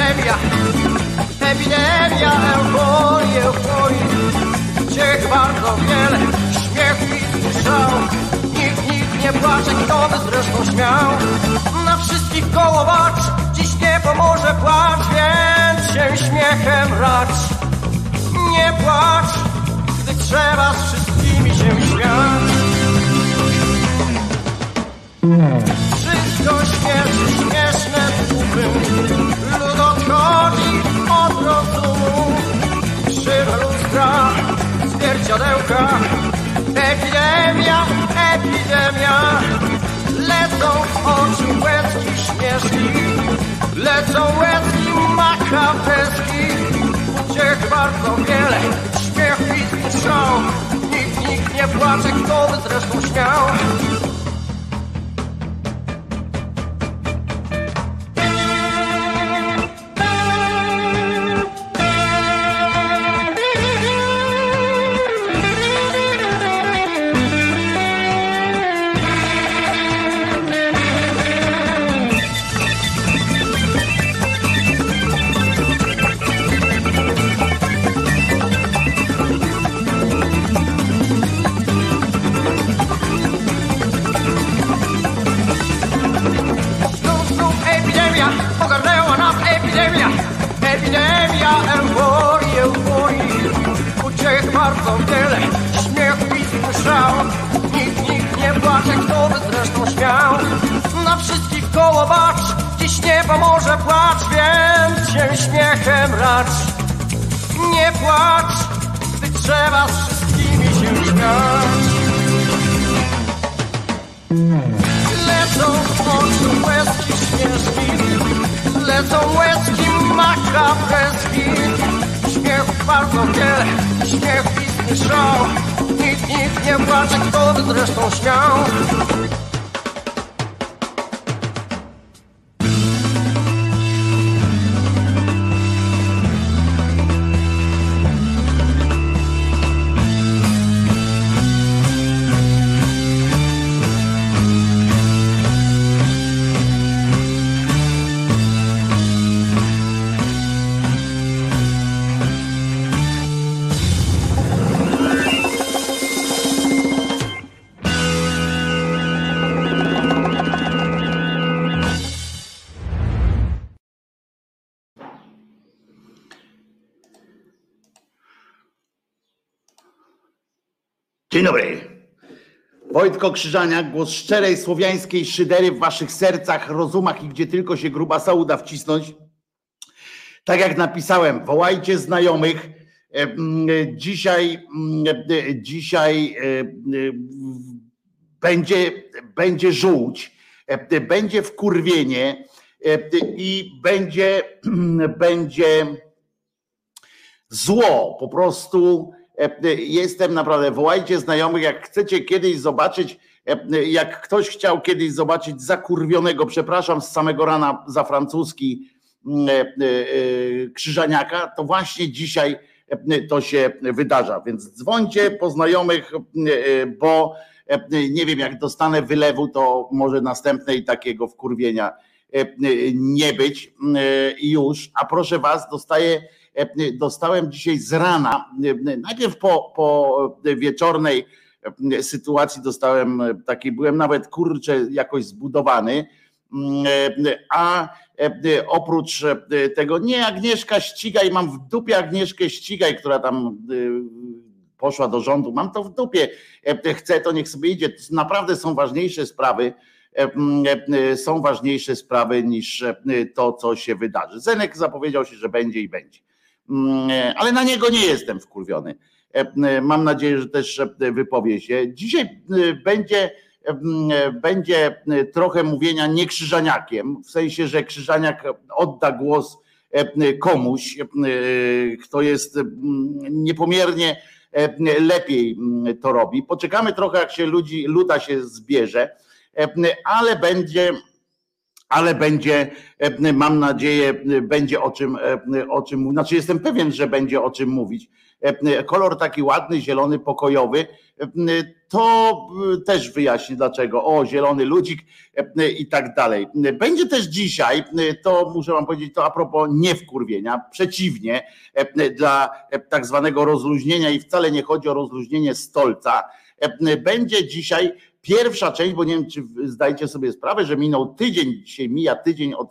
epidemia, epidemia, euforii, euforii. Ciech bardzo wiele, śmiechu i szał. Nikt, nikt nie płacze, kto by zresztą śmiał. Na wszystkich koło bacz, dziś nie pomoże płacz, więc się śmiechem racz. Nie płacz, gdy trzeba z wszystkimi się śmiać. Wszystko śmieszy, śmieszne tłupy, lud odchodzi od rozumu. Krzywe lustra, zwierciadełka, epidemia, epidemia. Lecą w oczy łezki śmieszki, lecą łezki makabrowski. Uciech bardzo wiele, śmiech, i szał. Nikt, nikt nie płacze, kto by zresztą śmiał. Wojtko Krzyżaniak, głos szczerej słowiańskiej szydery w waszych sercach, rozumach i gdzie tylko się grubasa uda wcisnąć. Tak jak napisałem, wołajcie znajomych. E, mm, Dzisiaj, mm, e, dzisiaj e, e, będzie, będzie żółć, e, będzie wkurwienie e, i będzie, będzie zło. Po prostu e, jestem naprawdę, wołajcie znajomych, jak chcecie kiedyś zobaczyć, e, jak ktoś chciał kiedyś zobaczyć zakurwionego, przepraszam, z samego rana za francuski mm, e, e, e, krzyżaniaka, to właśnie dzisiaj e, to się wydarza. Więc dzwońcie po znajomych, e, bo e, nie wiem, jak dostanę wylewu, to może następnej takiego wkurwienia e, nie być e, już. A proszę was, dostaję E, dostałem dzisiaj z rana, e, najpierw po, po wieczornej e, sytuacji dostałem taki, byłem nawet kurczę jakoś zbudowany, mm, a oprócz tego, nie Agnieszka ścigaj, mam w dupie Agnieszkę ścigaj, która tam poszła do rządu, mam to w dupie, chcę to niech sobie idzie, naprawdę są ważniejsze sprawy, są ważniejsze sprawy niż to, co się wydarzy. Zenek zapowiedział się, że będzie i będzie. Mm, ale na niego nie jestem wkurwiony. E, mam nadzieję, że też wypowie się. Dzisiaj e, będzie, będzie trochę mówienia nie krzyżaniakiem, w sensie, że krzyżaniak odda głos komuś, kto jest niepomiernie lepiej to robi. Poczekamy trochę, jak się ludzi, luda się zbierze, ale będzie ale będzie, mam nadzieję, będzie o czym, o czym mówić. Znaczy, jestem pewien, że będzie o czym mówić. kolor taki ładny, zielony, pokojowy, to też wyjaśni dlaczego. O, zielony ludzik i tak dalej. Będzie też dzisiaj, to muszę wam powiedzieć, to a propos nie wkurwienia, przeciwnie, dla tak zwanego rozluźnienia i wcale nie chodzi o rozluźnienie stolca, będzie dzisiaj pierwsza część, bo nie wiem, czy zdajecie sobie sprawę, że minął tydzień, dzisiaj mija tydzień od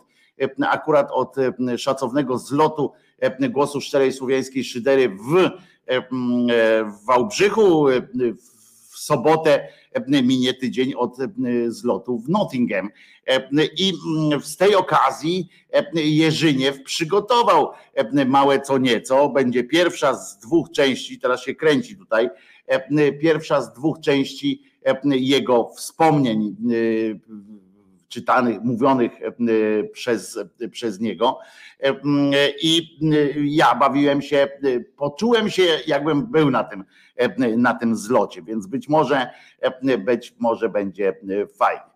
akurat od szacownego zlotu głosu szczerej słowiańskiej szydery w, w Wałbrzychu, w sobotę minie tydzień od zlotu w Nottingham. I z tej okazji Jerzyniew przygotował małe co nieco. Będzie pierwsza z dwóch części, teraz się kręci tutaj, pierwsza z dwóch części jego wspomnień czytanych, mówionych przez, przez niego. I ja bawiłem się, poczułem się, jakbym był na tym, na tym zlocie, więc być może, być może będzie fajnie.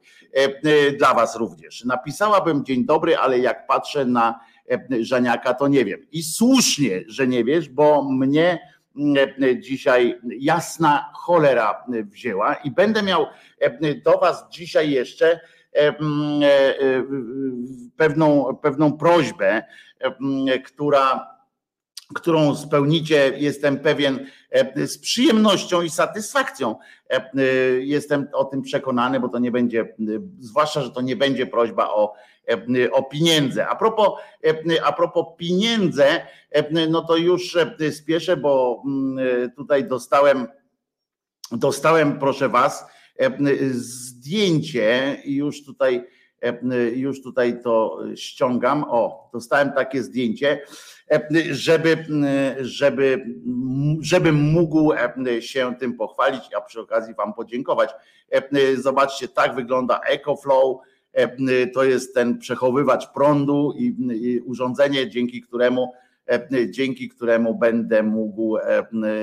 Dla Was również. Napisałabym dzień dobry, ale jak patrzę na Żaniaka, to nie wiem. I słusznie, że nie wiesz, bo mnie dzisiaj jasna cholera wzięła i będę miał do Was dzisiaj jeszcze E, e, pewną, pewną prośbę, która którą spełnicie, jestem pewien, z przyjemnością i satysfakcją. Jestem o tym przekonany, bo to nie będzie, zwłaszcza, że to nie będzie prośba o, o pieniądze. A propos, a propos pieniędzy, no to już spieszę, bo tutaj dostałem, dostałem, proszę Was, zdjęcie już tutaj, już tutaj to ściągam. O, dostałem takie zdjęcie, żeby, żeby, żebym mógł się tym pochwalić, a przy okazji Wam podziękować. Zobaczcie, tak wygląda EcoFlow. To jest ten przechowywacz prądu i urządzenie, dzięki któremu dzięki któremu będę mógł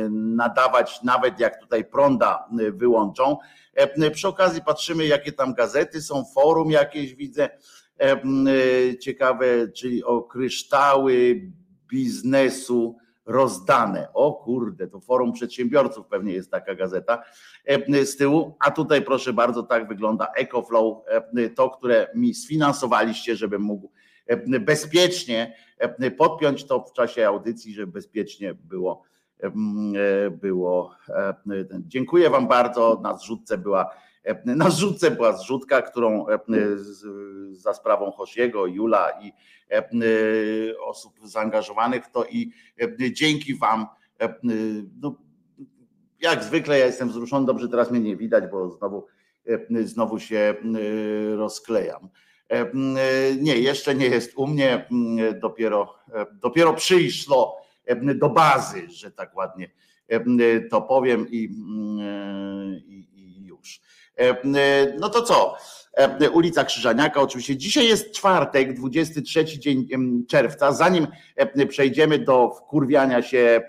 nadawać, nawet jak tutaj prąda wyłączą. Przy okazji patrzymy, jakie tam gazety są, forum jakieś widzę ciekawe, czyli o kryształy biznesu rozdane. O kurde, to forum przedsiębiorców pewnie jest taka gazeta z tyłu. A tutaj proszę bardzo, tak wygląda EcoFlow, to, które mi sfinansowaliście, żebym mógł bezpiecznie podpiąć to w czasie audycji, żeby bezpiecznie było. było. Dziękuję Wam bardzo. Na zrzutce była na zrzutce była zrzutka, którą za sprawą Hosiego, Jula i osób zaangażowanych w to i dzięki Wam, no, jak zwykle ja jestem wzruszony, dobrze teraz mnie nie widać, bo znowu, znowu się rozklejam. E, e, nie, jeszcze nie jest u mnie, dopiero, e, dopiero przyszło do bazy, że tak ładnie to powiem i, i, i już. No to co? Ulica Krzyżaniaka, oczywiście dzisiaj jest czwartek, 23 dzień czerwca. Zanim przejdziemy do wkurwiania się,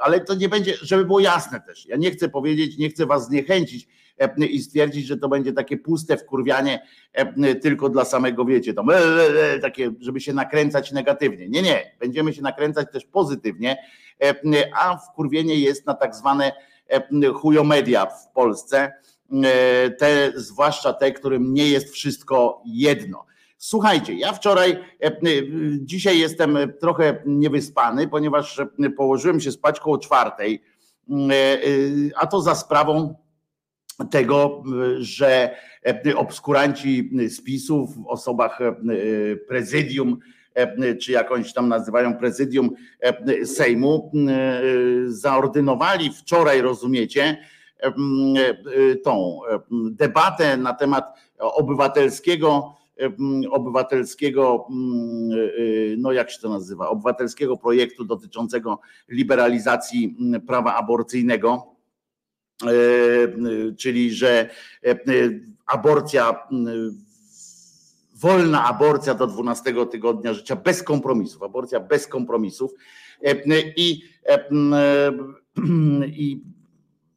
ale to nie będzie, żeby było jasne też. Ja nie chcę powiedzieć, nie chcę was zniechęcić E, i stwierdzić, że to będzie takie puste wkurwianie e, tylko dla samego, wiecie, to e, takie, żeby się nakręcać negatywnie. Nie, nie, będziemy się nakręcać też pozytywnie, a wkurwienie jest na tak zwane chujomedia w Polsce, te, zwłaszcza te, którym nie jest wszystko jedno. Słuchajcie, ja wczoraj, dzisiaj jestem trochę niewyspany, ponieważ położyłem się spać koło czwartej, a to za sprawą tego, że e, obskuranci spisów w osobach e, prezydium, e, czy jakąś tam nazywają prezydium Sejmu, zaordynowali wczoraj, rozumiecie, tą debatę na temat obywatelskiego, obywatelskiego, no jak się to nazywa, obywatelskiego projektu dotyczącego liberalizacji prawa aborcyjnego czyli że e, aborcja, wolna aborcja do 12 tygodnia życia bez kompromisów, aborcja bez kompromisów. E, I, i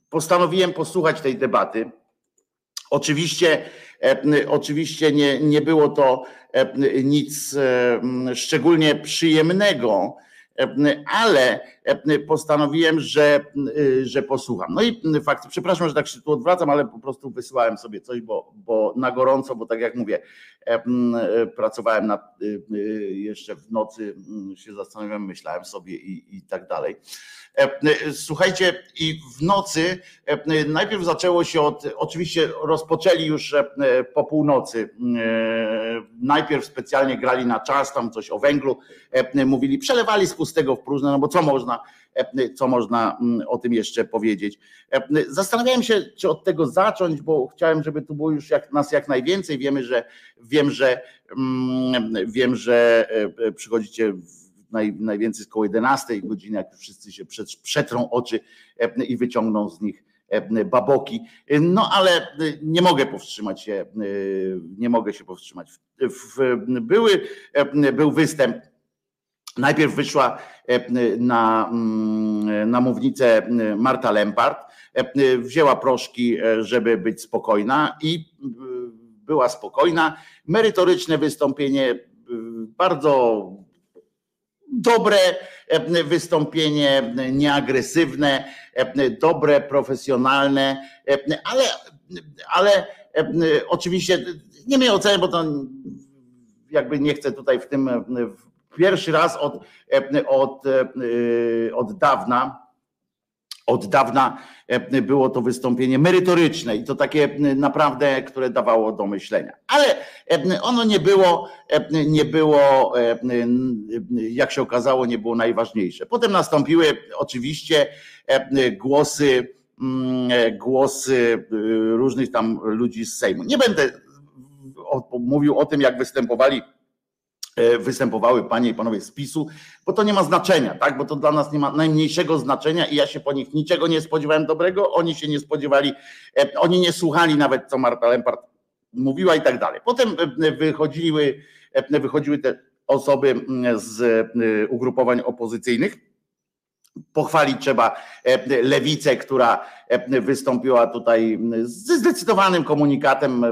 postanowiłem posłuchać tej debaty. Oczywiście, oczywiście nie, nie było to nic szczególnie przyjemnego ale postanowiłem, że, że posłucham. No i fakt, przepraszam, że tak się tu odwracam, ale po prostu wysyłałem sobie coś, bo, bo na gorąco, bo tak jak mówię, pracowałem nad, jeszcze w nocy, się zastanawiałem, myślałem sobie i, i tak dalej. Słuchajcie, i w nocy najpierw zaczęło się od, oczywiście rozpoczęli już po północy. Najpierw specjalnie grali na czas, tam coś o węglu mówili, przelewali z pustego w próżne, no bo co można, co można o tym jeszcze powiedzieć. Zastanawiałem się, czy od tego zacząć, bo chciałem, żeby tu było już jak, nas jak najwięcej. Wiemy, że wiem, że wiem, że przychodzicie naj, najwięcej z koło 11 godziny, jak wszyscy się przetrą oczy i wyciągną z nich baboki. No ale nie mogę powstrzymać się, nie mogę się powstrzymać. Były, był występ. Najpierw wyszła na, na mównicę Marta Lempart, wzięła proszki, żeby być spokojna i była spokojna. Merytoryczne wystąpienie, bardzo dobre wystąpienie, nieagresywne, dobre, profesjonalne, ale, ale oczywiście nie miał oceny, bo to jakby nie chcę tutaj w tym pierwszy raz od, od, od dawna od dawna e, było to wystąpienie merytoryczne i to takie naprawdę, które dawało do myślenia. Ale e, ono nie było, e, nie było, jak się okazało, nie było najważniejsze. Potem nastąpiły oczywiście głosy, mm, głosy różnych tam ludzi z Sejmu. Nie będę mówił o tym, jak występowali E, występowały panie i panowie z PiSu, bo to nie ma znaczenia, tak? Bo to dla nas nie ma najmniejszego znaczenia i ja się po nich niczego nie spodziewałem dobrego, oni się nie spodziewali, e, oni nie słuchali nawet, co Marta Lempart mówiła i tak dalej. Potem e, wychodziły, wychodziły te osoby z ugrupowań opozycyjnych. Pochwalić trzeba lewicę, która wystąpiła tutaj ze zdecydowanym komunikatem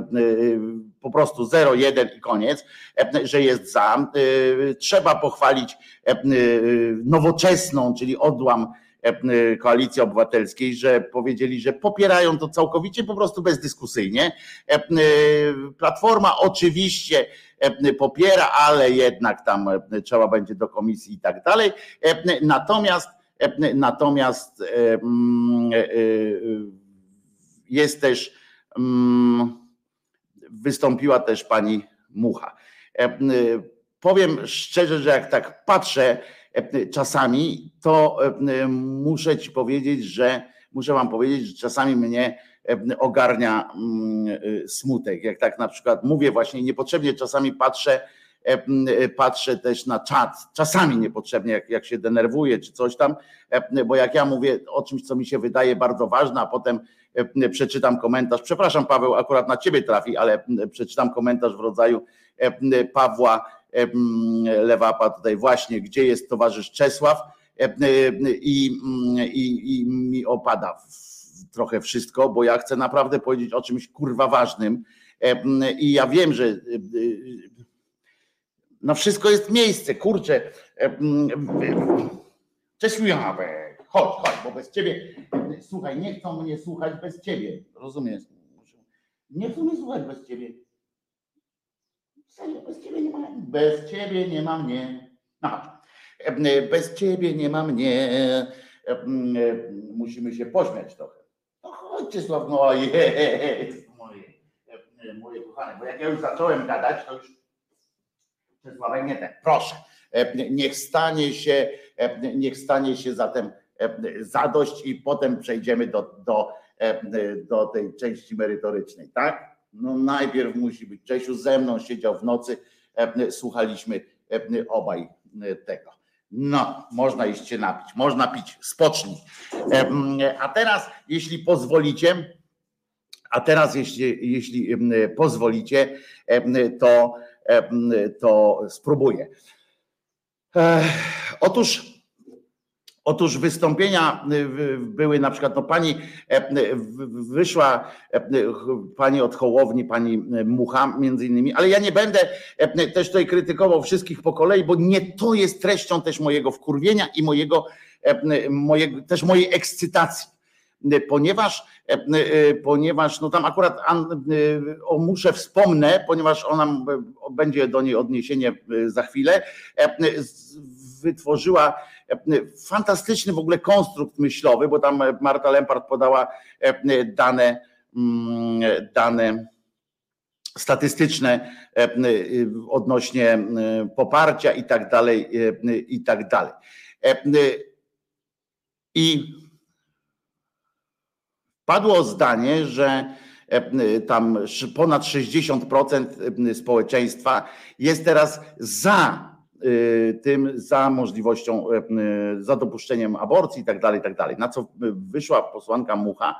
po prostu 0,1 i koniec, e, że jest za. E, trzeba pochwalić e, nowoczesną, czyli odłam Koalicji Obywatelskiej, że powiedzieli, że popierają to całkowicie, po prostu bezdyskusyjnie. Platforma oczywiście popiera, ale jednak tam trzeba będzie do komisji i tak dalej. Natomiast natomiast mm, jest też mm, wystąpiła też pani Mucha. E, powiem szczerze, że jak tak patrzę e, czasami, to e, muszę ci powiedzieć, że muszę wam powiedzieć, że czasami mnie ogarnia smutek. Jak tak na przykład mówię właśnie, niepotrzebnie czasami patrzę, patrzę też na czat, czasami niepotrzebnie, jak, jak się denerwuję czy coś tam, bo jak ja mówię o czymś, co mi się wydaje bardzo ważne, a potem E, przeczytam komentarz. Przepraszam, Paweł, akurat na ciebie trafi, ale przeczytam komentarz w rodzaju e, Pawła e, Lewapa tutaj właśnie, gdzie jest towarzysz Czesław i, i, i mi opada trochę wszystko, bo ja chcę naprawdę powiedzieć o czymś kurwa ważnym i ja wiem, że no wszystko jest miejsce, kurczę. Cześć, Michałek. Chodź, chodź, bo bez ciebie, słuchaj, nie chcą mnie słuchać bez ciebie. Rozumiesz? Nie chcą mnie słuchać bez ciebie. Serio, bez ciebie nie ma. Bez ciebie nie ma mnie. No. Bez ciebie nie ma mnie. Musimy się pośmiać trochę. No chodźcie, Sław, no jest moje, moje kochane, bo jak ja już zacząłem gadać, to już Nie ten. Proszę, niech stanie się, niech stanie się zatem E, zadość i potem przejdziemy do, do, e, do tej części merytorycznej, tak? No najpierw musi być Czesiu ze mną siedział w nocy, e, słuchaliśmy obaj tego. No, można iść się napić, można pić, spocznij. A teraz, jeśli pozwolicie, a teraz, jeśli, jeśli pozwolicie, to, to spróbuję. Otóż Otóż wystąpienia były na przykład, no pani wyszła, pani od Hołowni, pani Mucha między innymi, ale ja nie będę też tutaj krytykował wszystkich po kolei, bo nie to jest treścią też mojego wkurwienia i mojego, mojego też mojej ekscytacji ponieważ, e, e, ponieważ no tam akurat e, o muszę wspomnę, ponieważ ona będzie do niej odniesienie za chwilę, wytworzyła fantastyczny w ogóle konstrukt myślowy, bo tam Marta Lempart podała dane, mm, dane statystyczne odnośnie poparcia i tak dalej, i tak dalej. I Padło zdanie, że e, tam ponad 60% e, społeczeństwa jest teraz za e, tym, za możliwością, za dopuszczeniem aborcji i tak dalej, tak dalej. Na co wyszła posłanka Mucha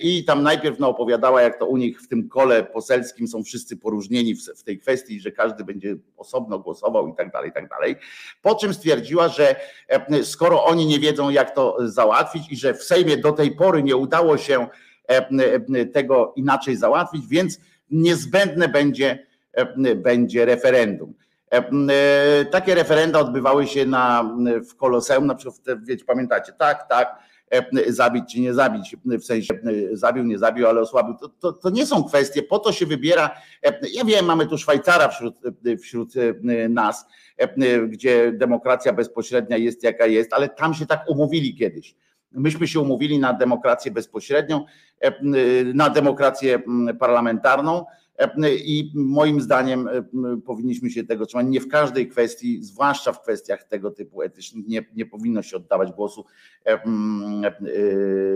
i tam najpierw no, opowiadała, jak to u nich w tym kole poselskim są wszyscy poróżnieni w, tej kwestii, że każdy będzie osobno głosował i tak dalej, i tak dalej. Po czym stwierdziła, że skoro oni nie wiedzą, jak to załatwić i że w Sejmie do tej pory nie udało się tego inaczej załatwić, więc niezbędne będzie, będzie referendum. Takie referenda odbywały się na, w Koloseum, na przykład, wiecie, pamiętacie, tak, tak, E, zabić czy nie zabić, w sensie e, zabił, nie zabił, ale osłabił. To, to, to nie są kwestie, po to się wybiera. E, ja wiem, mamy tu Szwajcara wśród, wśród nas, gdzie demokracja bezpośrednia jest jaka jest, ale tam się tak umówili kiedyś. Myśmy się umówili na demokrację bezpośrednią, na demokrację parlamentarną i moim zdaniem powinniśmy się tego trzymać. Nie w każdej kwestii, zwłaszcza w kwestiach tego typu etycznych, nie, nie powinno się oddawać głosu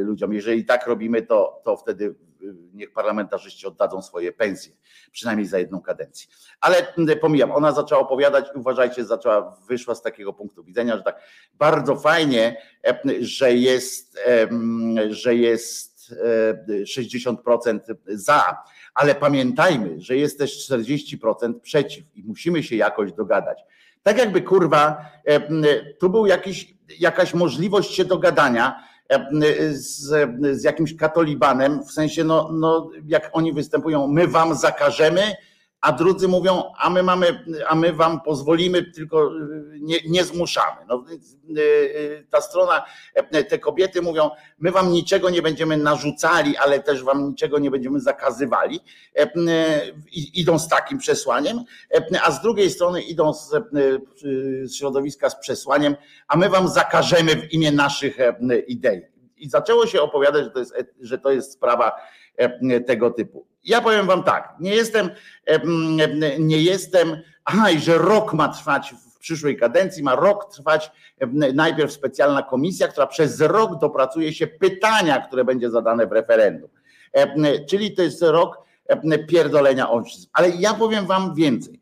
ludziom. Jeżeli tak robimy, to, to wtedy niech parlamentarzyści oddadzą swoje pensje, przynajmniej za jedną kadencję. Ale pomijam, ona zaczęła opowiadać, uważajcie, zaczęła, wyszła z takiego punktu widzenia, że tak bardzo fajnie, że jest, że jest 60% za ale pamiętajmy, że jest też 40% przeciw i musimy się jakoś dogadać. Tak jakby kurwa, tu był jakiś, jakaś możliwość się dogadania z, z jakimś katolibanem, w sensie, no, no, jak oni występują, my wam zakażemy, a drudzy mówią, a my mamy, a my wam pozwolimy, tylko nie, nie zmuszamy. No, y, y, ta strona, te kobiety mówią, my wam niczego nie będziemy narzucali, ale też wam niczego nie będziemy zakazywali. Idą z takim przesłaniem, a z drugiej strony idą z, z środowiska z przesłaniem, a my wam zakażemy w imię naszych idei. I zaczęło się opowiadać, że to jest, że to jest sprawa tego typu. Ja powiem wam tak, nie jestem, nie jestem, aha, i że rok ma trwać w przyszłej kadencji, ma rok trwać najpierw specjalna komisja, która przez rok dopracuje się pytania, które będzie zadane w referendum. Czyli to jest rok pierdolenia ojczyzn. Ale ja powiem wam więcej.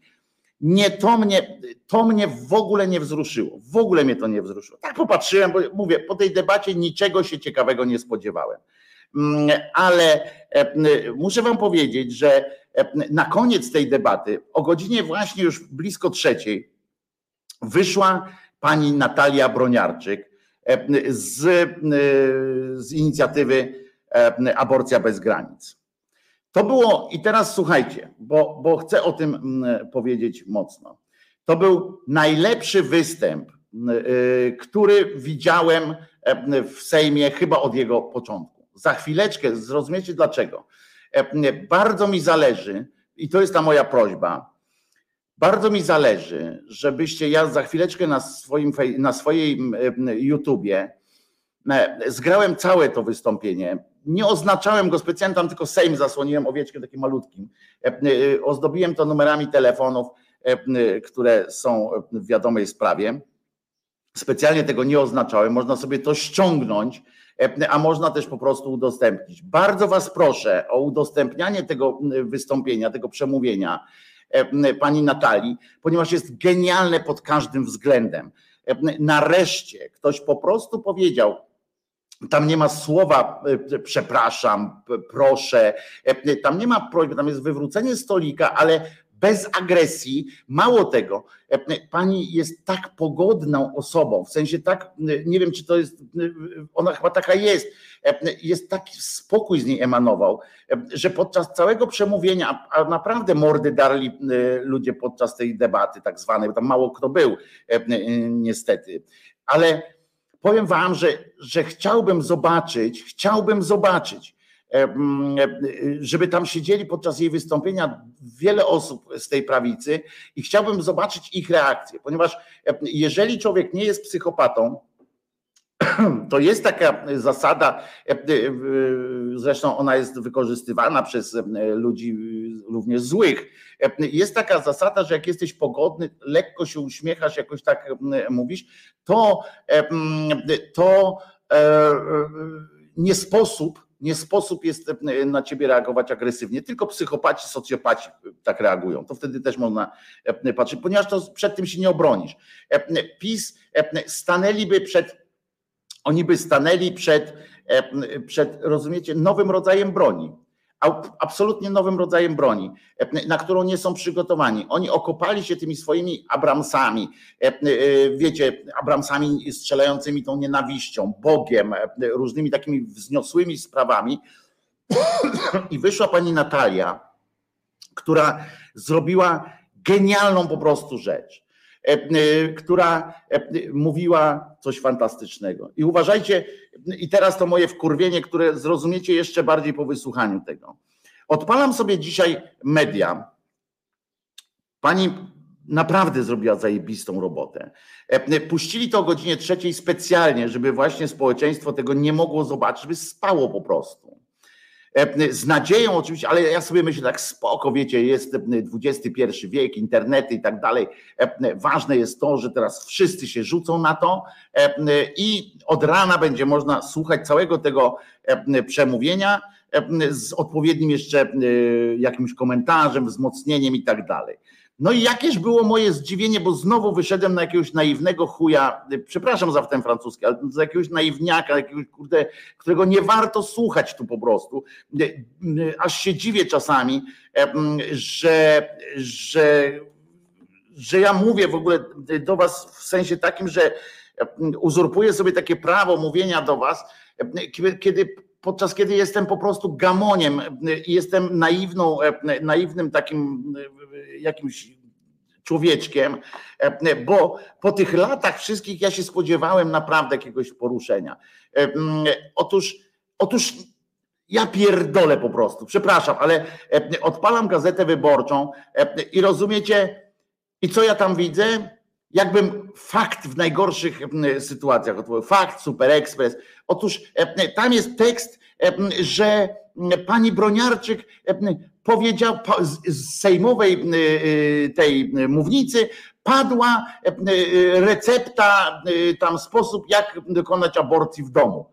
Nie to mnie, to mnie w ogóle nie wzruszyło. W ogóle mnie to nie wzruszyło. Tak popatrzyłem, bo mówię, po tej debacie niczego się ciekawego nie spodziewałem. Mm, ale e, muszę Wam powiedzieć, że e, na koniec tej debaty, o godzinie właśnie już blisko trzeciej, wyszła pani Natalia Broniarczyk e, z, z inicjatywy Aborcja bez granic. To było, i teraz słuchajcie, bo, bo chcę o tym powiedzieć mocno. To był najlepszy występ, który widziałem w Sejmie chyba od jego początku. Za chwileczkę zrozumiecie dlaczego. E, bardzo mi zależy, i to jest ta moja prośba, bardzo mi zależy, żebyście ja za chwileczkę na swoim na swojej YouTubie e, zgrałem całe to wystąpienie. Nie oznaczałem go specjalnie, tam tylko Sejm zasłoniłem owieczkiem takim malutkim. E, ozdobiłem to numerami telefonów, które są w wiadomej sprawie. Specjalnie tego nie oznaczałem. Można sobie to ściągnąć E, a można też po prostu udostępnić. Bardzo Was proszę o udostępnianie tego wystąpienia, tego przemówienia e, pani Natalii, ponieważ jest genialne pod każdym względem. E, nareszcie ktoś po prostu powiedział, tam nie ma słowa przepraszam, proszę, tam nie ma prośby, tam jest wywrócenie stolika, ale bez agresji. Mało tego, pani jest tak pogodną osobą, w sensie tak, nie wiem czy to jest, ona chyba taka jest, jest taki spokój z niej emanował, że podczas całego przemówienia, a naprawdę mordy darli ludzie podczas tej debaty tak zwanej, bo tam mało kto był niestety, ale powiem wam, że, że chciałbym zobaczyć, chciałbym zobaczyć, żeby tam siedzieli podczas jej wystąpienia wiele osób z tej prawicy i chciałbym zobaczyć ich reakcję, ponieważ jeżeli człowiek nie jest psychopatą, to jest taka zasada, zresztą ona jest wykorzystywana przez ludzi również złych. Jest taka zasada, że jak jesteś pogodny, lekko się uśmiechasz, jakoś tak mówisz, to, to e, nie sposób nie sposób jest na ciebie reagować agresywnie. Tylko psychopaci, socjopaci tak reagują. To wtedy też można patrzeć, ponieważ to przed tym się nie obronisz. PiS stanęliby przed oni by stanęli przed, e, przed, rozumiecie, nowym rodzajem broni. Absolutnie nowym rodzajem broni, e, na którą nie są przygotowani. Oni okopali się tymi swoimi Abramsami, e, wiecie, Abramsami strzelającymi tą nienawiścią, Bogiem, różnymi takimi wzniosłymi sprawami. I wyszła pani Natalia, która zrobiła genialną po prostu rzecz E, e, która e, mówiła coś fantastycznego. I uważajcie, i teraz to moje wkurwienie, które zrozumiecie jeszcze bardziej po wysłuchaniu tego. Odpalam sobie dzisiaj media. Pani naprawdę zrobiła zajebistą robotę. Puścili to o godzinie trzeciej specjalnie, żeby właśnie społeczeństwo tego nie mogło zobaczyć, żeby spało po prostu. E, z nadzieją oczywiście, ale ja sobie myślę tak spoko, wiecie, jest XXI wiek, internety i tak dalej. E, ważne jest to, że teraz wszyscy się rzucą na to e, i od rana będzie można słuchać całego tego przemówienia z odpowiednim jeszcze jakimś komentarzem, wzmocnieniem i tak dalej. No i jakież było moje zdziwienie, bo znowu wyszedłem na jakiegoś naiwnego chuja, przepraszam za ten francuski, ale za jakiegoś naiwniaka, jakiegoś kurde, którego nie warto słuchać tu po prostu. Aż się dziwię czasami, że, że, że ja mówię w ogóle do was w sensie takim, że uzurpuję sobie takie prawo mówienia do was, kiedy podczas kiedy jestem po prostu gamoniem i jestem naiwną, naiwnym takim jakimś człowieczkiem, bo po tych latach wszystkich ja się spodziewałem naprawdę jakiegoś poruszenia. Otóż, otóż ja pierdolę po prostu, przepraszam, ale odpalam gazetę wyborczą i rozumiecie, i co ja tam widzę? Jakbym fakt w najgorszych sytuacjach, fakt, Super Express. Otóż tam jest tekst, że pani Broniarczyk powiedział z sejmowej y, y, tej mównicy padła y, recepta, tam sposób, jak dokonać aborcji w domu.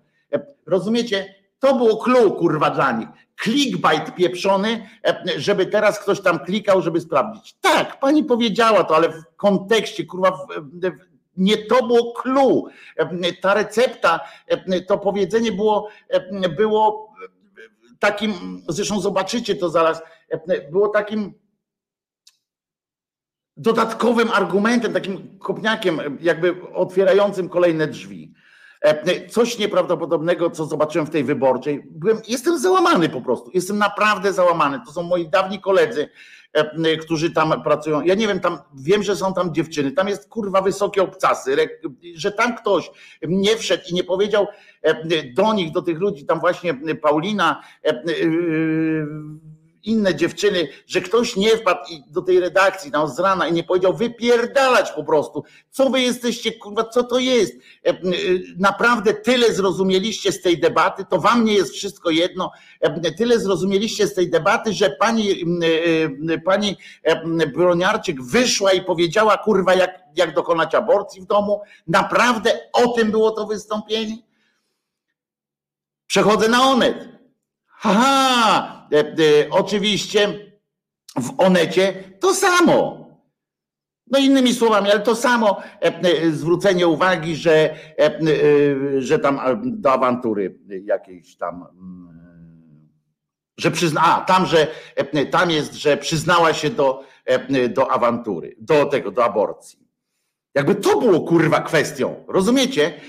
Rozumiecie? To było clue, kurwa, dla nich. Clickbait pieprzony, żeby teraz ktoś tam klikał, żeby sprawdzić. Tak, pani powiedziała to, ale w kontekście, kurwa, nie to było clue. Ta recepta, to powiedzenie było, było takim, zresztą zobaczycie to zaraz, było takim dodatkowym argumentem, takim kopniakiem, jakby otwierającym kolejne drzwi. Coś nieprawdopodobnego, co zobaczyłem w tej wyborczej. Byłem, jestem załamany po prostu. Jestem naprawdę załamany. To są moi dawni koledzy, którzy tam pracują. Ja nie wiem, tam wiem, że są tam dziewczyny. Tam jest kurwa wysokie obcasy, że tam ktoś nie wszedł i nie powiedział do nich, do tych ludzi, tam właśnie Paulina inne dziewczyny, że ktoś nie wpadł do tej redakcji tam z rana i nie powiedział wypierdalać po prostu. Co wy jesteście, kurwa, co to jest? E, e, naprawdę tyle zrozumieliście z tej debaty, to wam nie jest wszystko jedno. E, tyle zrozumieliście z tej debaty, że pani, pani Broniarczyk wyszła i powiedziała, kurwa, jak, jak dokonać aborcji w domu. Naprawdę o tym było to wystąpienie? Przechodzę na onet. Haha, E, e, oczywiście w Onecie to samo. No innymi słowami, ale to samo e, zwrócenie uwagi, że, że tam do awantury jakiejś tam, Że przyzna, a tam, że tam jest, że przyznała się do, do awantury, do tego, do aborcji. Jakby to było kurwa kwestią, rozumiecie?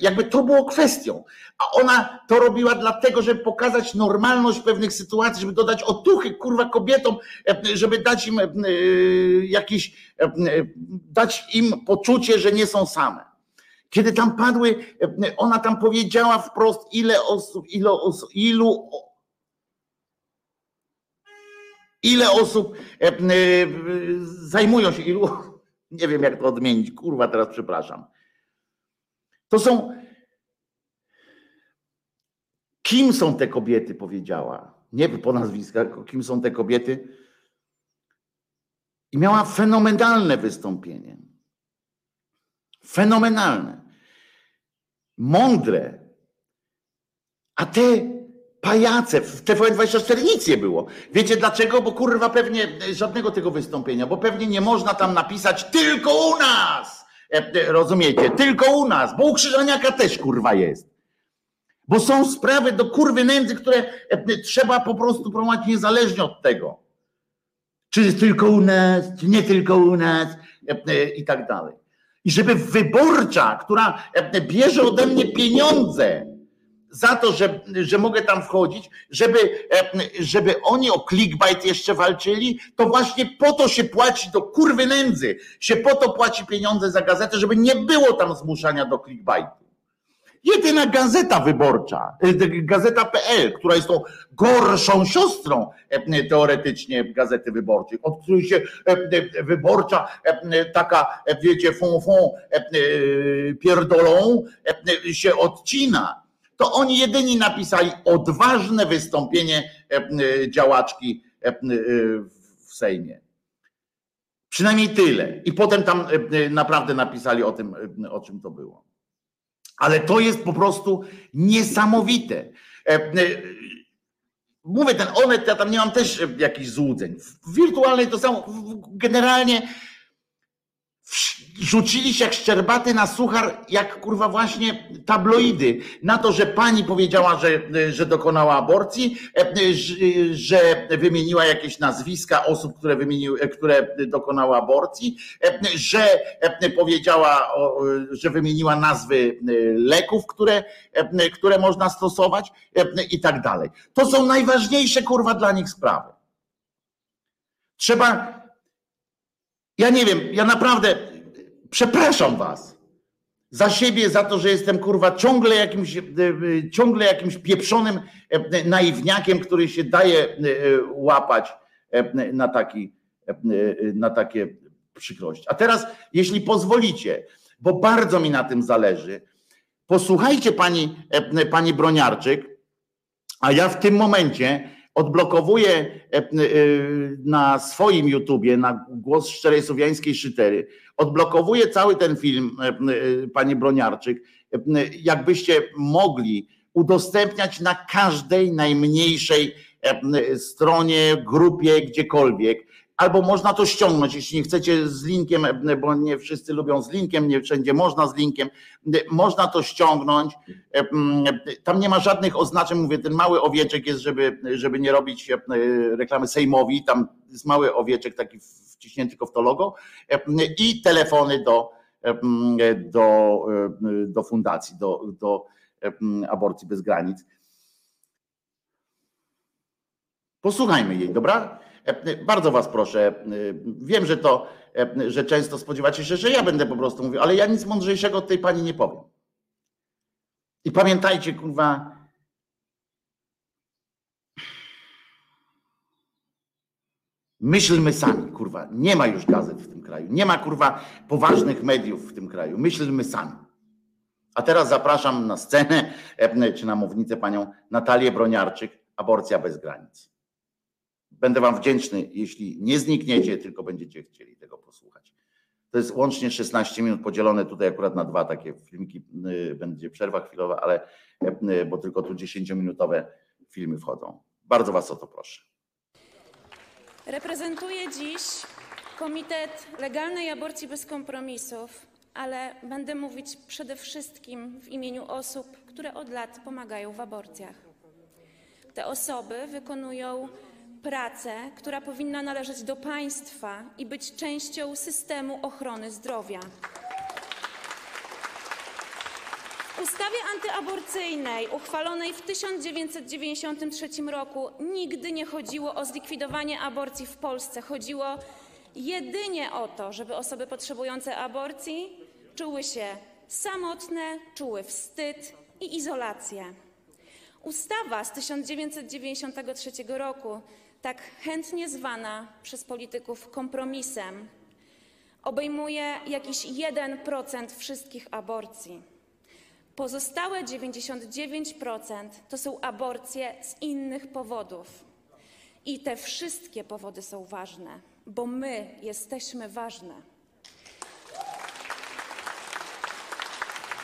Jakby to było kwestią. A ona to robiła dlatego, żeby pokazać normalność pewnych sytuacji, żeby dodać otuchy kurwa kobietom, żeby dać im jakiś, dać im poczucie, że nie są same. Kiedy tam padły, ona tam powiedziała wprost, ile osób, ile osób, ilu ile osób zajmują się, ilu nie wiem, jak to odmienić. Kurwa, teraz przepraszam. To są. Kim są te kobiety, powiedziała. Nie po nazwiskach, kim są te kobiety. I miała fenomenalne wystąpienie. Fenomenalne. Mądre. A te pajace. W TVN24 nic nie było. Wiecie dlaczego? Bo kurwa pewnie żadnego tego wystąpienia, bo pewnie nie można tam napisać tylko u nas. E, e, rozumiecie? Tylko u nas, bo u Krzyżaniaka też kurwa jest. Bo są sprawy do kurwy nędzy, które e, trzeba po prostu promować niezależnie od tego. Czy jest tylko u nas, czy nie tylko u nas i tak dalej. I żeby wyborcza, która bierze ode mnie pieniądze, za to, że, że mogę tam wchodzić, żeby, e, żeby oni o clickbait jeszcze walczyli, to właśnie po to się płaci do kurwy nędzy, się po to płaci pieniądze za gazetę, żeby nie było tam zmuszania do clickbaitu. Jedyna gazeta wyborcza, e, gazeta.pl, która jest tą gorszą siostrą e, teoretycznie gazety wyborczej, od której się wyborcza taka, wiecie, fon, fon pierdolą się odcina to oni jedyni napisali odważne wystąpienie e, e, działaczki e, w Sejmie. Przynajmniej tyle. I potem tam naprawdę napisali o tym, o czym to było. Ale to jest po prostu niesamowite. Mówię, ten Onet, ja tam nie mam też jakichś złudzeń. W wirtualnej to samo. Generalnie rzucili się jak szczerbaty na suchar, jak kurwa właśnie tabloidy. Na to, że pani powiedziała, że, że dokonała aborcji, że wymieniła jakieś nazwiska osób, które, wymieniły, które dokonały aborcji, że powiedziała, że wymieniła nazwy leków, które, które można stosować i tak dalej. To są najważniejsze kurwa dla nich sprawy. Trzeba ja nie wiem, ja naprawdę przepraszam was za siebie, za to, że jestem kurwa ciągle jakimś, e, e, ciągle jakimś pieprzonym e, naiwniakiem, który się daje łapać na, taki, na takie przykrości. A teraz, jeśli pozwolicie, bo bardzo mi na tym zależy, posłuchajcie pani, pani Broniarczyk, a ja w tym momencie odblokowuję e, e, na swoim YouTubie, na głos szczerej słowiańskiej szytery, odblokowuję cały ten film, e, pani Broniarczyk, jakbyście mogli udostępniać na każdej najmniejszej stronie, grupie, gdziekolwiek, albo można to ściągnąć, jeśli nie chcecie z linkiem, bo nie wszyscy lubią z linkiem, nie wszędzie można z linkiem, można to ściągnąć. Tam nie ma żadnych oznaczeń, mówię, ten mały owieczek jest, żeby, żeby nie robić reklamy Sejmowi, tam jest mały owieczek taki wciśnięty tylko w to logo i telefony do, do, do fundacji, do, do aborcji bez granic. Posłuchajmy jej, dobra? E, bardzo was proszę, e, wiem, że to, e, że często spodziewacie się, że ja będę po prostu mówił, ale ja nic mądrzejszego od tej pani nie powiem. I pamiętajcie, kurwa, Myślmy sami, kurwa. Nie ma już gazet w tym kraju. Nie ma, kurwa, poważnych mediów w tym kraju. Myślmy sami. A teraz zapraszam na scenę, czy na mównicę panią Natalię Broniarczyk, Aborcja bez granic. Będę Wam wdzięczny, jeśli nie znikniecie, tylko będziecie chcieli tego posłuchać. To jest łącznie 16 minut podzielone tutaj akurat na dwa takie filmiki. Y, będzie przerwa chwilowa, ale y, bo tylko tu 10-minutowe filmy wchodzą. Bardzo Was o to proszę. Reprezentuję dziś Komitet Legalnej Aborcji bez kompromisów, ale będę mówić przede wszystkim w imieniu osób, które od lat pomagają w aborcjach. Te osoby wykonują pracę, która powinna należeć do państwa i być częścią systemu ochrony zdrowia. W ustawie antyaborcyjnej uchwalonej w 1993 roku nigdy nie chodziło o zlikwidowanie aborcji w Polsce. Chodziło jedynie o to, żeby osoby potrzebujące aborcji czuły się samotne, czuły wstyd i izolację. Ustawa z 1993 roku, tak chętnie zwana przez polityków kompromisem, obejmuje jakiś 1% wszystkich aborcji. Pozostałe 99% to są aborcje z innych powodów. I te wszystkie powody są ważne, bo my jesteśmy ważne.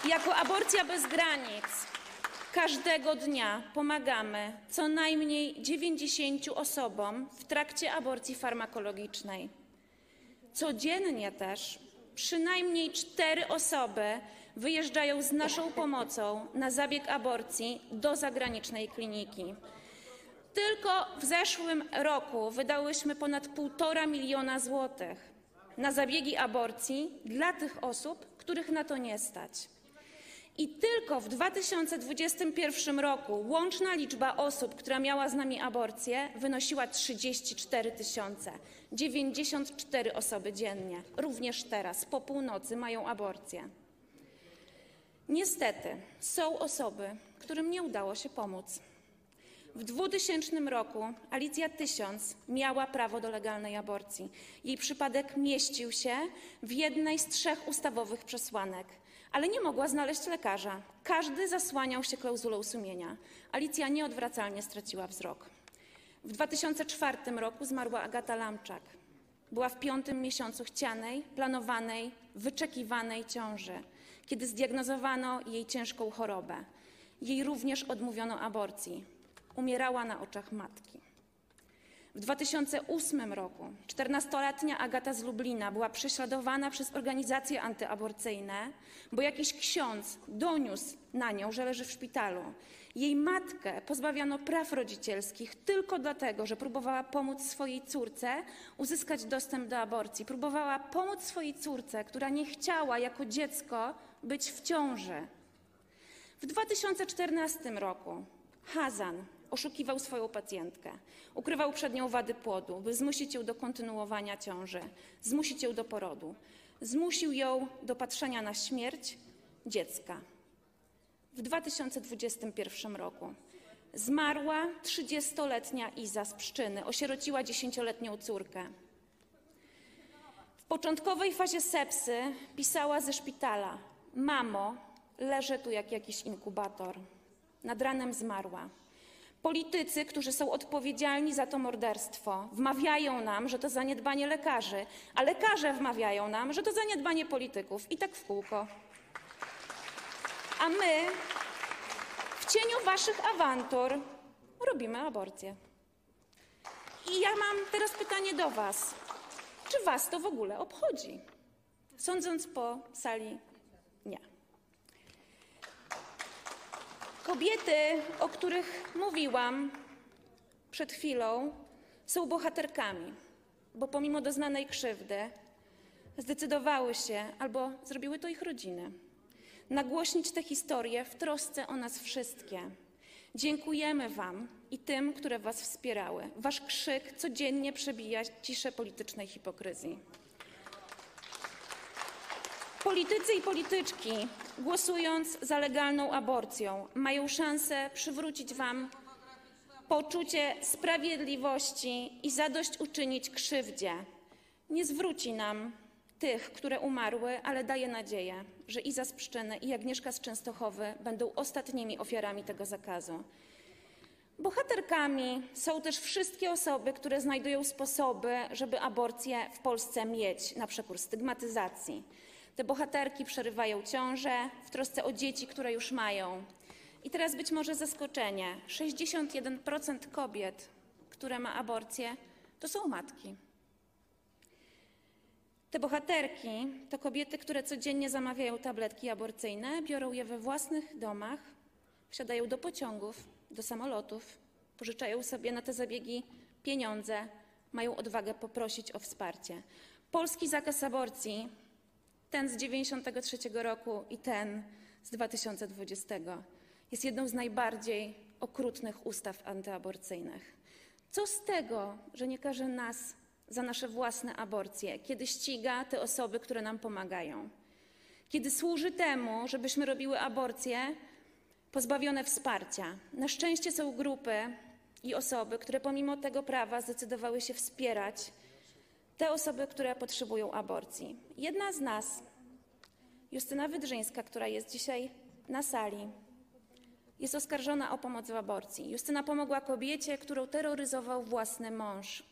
Jako Aborcja bez granic każdego dnia pomagamy co najmniej 90 osobom w trakcie aborcji farmakologicznej. Codziennie też przynajmniej cztery osoby wyjeżdżają z naszą pomocą na zabieg aborcji do zagranicznej kliniki. Tylko w zeszłym roku wydałyśmy ponad 1,5 miliona złotych na zabiegi aborcji dla tych osób, których na to nie stać. I tylko w 2021 roku łączna liczba osób, która miała z nami aborcję, wynosiła 34 tysiące. 94 osoby dziennie, również teraz, po północy, mają aborcję. Niestety są osoby, którym nie udało się pomóc. W 2000 roku Alicja Tysiąc miała prawo do legalnej aborcji. Jej przypadek mieścił się w jednej z trzech ustawowych przesłanek, ale nie mogła znaleźć lekarza. Każdy zasłaniał się klauzulą sumienia. Alicja nieodwracalnie straciła wzrok. W 2004 roku zmarła Agata Lamczak. Była w piątym miesiącu chcianej, planowanej, wyczekiwanej ciąży, kiedy zdiagnozowano jej ciężką chorobę. Jej również odmówiono aborcji. Umierała na oczach matki. W 2008 roku 14-letnia Agata z Lublina była prześladowana przez organizacje antyaborcyjne, bo jakiś ksiądz doniósł na nią, że leży w szpitalu. Jej matkę pozbawiano praw rodzicielskich tylko dlatego, że próbowała pomóc swojej córce uzyskać dostęp do aborcji. Próbowała pomóc swojej córce, która nie chciała jako dziecko być w ciąży. W 2014 roku Hazan oszukiwał swoją pacjentkę, ukrywał przed nią wady płodu, by zmusić ją do kontynuowania ciąży, zmusić ją do porodu. Zmusił ją do patrzenia na śmierć dziecka. W 2021 roku zmarła 30-letnia Iza z Pszczyny, osierociła 10-letnią córkę. W początkowej fazie sepsy pisała ze szpitala: Mamo, leżę tu jak jakiś inkubator. Nad ranem zmarła. Politycy, którzy są odpowiedzialni za to morderstwo, wmawiają nam, że to zaniedbanie lekarzy, a lekarze wmawiają nam, że to zaniedbanie polityków i tak w kółko. A my w cieniu waszych awantur robimy aborcję. I ja mam teraz pytanie do was. Czy was to w ogóle obchodzi? Sądząc po sali, nie. Kobiety, o których mówiłam przed chwilą, są bohaterkami, bo pomimo doznanej krzywdy zdecydowały się, albo zrobiły to ich rodziny, nagłośnić tę historię w trosce o nas wszystkie. Dziękujemy Wam i tym, które Was wspierały. Wasz krzyk codziennie przebija ciszę politycznej hipokryzji. Politycy i polityczki, głosując za legalną aborcją, mają szansę przywrócić Wam poczucie sprawiedliwości i zadośćuczynić krzywdzie. Nie zwróci nam tych, które umarły, ale daje nadzieję, że Iza z Pszczyny i Agnieszka z Częstochowy będą ostatnimi ofiarami tego zakazu. Bohaterkami są też wszystkie osoby, które znajdują sposoby, żeby aborcję w Polsce mieć, na przekór stygmatyzacji. Te bohaterki przerywają ciążę w trosce o dzieci, które już mają. I teraz być może zaskoczenie: 61% kobiet, które ma aborcję, to są matki. Te bohaterki to kobiety, które codziennie zamawiają tabletki aborcyjne, biorą je we własnych domach, wsiadają do pociągów, do samolotów pożyczają sobie na te zabiegi pieniądze, mają odwagę poprosić o wsparcie. Polski zakaz aborcji, ten z 1993 roku i ten z 2020, jest jedną z najbardziej okrutnych ustaw antyaborcyjnych. Co z tego, że nie karze nas za nasze własne aborcje, kiedy ściga te osoby, które nam pomagają? Kiedy służy temu, żebyśmy robiły aborcje pozbawione wsparcia. Na szczęście są grupy i osoby, które pomimo tego prawa zdecydowały się wspierać te osoby, które potrzebują aborcji. Jedna z nas, Justyna Wydrzyńska, która jest dzisiaj na sali, jest oskarżona o pomoc w aborcji. Justyna pomogła kobiecie, którą terroryzował własny mąż.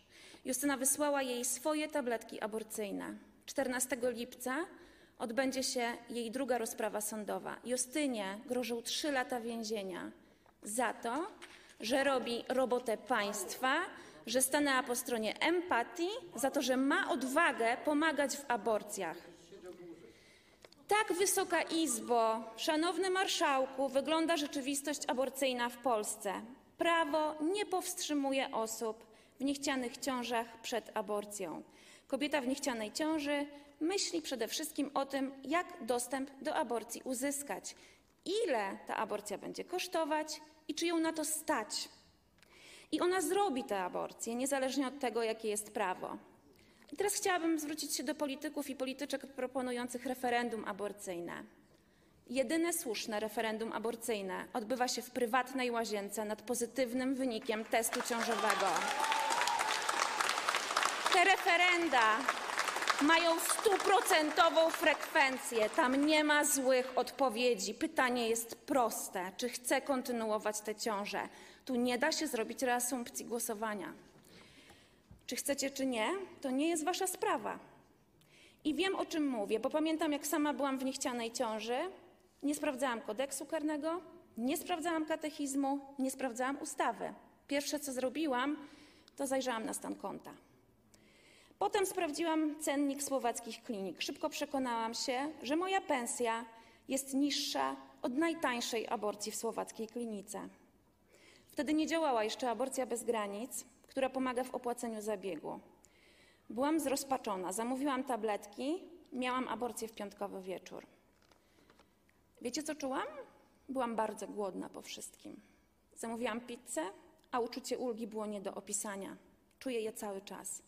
Justyna wysłała jej swoje tabletki aborcyjne. 14 lipca odbędzie się jej druga rozprawa sądowa. Justynie grożą 3 lata więzienia za to, że robi robotę państwa, że stanęła po stronie empatii, za to, że ma odwagę pomagać w aborcjach. Tak, Wysoka Izbo, szanowny marszałku, wygląda rzeczywistość aborcyjna w Polsce. Prawo nie powstrzymuje osób w niechcianych ciążach przed aborcją. Kobieta w niechcianej ciąży myśli przede wszystkim o tym, jak dostęp do aborcji uzyskać, ile ta aborcja będzie kosztować i czy ją na to stać. I ona zrobi tę aborcję, niezależnie od tego, jakie jest prawo. I teraz chciałabym zwrócić się do polityków i polityczek proponujących referendum aborcyjne. Jedyne słuszne referendum aborcyjne odbywa się w prywatnej łazience nad pozytywnym wynikiem testu ciążowego. Te referenda mają stuprocentową frekwencję. Tam nie ma złych odpowiedzi. Pytanie jest proste: czy chce kontynuować tę ciążę? Tu nie da się zrobić reasumpcji głosowania. Czy chcecie, czy nie, to nie jest wasza sprawa. I wiem, o czym mówię, bo pamiętam, jak sama byłam w niechcianej ciąży. Nie sprawdzałam kodeksu karnego, nie sprawdzałam katechizmu, nie sprawdzałam ustawy. Pierwsze, co zrobiłam, to zajrzałam na stan konta. Potem sprawdziłam cennik słowackich klinik. Szybko przekonałam się, że moja pensja jest niższa od najtańszej aborcji w słowackiej klinice. Wtedy nie działała jeszcze aborcja bez granic, która pomaga w opłaceniu zabiegu. Byłam zrozpaczona, zamówiłam tabletki, miałam aborcję w piątkowy wieczór. Wiecie, co czułam? Byłam bardzo głodna po wszystkim. Zamówiłam pizzę, a uczucie ulgi było nie do opisania. Czuję je cały czas.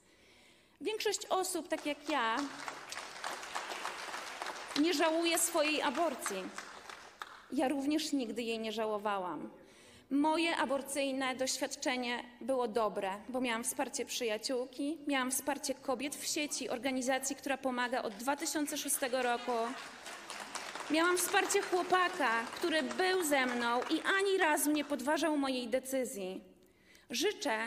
Większość osób, tak jak ja, nie żałuje swojej aborcji. Ja również nigdy jej nie żałowałam. Moje aborcyjne doświadczenie było dobre, bo miałam wsparcie przyjaciółki, miałam wsparcie kobiet w sieci, organizacji, która pomaga od 2006 roku. Miałam wsparcie chłopaka, który był ze mną i ani razu nie podważał mojej decyzji. Życzę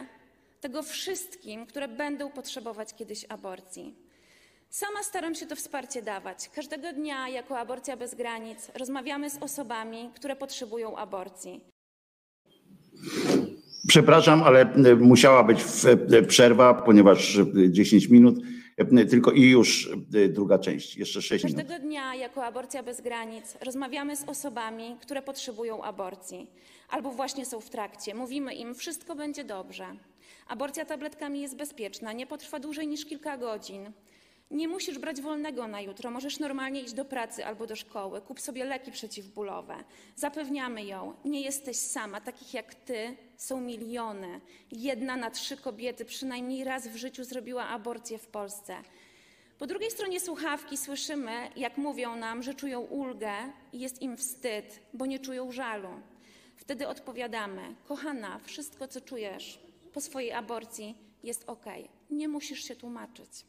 tego wszystkim, które będą potrzebować kiedyś aborcji. Sama staram się to wsparcie dawać. Każdego dnia, jako Aborcja Bez Granic, rozmawiamy z osobami, które potrzebują aborcji. Przepraszam, ale e, musiała być e, przerwa, ponieważ e, 10 minut e, tylko i już druga część, jeszcze 6 minut. Każdego dnia, jako Aborcja Bez Granic, rozmawiamy z osobami, które potrzebują aborcji albo właśnie są w trakcie. Mówimy im, wszystko będzie dobrze. Aborcja tabletkami jest bezpieczna, nie potrwa dłużej niż kilka godzin. Nie musisz brać wolnego na jutro, możesz normalnie iść do pracy albo do szkoły. Kup sobie leki przeciwbólowe. Zapewniamy ją, nie jesteś sama. Takich jak ty są miliony. Jedna na trzy kobiety przynajmniej raz w życiu zrobiła aborcję w Polsce. Po drugiej stronie słuchawki słyszymy, jak mówią nam, że czują ulgę i jest im wstyd, bo nie czują żalu. Wtedy odpowiadamy: Kochana, wszystko co czujesz po swojej aborcji jest ok. Nie musisz się tłumaczyć.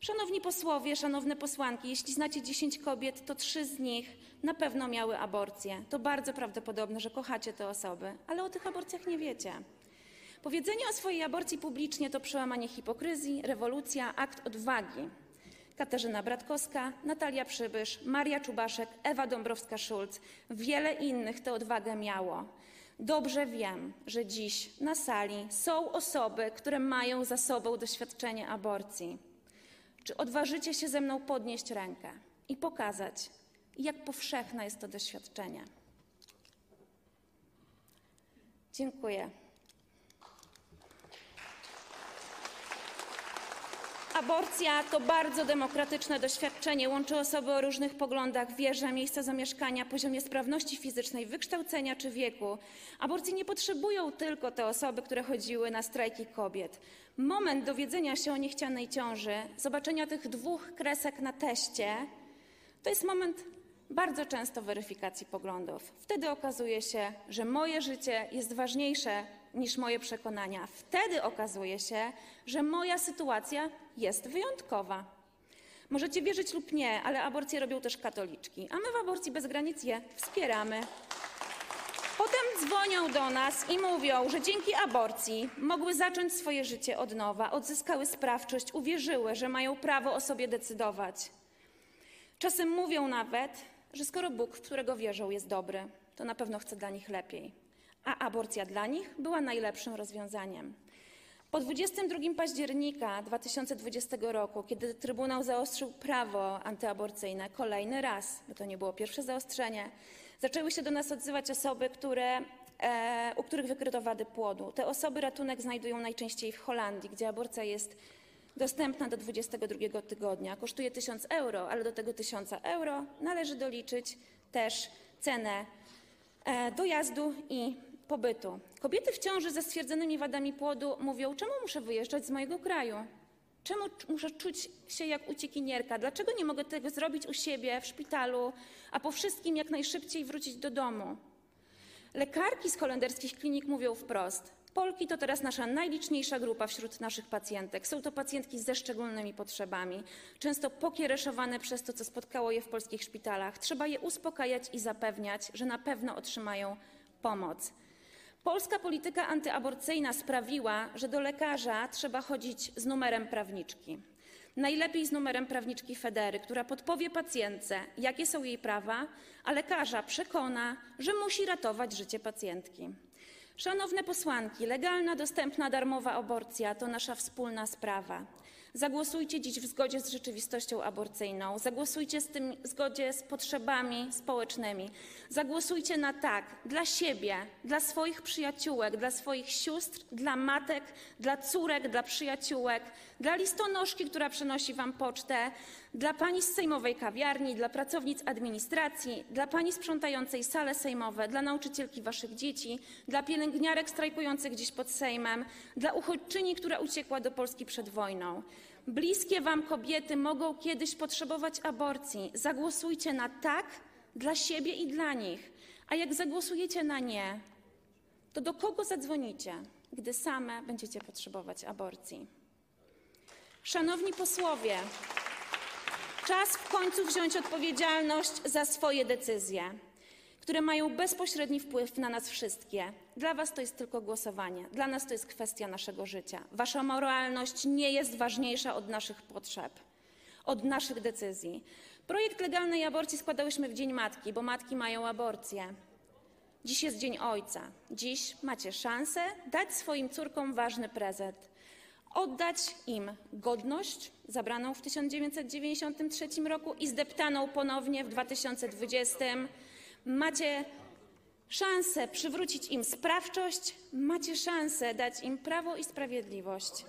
Szanowni posłowie, szanowne posłanki, jeśli znacie 10 kobiet, to trzy z nich na pewno miały aborcję. To bardzo prawdopodobne, że kochacie te osoby, ale o tych aborcjach nie wiecie. Powiedzenie o swojej aborcji publicznie to przełamanie hipokryzji, rewolucja, akt odwagi. Katarzyna Bratkowska, Natalia Przybysz, Maria Czubaszek, Ewa Dąbrowska-Szulc, wiele innych tę odwagę miało. Dobrze wiem, że dziś na sali są osoby, które mają za sobą doświadczenie aborcji. Czy odważycie się ze mną podnieść rękę i pokazać, jak powszechne jest to doświadczenie? Dziękuję. Aborcja to bardzo demokratyczne doświadczenie. Łączy osoby o różnych poglądach, wierze, miejsca zamieszkania, poziomie sprawności fizycznej, wykształcenia czy wieku. Aborcji nie potrzebują tylko te osoby, które chodziły na strajki kobiet. Moment dowiedzenia się o niechcianej ciąży, zobaczenia tych dwóch kresek na teście, to jest moment bardzo często weryfikacji poglądów. Wtedy okazuje się, że moje życie jest ważniejsze niż moje przekonania. Wtedy okazuje się, że moja sytuacja jest wyjątkowa. Możecie wierzyć lub nie, ale aborcje robią też katoliczki, a my w Aborcji Bez Granic je wspieramy. Potem dzwonią do nas i mówią, że dzięki aborcji mogły zacząć swoje życie od nowa, odzyskały sprawczość, uwierzyły, że mają prawo o sobie decydować. Czasem mówią nawet, że skoro Bóg, w którego wierzą, jest dobry, to na pewno chce dla nich lepiej. A aborcja dla nich była najlepszym rozwiązaniem. Po 22 października 2020 roku, kiedy Trybunał zaostrzył prawo antyaborcyjne kolejny raz, bo to nie było pierwsze zaostrzenie, zaczęły się do nas odzywać osoby, które, e, u których wykryto wady płodu. Te osoby ratunek znajdują najczęściej w Holandii, gdzie aborcja jest dostępna do 22 tygodnia. Kosztuje 1000 euro, ale do tego 1000 euro należy doliczyć też cenę e, dojazdu i pobytu. Kobiety w ciąży ze stwierdzonymi wadami płodu mówią: Czemu muszę wyjeżdżać z mojego kraju? Czemu muszę czuć się jak uciekinierka? Dlaczego nie mogę tego zrobić u siebie w szpitalu, a po wszystkim jak najszybciej wrócić do domu? Lekarki z holenderskich klinik mówią wprost: Polki to teraz nasza najliczniejsza grupa wśród naszych pacjentek. Są to pacjentki ze szczególnymi potrzebami, często pokiereszowane przez to, co spotkało je w polskich szpitalach. Trzeba je uspokajać i zapewniać, że na pewno otrzymają pomoc. Polska polityka antyaborcyjna sprawiła, że do lekarza trzeba chodzić z numerem prawniczki. Najlepiej z numerem prawniczki Federy, która podpowie pacjentce, jakie są jej prawa, a lekarza przekona, że musi ratować życie pacjentki. Szanowne posłanki, legalna, dostępna, darmowa aborcja to nasza wspólna sprawa. Zagłosujcie dziś w zgodzie z rzeczywistością aborcyjną. Zagłosujcie z tym w zgodzie z potrzebami społecznymi. Zagłosujcie na tak dla siebie, dla swoich przyjaciółek, dla swoich sióstr, dla matek, dla córek, dla przyjaciółek, dla listonoszki, która przynosi wam pocztę, dla pani z sejmowej kawiarni, dla pracownic administracji, dla pani sprzątającej sale sejmowe, dla nauczycielki waszych dzieci, dla pielęgniarek strajkujących gdzieś pod Sejmem, dla uchodźczyni, która uciekła do Polski przed wojną. Bliskie wam kobiety mogą kiedyś potrzebować aborcji. Zagłosujcie na tak dla siebie i dla nich. A jak zagłosujecie na nie, to do kogo zadzwonicie, gdy same będziecie potrzebować aborcji? Szanowni posłowie, czas w końcu wziąć odpowiedzialność za swoje decyzje, które mają bezpośredni wpływ na nas wszystkie. Dla Was to jest tylko głosowanie, dla nas to jest kwestia naszego życia. Wasza moralność nie jest ważniejsza od naszych potrzeb, od naszych decyzji. Projekt legalnej aborcji składałyśmy w Dzień Matki, bo matki mają aborcję. Dziś jest Dzień Ojca. Dziś macie szansę dać swoim córkom ważny prezent. Oddać im godność zabraną w 1993 roku i zdeptaną ponownie w 2020. Macie szansę przywrócić im sprawczość, macie szansę dać im prawo i sprawiedliwość.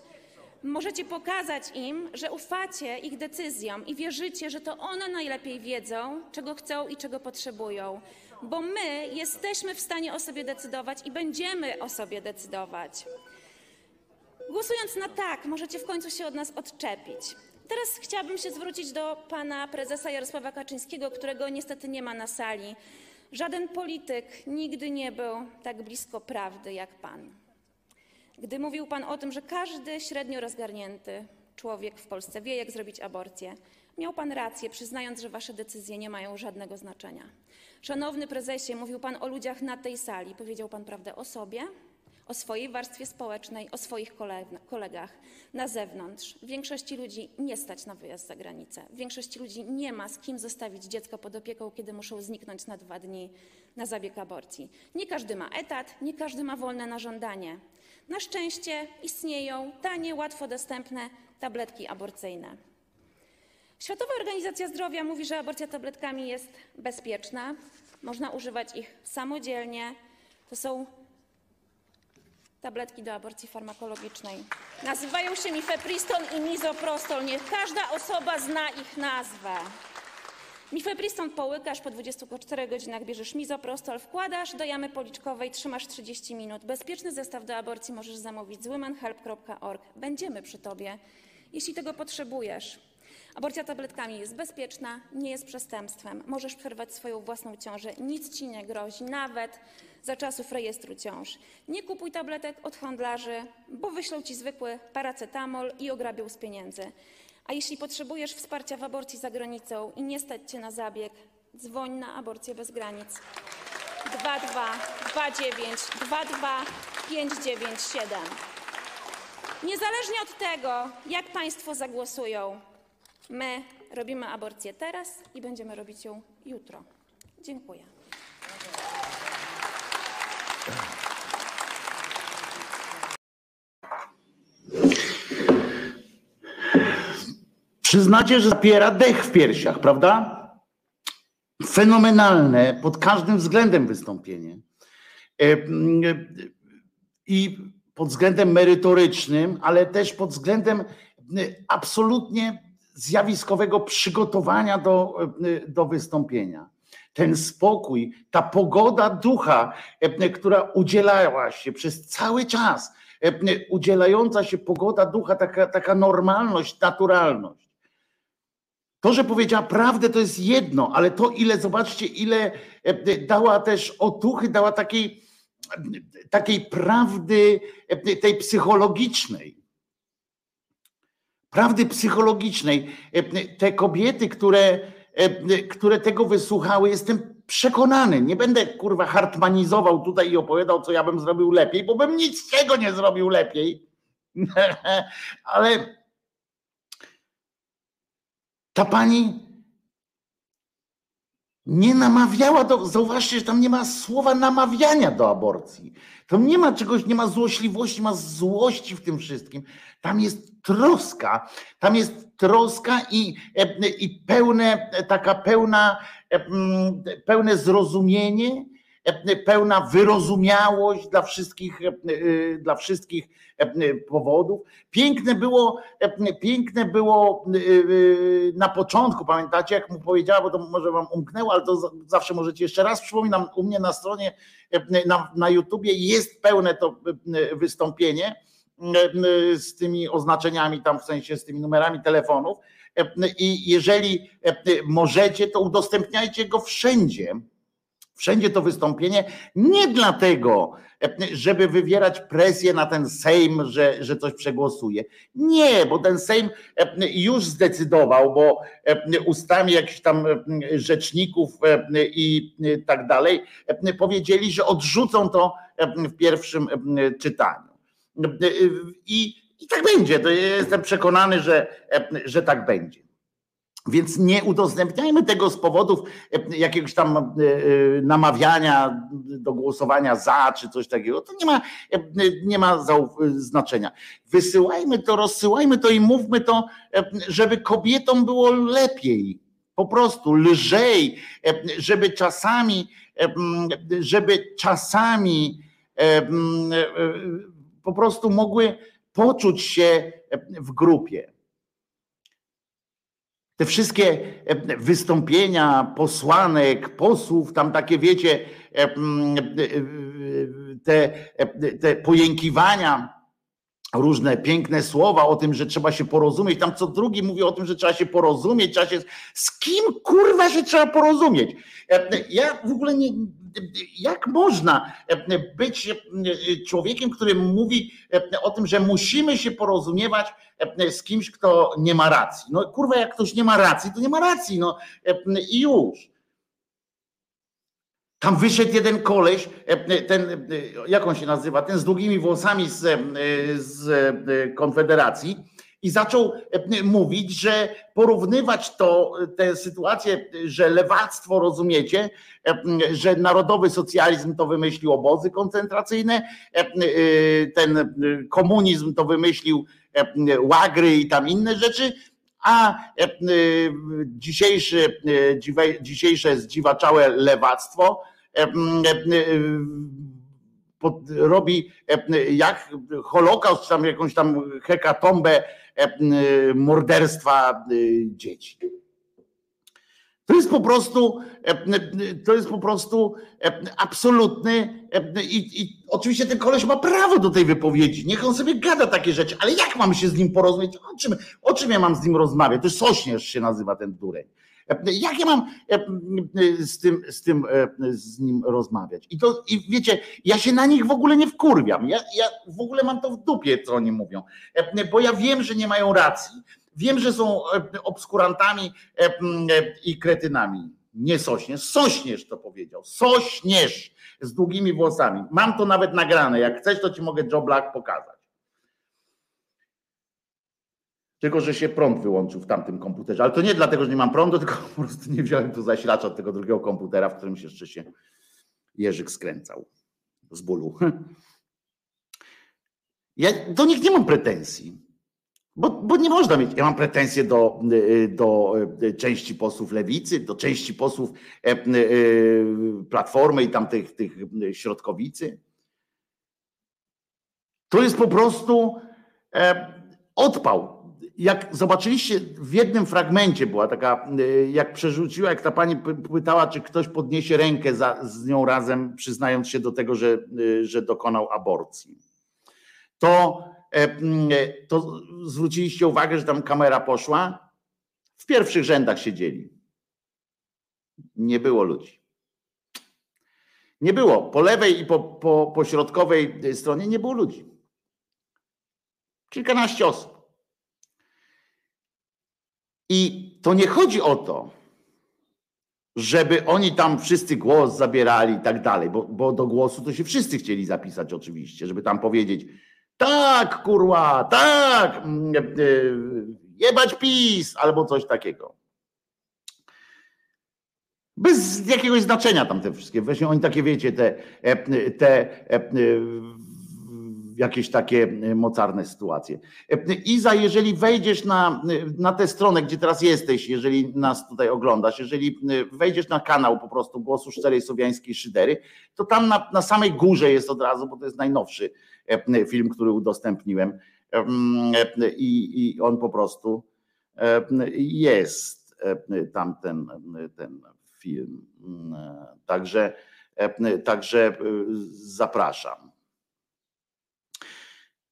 Możecie pokazać im, że ufacie ich decyzjom i wierzycie, że to one najlepiej wiedzą, czego chcą i czego potrzebują, bo my jesteśmy w stanie o sobie decydować i będziemy o sobie decydować. Głosując na tak, możecie w końcu się od nas odczepić. Teraz chciałabym się zwrócić do pana prezesa Jarosława Kaczyńskiego, którego niestety nie ma na sali. Żaden polityk nigdy nie był tak blisko prawdy jak pan. Gdy mówił pan o tym, że każdy średnio rozgarnięty człowiek w Polsce wie, jak zrobić aborcję, miał pan rację, przyznając, że wasze decyzje nie mają żadnego znaczenia. Szanowny prezesie, mówił pan o ludziach na tej sali. Powiedział pan prawdę o sobie, o swojej warstwie społecznej, o swoich kolegach na zewnątrz. Większości ludzi nie stać na wyjazd za granicę. Większości ludzi nie ma z kim zostawić dziecko pod opieką, kiedy muszą zniknąć na dwa dni na zabieg aborcji. Nie każdy ma etat, nie każdy ma wolne na żądanie. Na szczęście istnieją tanie, łatwo dostępne tabletki aborcyjne. Światowa Organizacja Zdrowia mówi, że aborcja tabletkami jest bezpieczna, można używać ich samodzielnie. To są tabletki do aborcji farmakologicznej. Nazywają się mifepriston i mizoprostol. Niech każda osoba zna ich nazwę. Mifepriston połykasz, po 24 godzinach bierzesz mizoprostol, wkładasz do jamy policzkowej, trzymasz 30 minut. Bezpieczny zestaw do aborcji możesz zamówić z womenhelp.org. Będziemy przy Tobie, jeśli tego potrzebujesz. Aborcja tabletkami jest bezpieczna, nie jest przestępstwem. Możesz przerwać swoją własną ciążę, nic Ci nie grozi, nawet za czasów rejestru ciąż. Nie kupuj tabletek od handlarzy, bo wyślą Ci zwykły paracetamol i ograbią z pieniędzy. A jeśli potrzebujesz wsparcia w aborcji za granicą i nie stać Cię na zabieg, dzwoń na aborcję bez granic. 22 29 22 597. Niezależnie od tego, jak Państwo zagłosują, my robimy aborcję teraz i będziemy robić ją jutro. Dziękuję. Przyznacie, że zapiera dech w piersiach, prawda? Fenomenalne pod każdym względem wystąpienie. E, I pod względem merytorycznym, ale też pod względem absolutnie zjawiskowego przygotowania do, do wystąpienia. Ten spokój, ta pogoda ducha, która udzielała się przez cały czas, udzielająca się pogoda ducha, taka, taka normalność, naturalność. To, że powiedziała prawdę, to jest jedno, ale to, ile, zobaczcie, ile e, dała też otuchy, dała takiej, takiej prawdy, e, tej psychologicznej. Prawdy psychologicznej. E, te kobiety, które, które tego wysłuchały, jestem przekonany, nie będę kurwa hartmanizował tutaj i opowiadał, co ja bym zrobił lepiej, bo bym nic z tego nie zrobił lepiej. ale ta pani nie namawiała do, zauważcie, że tam nie ma słowa namawiania do aborcji. Tam nie ma czegoś, nie ma złośliwości, ma złości w tym wszystkim. Tam jest troska, tam jest troska i, i pełne, taka pełna, pełne zrozumienie, pełna wyrozumiałość dla wszystkich, dla wszystkich powodów. Piękne było, piękne było na początku, pamiętacie, jak mu powiedziała, bo to może wam umknęło, ale to zawsze możecie jeszcze raz przypominam, u mnie na stronie na, na YouTubie jest pełne to wystąpienie z tymi oznaczeniami tam w sensie z tymi numerami telefonów i jeżeli możecie, to udostępniajcie go wszędzie Wszędzie to wystąpienie nie dlatego, żeby wywierać presję na ten Sejm, że, że coś przegłosuje. Nie, bo ten Sejm już zdecydował, bo ustami jakichś tam rzeczników i tak dalej powiedzieli, że odrzucą to w pierwszym czytaniu. I, i tak będzie. To jestem przekonany, że, że tak będzie. Więc nie udostępniajmy tego z powodów e, jakiegoś tam e, e, namawiania do głosowania za, czy coś takiego. To nie ma, nie ma znaczenia. Wysyłajmy to, rozsyłajmy to i mówmy to, żeby kobietom było lepiej. Po prostu lżej, żeby czasami, żeby czasami po prostu mogły poczuć się w grupie te wszystkie e, wystąpienia posłanek, posłów, tam takie wiecie, e, e, te, te pojękiwania, różne piękne słowa o tym, że trzeba się porozumieć. Tam co drugi mówi o tym, że trzeba się porozumieć, trzeba się. Z kim kurwa się trzeba porozumieć? Ja w ogóle nie. Jak można być człowiekiem, który mówi o tym, że musimy się porozumiewać z kimś, kto nie ma racji? No kurwa, jak ktoś nie ma racji, to nie ma racji, no i już. Tam wyszedł jeden koleś, ten, jak on się nazywa, ten z długimi włosami z, z Konfederacji i zaczął mówić, że porównywać to, tę sytuację, że lewactwo, rozumiecie, że narodowy socjalizm to wymyślił obozy koncentracyjne, ten komunizm to wymyślił łagry i tam inne rzeczy, a dzisiejsze, dzisiejsze zdziwaczałe lewactwo robi jak Holokaust, tam jakąś tam hekatombę morderstwa dzieci. To jest po prostu, to jest po prostu absolutny i, i, oczywiście ten koleś ma prawo do tej wypowiedzi. Niech on sobie gada takie rzeczy, ale jak mam się z nim porozumieć? O czym, o czym ja mam z nim rozmawiać? To jest Sośnierz się nazywa ten dureń. Jak ja mam z tym, z tym z nim rozmawiać? I to i wiecie, ja się na nich w ogóle nie wkurwiam. Ja, ja w ogóle mam to w dupie, co oni mówią. Bo ja wiem, że nie mają racji. Wiem, że są obskurantami i kretynami. Nie Sośnierz, Sośnierz to powiedział. Sośnierz z długimi włosami. Mam to nawet nagrane. Jak chcesz, to ci mogę Joe Black pokazać. Tylko, że się prąd wyłączył w tamtym komputerze. Ale to nie dlatego, że nie mam prądu, tylko po prostu nie wziąłem tu zasilacza od tego drugiego komputera, w którym się jeszcze się Jerzyk skręcał z bólu. Ja do nich nie mam pretensji. Bo, bo, nie można mieć. Ja mam pretensje do, do części posłów lewicy, do części posłów e, platformy i tam tych, środkowicy. To jest po prostu e, odpał jak zobaczyliście w jednym fragmencie była taka, y, jak przerzuciła, jak ta pani pytała, czy ktoś podniesie rękę za, z nią razem, przyznając się do tego, że, y, że dokonał aborcji. To, to zwróciliście uwagę, że tam kamera poszła. W pierwszych rzędach siedzieli. Nie było ludzi. Nie było. Po lewej i po, po, po środkowej stronie nie było ludzi. Kilkanaście osób. I to nie chodzi o to, żeby oni tam wszyscy głos zabierali i tak dalej, bo, bo do głosu to się wszyscy chcieli zapisać oczywiście, żeby tam powiedzieć tak, kurwa, tak, mm, e, jebać PiS albo coś takiego. Bez jakiegoś znaczenia tam te wszystkie, właśnie oni takie wiecie, te, e, te e, jakieś takie e, mocarne sytuacje. E, Iza, jeżeli wejdziesz na, na tę stronę, gdzie teraz jesteś, jeżeli nas tutaj oglądasz, jeżeli e, wejdziesz na kanał po prostu Głosu Szczerej Słowiańskiej Szydery, to tam na, na samej górze jest od razu, bo to jest najnowszy film, który udostępniłem i, i on po prostu jest tam ten, ten film. Także, także zapraszam.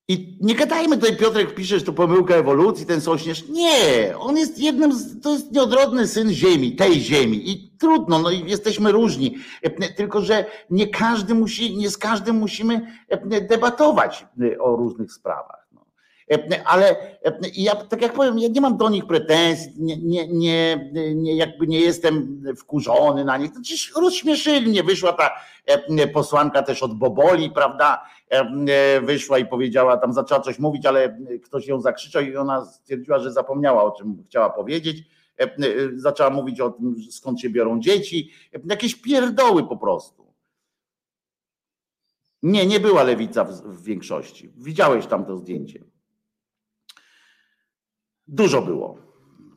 I nie gadajmy tutaj, Piotrek pisze, że to pomyłka ewolucji, ten sośnierz. Nie, on jest jednym, z, to jest nieodrodny syn ziemi, tej ziemi. I trudno, no i jesteśmy różni. Tylko, że nie każdy musi, nie z każdym musimy debatować o różnych sprawach. Ale ja, tak jak powiem, ja nie mam do nich pretensji, nie, nie, nie, jakby nie jestem wkurzony na nich. Przecież rozśmieszyli mnie, wyszła ta posłanka też od Boboli, prawda? Wyszła i powiedziała, tam zaczęła coś mówić, ale ktoś ją zakrzyczał i ona stwierdziła, że zapomniała o czym chciała powiedzieć. Zaczęła mówić o tym, skąd się biorą dzieci. Jakieś pierdoły po prostu. Nie, nie była lewica w, w większości. Widziałeś tam to zdjęcie. Dużo było.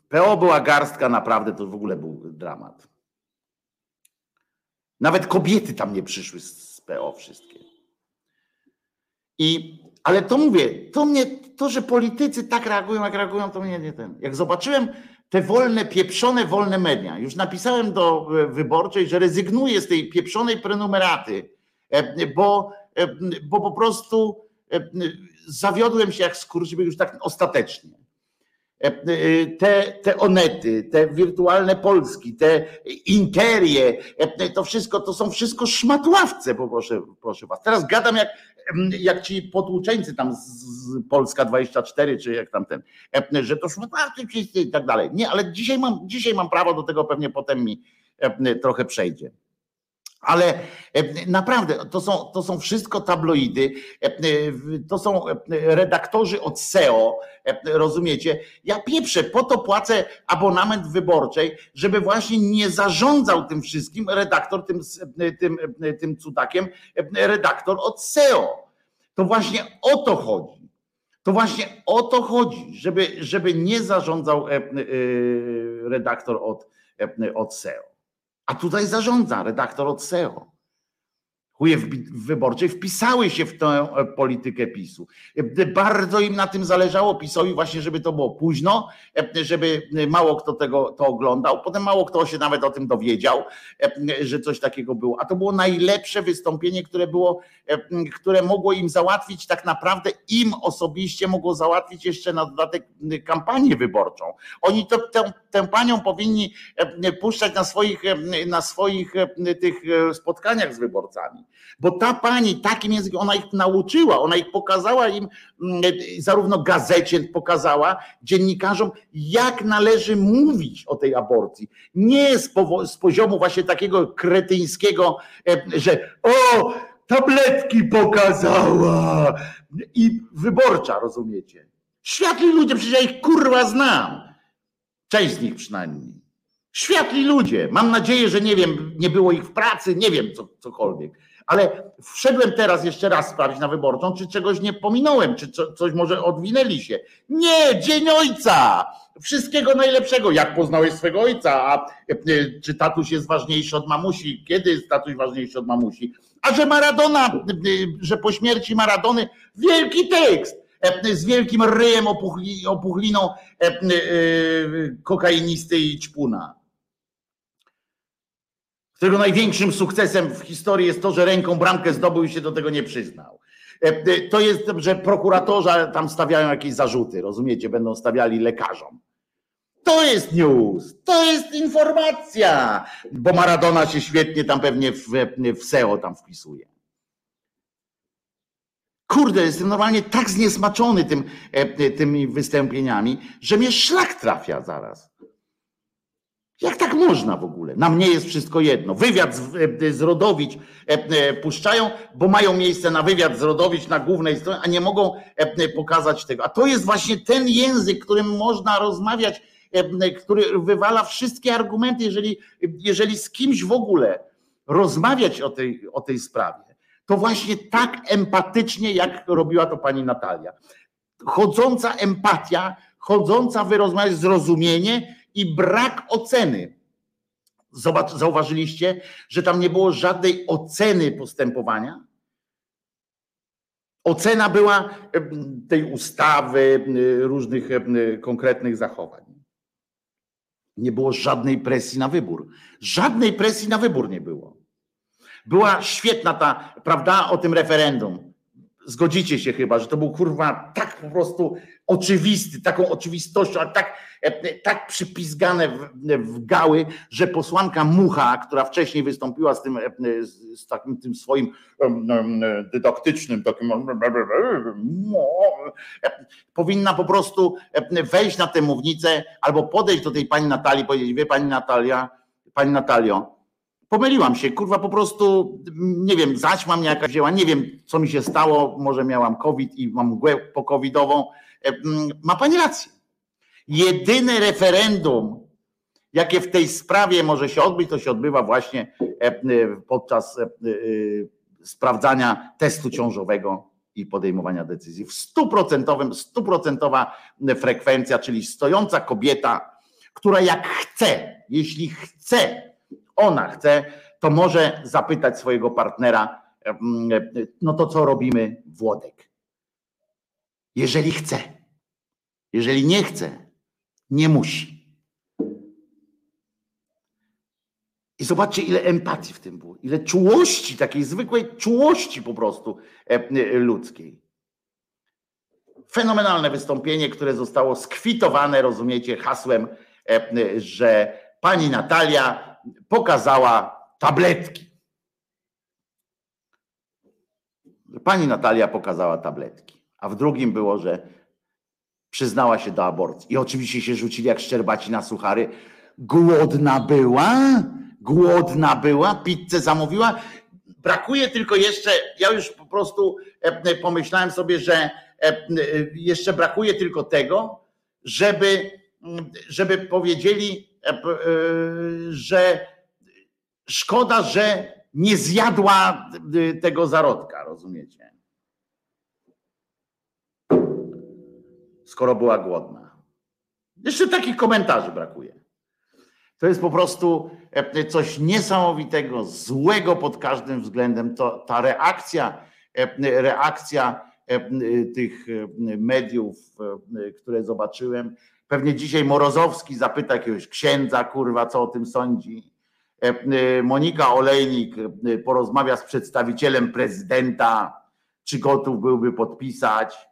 PO była garstka, naprawdę to w ogóle był dramat. Nawet kobiety tam nie przyszły z PO wszystkie. I, ale to mówię, to mnie, to, że politycy tak reagują, jak reagują, to mnie nie ten. Jak zobaczyłem te wolne, pieprzone wolne media, już napisałem do e, wyborczej, że rezygnuję z tej pieprzonej prenumeraty, e, bo, e, bo po prostu zawiodłem się jak skurczyby już tak ostatecznie. E, e, te, te onety, te wirtualne Polski, te interie, e, to wszystko, to są wszystko szmatławce, proszę, proszę was. Teraz gadam jak, jak ci potłuczeńcy tam z Polska 24, czy jak tam ten, że to szmatławcy wszyscy i tak dalej. Nie, ale dzisiaj mam, dzisiaj mam prawo do tego, pewnie potem mi trochę przejdzie. Ale e, naprawdę, to są, to są wszystko tabloidy, e, to są e, redaktorzy od SEO, rozumiecie? Ja pieprzę, po to płacę abonament wyborczej, żeby właśnie nie zarządzał tym wszystkim redaktor, tym, tym, tym cudakiem, redaktor od SEO. To właśnie o to chodzi. To właśnie o to chodzi, żeby, żeby nie zarządzał redaktor od, od SEO. A tutaj zarządza redaktor od SEO. Chuje wyborczej wpisały się w tę politykę PiSu. Bardzo im na tym zależało PiSowi właśnie, żeby to było późno, żeby mało kto tego to oglądał. Potem mało kto się nawet o tym dowiedział, że coś takiego było. A to było najlepsze wystąpienie, które było, które mogło im załatwić tak naprawdę im osobiście mogło załatwić jeszcze na dodatek kampanię wyborczą. Oni to, tę, tę panią powinni puszczać na swoich, na swoich tych spotkaniach z wyborcami bo ta pani takim językiem, ona ich nauczyła, ona ich pokazała im, mm, zarówno gazecie pokazała, dziennikarzom, jak należy mówić o tej aborcji. Nie z, z poziomu właśnie takiego kretyńskiego, e, że o, tabletki pokazała i wyborcza, rozumiecie? Światli ludzie, przecież ja ich kurwa znam. Część z nich przynajmniej. Światli ludzie. Mam nadzieję, że nie wiem, nie było ich w pracy, nie wiem, co, cokolwiek ale wszedłem teraz jeszcze raz sprawdzić na wyborczą, czy czegoś nie pominąłem, czy coś może odwinęli się. Nie, dzień ojca! Wszystkiego najlepszego. Jak poznałeś swego ojca? A e, czy tatuś jest ważniejszy od mamusi? Kiedy jest tatuś ważniejszy od mamusi? A że Maradona, e, że po śmierci Maradony wielki tekst e, z wielkim ryjem opuchli, opuchliną kokainisty i ćpuna którego największym sukcesem w historii jest to, że ręką bramkę zdobył i się do tego nie przyznał. E, e, to jest, że prokuratorzy tam stawiają jakieś zarzuty, rozumiecie, będą stawiali lekarzom. To jest news, to jest informacja, bo Maradona się świetnie tam pewnie w, w SEO tam wpisuje. Kurde, jestem normalnie tak zniesmaczony tym, e, tymi wystąpieniami, że mnie szlak trafia zaraz. Jak tak można w ogóle? Na mnie jest wszystko jedno. Wywiad z, e, z Rodowicz e, e, puszczają, bo mają miejsce na wywiad z Rodowicz na głównej stronie, a nie mogą pokazać tego. A to jest właśnie ten język, którym można rozmawiać, który wywala wszystkie argumenty, jeżeli, jeżeli z kimś w ogóle rozmawiać o tej, o tej sprawie, to właśnie tak empatycznie, jak robiła to pani Natalia. Chodząca empatia, chodząca wyrozmawiać zrozumienie, i brak oceny. Zobacz, zauważyliście, że tam nie było żadnej oceny postępowania? Ocena była tej ustawy, różnych konkretnych zachowań. Nie było żadnej presji na wybór. Żadnej presji na wybór nie było. Była świetna ta, prawda, o tym referendum. Zgodzicie się chyba, że to był kurwa tak po prostu oczywisty, taką oczywistością, ale tak, e, tak przypizgane w, w, gały, że posłanka Mucha, która wcześniej wystąpiła z tym, e, z takim tym swoim dydaktycznym, takim powinna po prostu e, wejść na tę mównicę albo podejść do tej pani Natalii i powiedzieć, wie pani Natalia, pani Natalio, pomyliłam się, kurwa, po prostu, nie wiem, zaćma mnie jakaś wzięła, nie wiem, co mi się stało, może miałam COVID i mam mgłę pokowidową, E, ma pani rację. Jedyne referendum, jakie w tej sprawie może się odbyć, to się odbywa właśnie e, e, podczas sprawdzania testu ciążowego i podejmowania decyzji. W stuprocentowym, stuprocentowa frekwencja, czyli stojąca kobieta, która jak chce, jeśli chce, ona chce, to może zapytać swojego partnera, no to co robimy, Włodek? jeżeli chce. Jeżeli nie chce, nie musi. I zobaczcie, ile empatii w tym było, ile czułości, takiej zwykłej czułości po prostu ludzkiej. Fenomenalne wystąpienie, które zostało skwitowane, rozumiecie, hasłem, że pani Natalia pokazała tabletki. Pani Natalia pokazała tabletki a w drugim było, że przyznała się do aborcji. I oczywiście się rzucili jak szczerbaci na suchary. Głodna była, głodna była, pizzę zamówiła. Brakuje tylko jeszcze, ja już po prostu e, pomyślałem sobie, że e, e, jeszcze brakuje tylko tego, żeby, żeby powiedzieli, że szkoda, że nie zjadła tego zarodka, rozumiecie? skoro była głodna. Jeszcze takich komentarzy brakuje. To jest po prostu e, coś niesamowitego, złego pod każdym względem. To, ta reakcja, e, reakcja e, tych mediów, które zobaczyłem. Pewnie dzisiaj Morozowski zapyta jakiegoś księdza, kurwa, co o tym sądzi. Monika Olejnik porozmawia z przedstawicielem prezydenta, czy gotów byłby podpisać.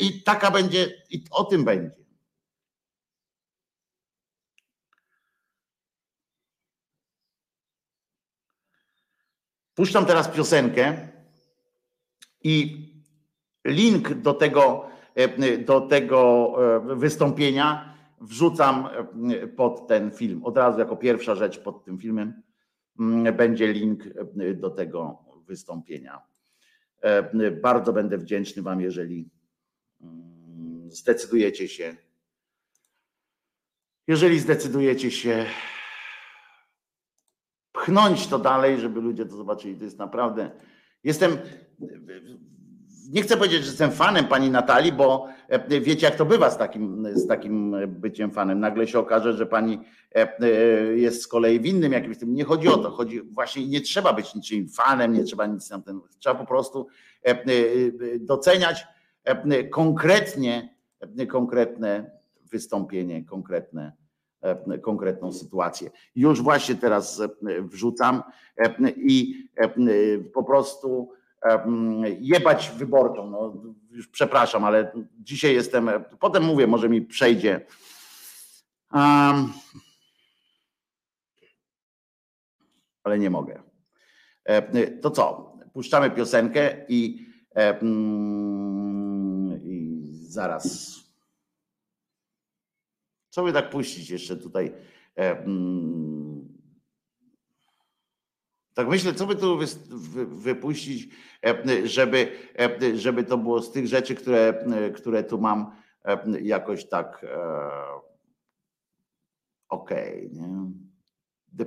I taka będzie, i o tym będzie. Puszczam teraz piosenkę i link do tego, e, do tego e, wystąpienia wrzucam e, pod ten film. Od razu jako pierwsza rzecz pod tym filmem mm, będzie link do tego wystąpienia. Bardzo będę wdzięczny Wam, jeżeli mm, zdecydujecie się. Jeżeli zdecydujecie się pchnąć to dalej, żeby ludzie to zobaczyli. To jest naprawdę. Jestem. Nie chcę powiedzieć, że jestem fanem pani Natalii, bo e, wiecie, jak to bywa z takim, z takim byciem fanem. Nagle się okaże, że pani e, e, jest z kolei winnym jakimś tym. Nie chodzi o to. Chodzi właśnie nie trzeba być niczym fanem, nie trzeba nic na ten. Trzeba po prostu doceniać konkretnie, konkretne wystąpienie, konkretne E, konkretną sytuację. Już właśnie teraz e, wrzucam e, i po prostu jebać wyborcą. No, już przepraszam, ale dzisiaj jestem, potem mówię, może mi przejdzie. Um, ale nie mogę. To co? Puszczamy piosenkę i, i zaraz co by tak puścić jeszcze tutaj? E, tak myślę, co by tu wypuścić, e, żeby, e, żeby to było z tych rzeczy, które, które tu mam jakoś tak okej, okay, nie? The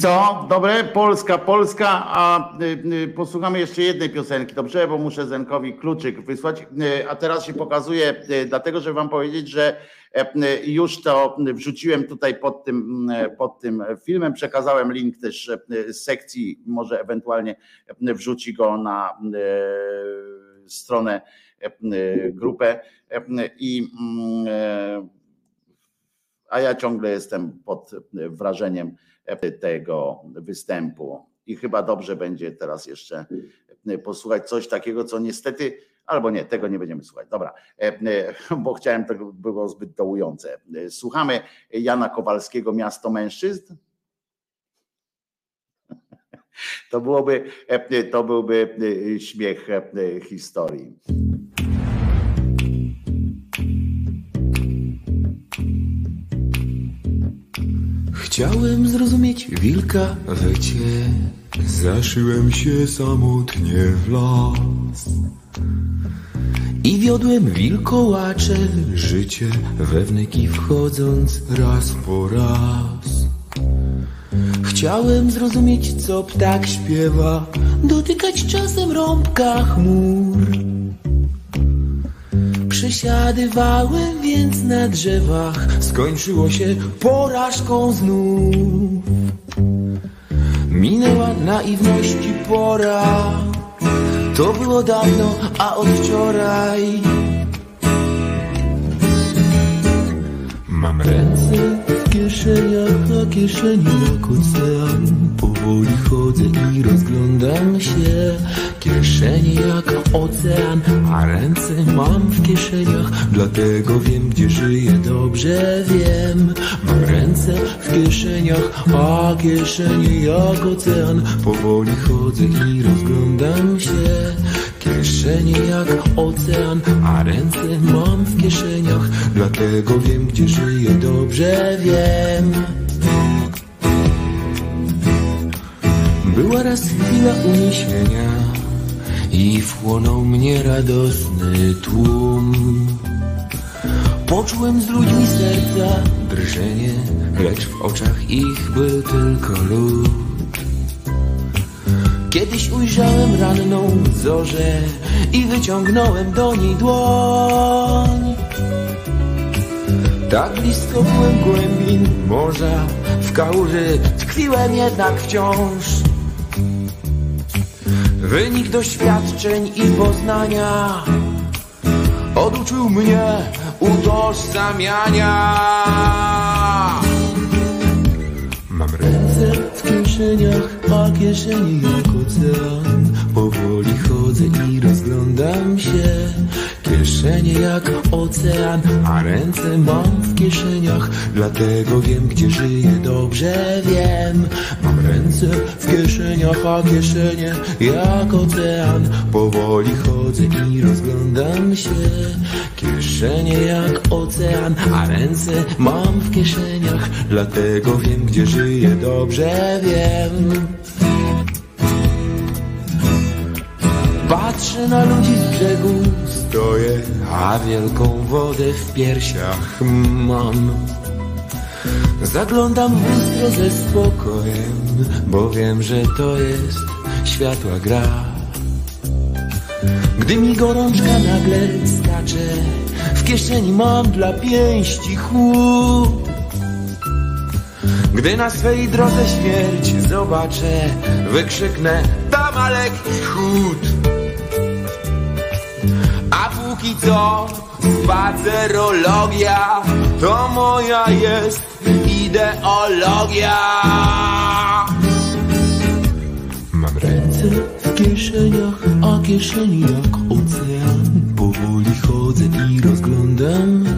co? Dobre? Polska, Polska, a y, y, posłuchamy jeszcze jednej piosenki, dobrze? Bo muszę Zenkowi kluczyk wysłać. Y, a teraz się pokazuje, dlatego że wam powiedzieć, że już to wrzuciłem tutaj pod tym, pod tym filmem, przekazałem link też z sekcji, może ewentualnie wrzuci go na stronę, grupę i a ja ciągle jestem pod wrażeniem tego występu. I chyba dobrze będzie teraz jeszcze posłuchać coś takiego, co niestety, albo nie, tego nie będziemy słuchać. Dobra, bo chciałem, to było zbyt dołujące. Słuchamy Jana Kowalskiego, Miasto Mężczyzn. To byłoby, to byłby śmiech historii. Chciałem zrozumieć wilka wycie, zaszyłem się samotnie w las. I wiodłem wilkołacze życie, we wnyki wchodząc raz po raz. Chciałem zrozumieć, co ptak śpiewa, dotykać czasem rąbka chmur. Przesiadywałem więc na drzewach. Skończyło się porażką znów. Minęła naiwności pora. To było dawno, a od wczoraj. Mam ręce w kieszeniach, a kieszeni jak ocean Powoli chodzę i rozglądam się. Kieszenie jak ocean, a ręce mam w kieszeniach. Dlatego wiem, gdzie żyję, dobrze wiem. Mam ręce w kieszeniach, a kieszenie jak ocean. Powoli chodzę i rozglądam się. Kieszenie jak ocean, a ręce mam w kieszeniach. Dlatego wiem, gdzie żyję, dobrze wiem Była raz chwila uniesienia i wchłonął mnie radosny tłum. Poczułem z ludźmi serca drżenie, lecz w oczach ich był tylko lód. Kiedyś ujrzałem ranną zorzę i wyciągnąłem do niej dłoń. Tak blisko byłem głębin morza, w kałuży tkwiłem jednak wciąż. Wynik doświadczeń i poznania oduczył mnie utożsamiania. Mam ręce w kieszeniach, a kieszeni jak ocean. Powoli chodzę i rozglądam się. Kieszenie jak ocean, a ręce mam w kieszeniach. Dlatego wiem, gdzie żyję, dobrze wiem. Mam ręce w kieszeniach, a kieszenie jak ocean. Powoli chodzę i rozglądam się. Kieszenie jak ocean, a ręce mam w kieszeniach. Dlatego wiem, gdzie żyję, dobrze wiem. Patrzę na ludzi z brzegu, stoję, a wielką wodę w piersiach mam. Zaglądam w lustro ze spokojem, bo wiem, że to jest światła gra. Gdy mi gorączka nagle skacze, w kieszeni mam dla pięści chłód. Gdy na swej drodze śmierć zobaczę, wykrzyknę tam lekki chód. Póki co spacerologia to moja jest ideologia. Mam ręce w kieszeniach, a kieszeni jak ocean. Powoli chodzę i rozglądam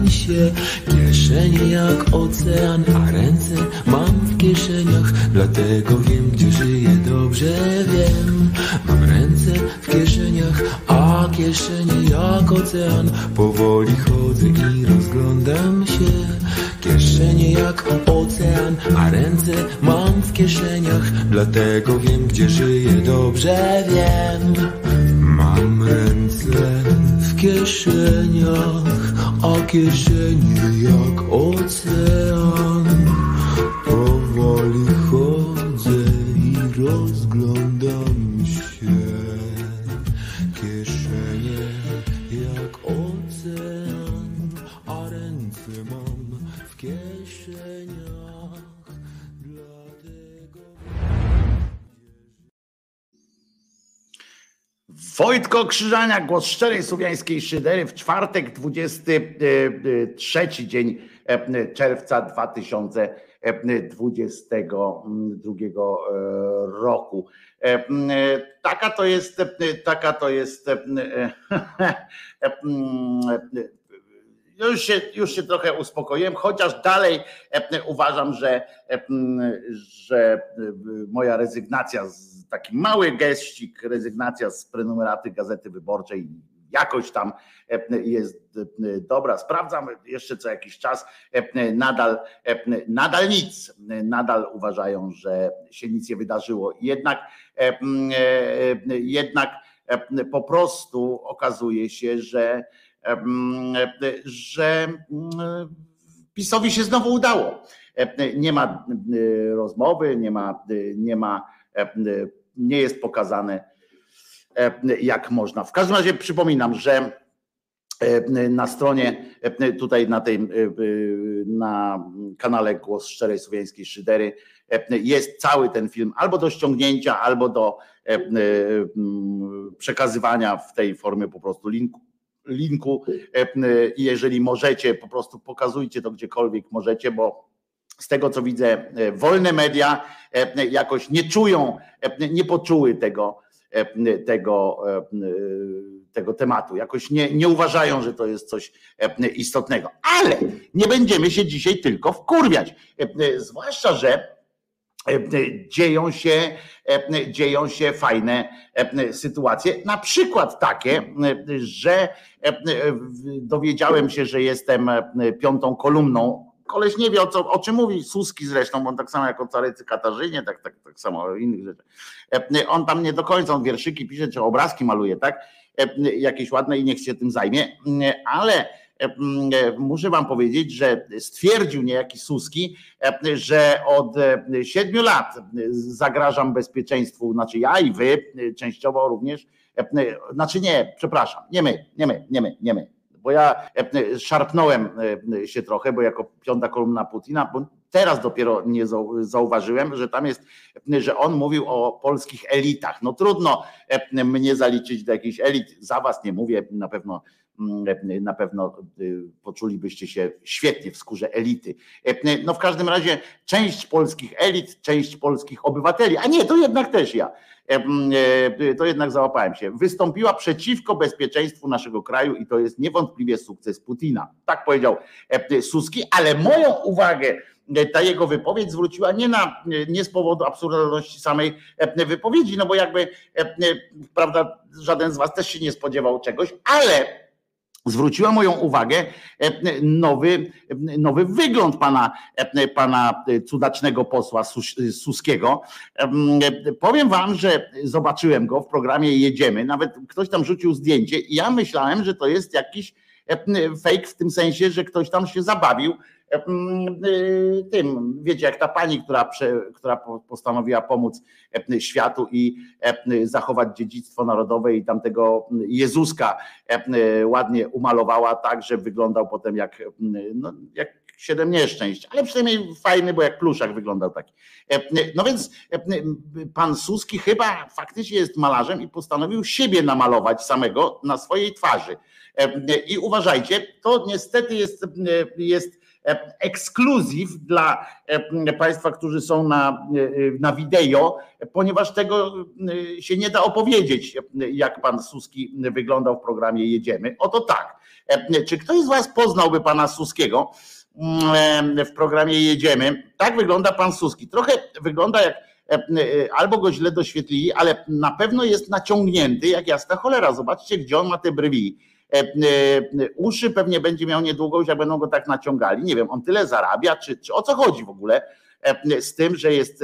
się. Kieszenie jak ocean, a ręce mam w kieszeniach. Dlatego wiem, gdzie żyję, dobrze wiem. Mam ręce w kieszeniach, a kieszenie jak ocean. Powoli chodzę i rozglądam się. Kieszenie jak ocean, a ręce mam w kieszeniach. Dlatego wiem, gdzie żyję, dobrze wiem. Mam ręce kieszeniach, a kieszenie jak ocean. Wojtko Krzyżania, głos szczerej słowiańskiej szydery w czwartek, 23 dzień e, czerwca 2022 roku. E, taka to jest, taka to jest już się, już się trochę uspokoiłem, chociaż dalej uważam, że, że moja rezygnacja z taki mały geścik, rezygnacja z prenumeraty Gazety Wyborczej jakoś tam jest dobra. Sprawdzam jeszcze co jakiś czas. Nadal, nadal nic. Nadal uważają, że się nic nie wydarzyło. Jednak, jednak po prostu okazuje się, że, że PiSowi się znowu udało. Nie ma rozmowy, nie ma, nie ma nie jest pokazane, e, jak można. W każdym razie przypominam, że e, na stronie, e, tutaj na tej, na kanale Głos Szczerej Słowiańskiej Szydery jest cały ten film albo do ściągnięcia, albo do przekazywania w tej formie po prostu linku. linku. Jeżeli możecie, po prostu pokazujcie to gdziekolwiek możecie, bo z tego co widzę, e, wolne media e, jakoś nie czują, e, nie poczuły tego, tego, tego tematu. Jakoś nie, nie uważają, że to jest coś istotnego. Ale nie będziemy się dzisiaj tylko wkurwiać. Zwłaszcza, że dzieją się, dzieją się fajne sytuacje. Na przykład takie, że dowiedziałem się, że jestem piątą kolumną koleś nie wie o, co, o czym mówi, Suski zresztą, on tak samo jak o Carycy Katarzynie, tak, tak, tak samo o innych rzeczach. E, on tam nie do końca, on wierszyki pisze, czy obrazki maluje, tak? E, jakieś ładne i niech się tym zajmie, e, ale muszę wam powiedzieć, że stwierdził niejaki Suski, że od siedmiu lat zagrażam bezpieczeństwu, znaczy ja i wy, częściowo również, znaczy nie, przepraszam, nie my, nie my, nie my, nie my, bo ja e, szarpnąłem e, się trochę, bo jako piąta kolumna Putina, bo teraz dopiero nie zauważyłem, że tam jest, że on mówił o polskich elitach. No trudno e, mnie zaliczyć do jakichś elit, za was nie mówię, na pewno na pewno poczulibyście się świetnie w skórze elity. No w każdym razie część polskich elit, część polskich obywateli, a nie, to jednak też ja E, to jednak załapałem się. Wystąpiła przeciwko bezpieczeństwu naszego kraju i to jest niewątpliwie sukces Putina. Tak powiedział e, Suski, ale moją uwagę e, ta jego wypowiedź zwróciła nie, na, nie z powodu absurdalności samej wypowiedzi, no bo jakby, prawda, żaden z was też się nie spodziewał czegoś, ale zwróciła moją uwagę e, nowy, nowy wygląd pana, e, pana cudacznego posła Suskiego. Powiem wam, że zobaczyłem go w programie Jedziemy, nawet ktoś tam rzucił zdjęcie i ja myślałem, że to jest jakiś fake w tym sensie, że ktoś tam się zabawił Y, tym, wiecie, jak ta pani, która, która postanowiła pomóc światu i zachować dziedzictwo narodowe i tamtego Jezuska ładnie umalowała tak, że wyglądał potem jak, no, jak siedem nieszczęść, ale przynajmniej fajny, bo jak pluszak wyglądał taki. No więc pan Suski chyba faktycznie jest malarzem i postanowił siebie namalować samego na swojej twarzy. I uważajcie, to niestety jest, jest E, ekskluzyw dla e, Państwa, którzy są na, e, na wideo, ponieważ tego się nie da opowiedzieć, jak pan Suski wyglądał w programie Jedziemy. Oto tak. Czy ktoś z Was poznałby pana Suskiego w programie Jedziemy? Tak wygląda pan Suski. Trochę wygląda jak albo go źle doświetlili, ale na pewno jest naciągnięty jak jasna cholera. Zobaczcie, gdzie on ma te brwi E, e, uszy pewnie będzie miał niedługo, jak będą go tak naciągali. Nie wiem, on tyle zarabia, czy, czy o co chodzi w ogóle e, z tym, że jest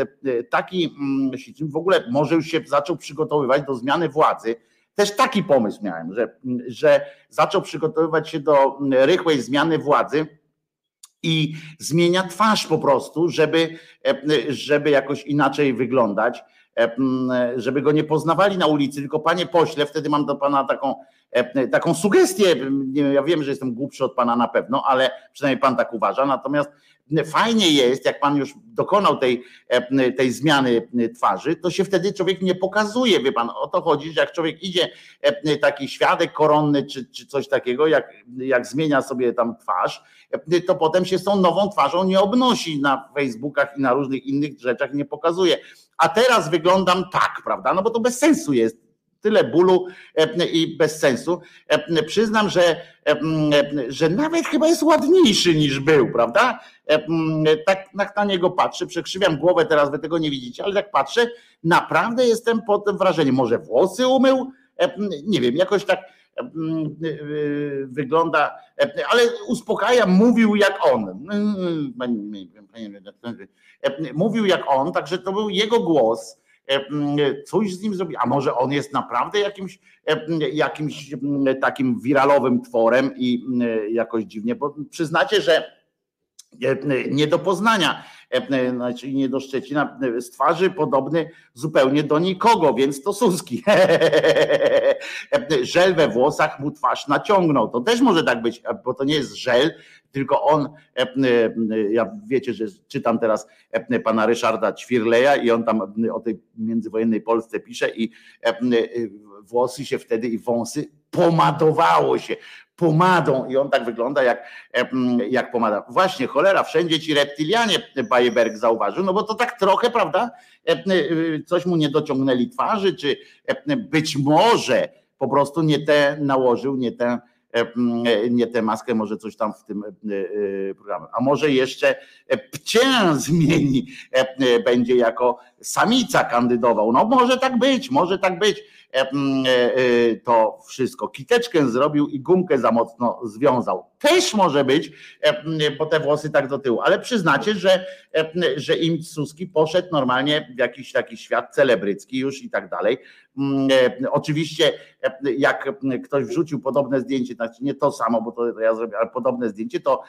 taki, mm, w ogóle może już się zaczął przygotowywać do zmiany władzy. Też taki pomysł miałem, że, że zaczął przygotowywać się do rychłej zmiany władzy i zmienia twarz po prostu, żeby, żeby jakoś inaczej wyglądać, żeby go nie poznawali na ulicy, tylko panie pośle, wtedy mam do pana taką taką sugestię, ja wiem, że jestem głupszy od pana na pewno, ale przynajmniej pan tak uważa, natomiast fajnie jest, jak pan już dokonał tej, tej zmiany twarzy, to się wtedy człowiek nie pokazuje, wie pan, o to chodzi, że jak człowiek idzie, taki świadek koronny czy, czy coś takiego, jak, jak zmienia sobie tam twarz, to potem się z tą nową twarzą nie obnosi na Facebookach i na różnych innych rzeczach, nie pokazuje. A teraz wyglądam tak, prawda? No bo to bez sensu jest tyle bólu i bez sensu. Przyznam, że, że nawet chyba jest ładniejszy niż był, prawda? Tak, tak na niego patrzę, przekrzywiam głowę, teraz wy tego nie widzicie, ale tak patrzę, naprawdę jestem pod wrażeniem. Może włosy umył? Nie wiem, jakoś tak wygląda, ale uspokaja, mówił jak on. Mówił jak on, także to był jego głos coś z nim zrobi, a może on jest naprawdę jakimś, jakimś takim wiralowym tworem i jakoś dziwnie, bo przyznacie, że nie do poznania, znaczy nie do Szczecina, z twarzy podobny zupełnie do nikogo, więc to Suski. Żel we włosach mu twarz naciągnął. To też może tak być, bo to nie jest żel, tylko on, ja wiecie, że czytam teraz pana Ryszarda Ćwirleja i on tam o tej międzywojennej Polsce pisze i włosy się wtedy i wąsy pomadowało się pomadą i on tak wygląda jak, jak pomada. Właśnie, cholera, wszędzie ci reptilianie Bajeberg zauważył, no bo to tak trochę, prawda, coś mu nie dociągnęli twarzy, czy być może po prostu nie te nałożył, nie tę nie tę maskę, może coś tam w tym programie. A może jeszcze pcię zmieni, będzie jako samica kandydował. No może tak być, może tak być E, e, to wszystko. Kiteczkę zrobił i gumkę za mocno związał. Też może być, bo te włosy tak do tyłu, ale przyznacie, że, że im Suski poszedł normalnie w jakiś taki świat celebrycki już i tak dalej. Oczywiście, jak ktoś wrzucił podobne zdjęcie, znaczy nie to samo, bo to ja zrobię, ale podobne zdjęcie, to,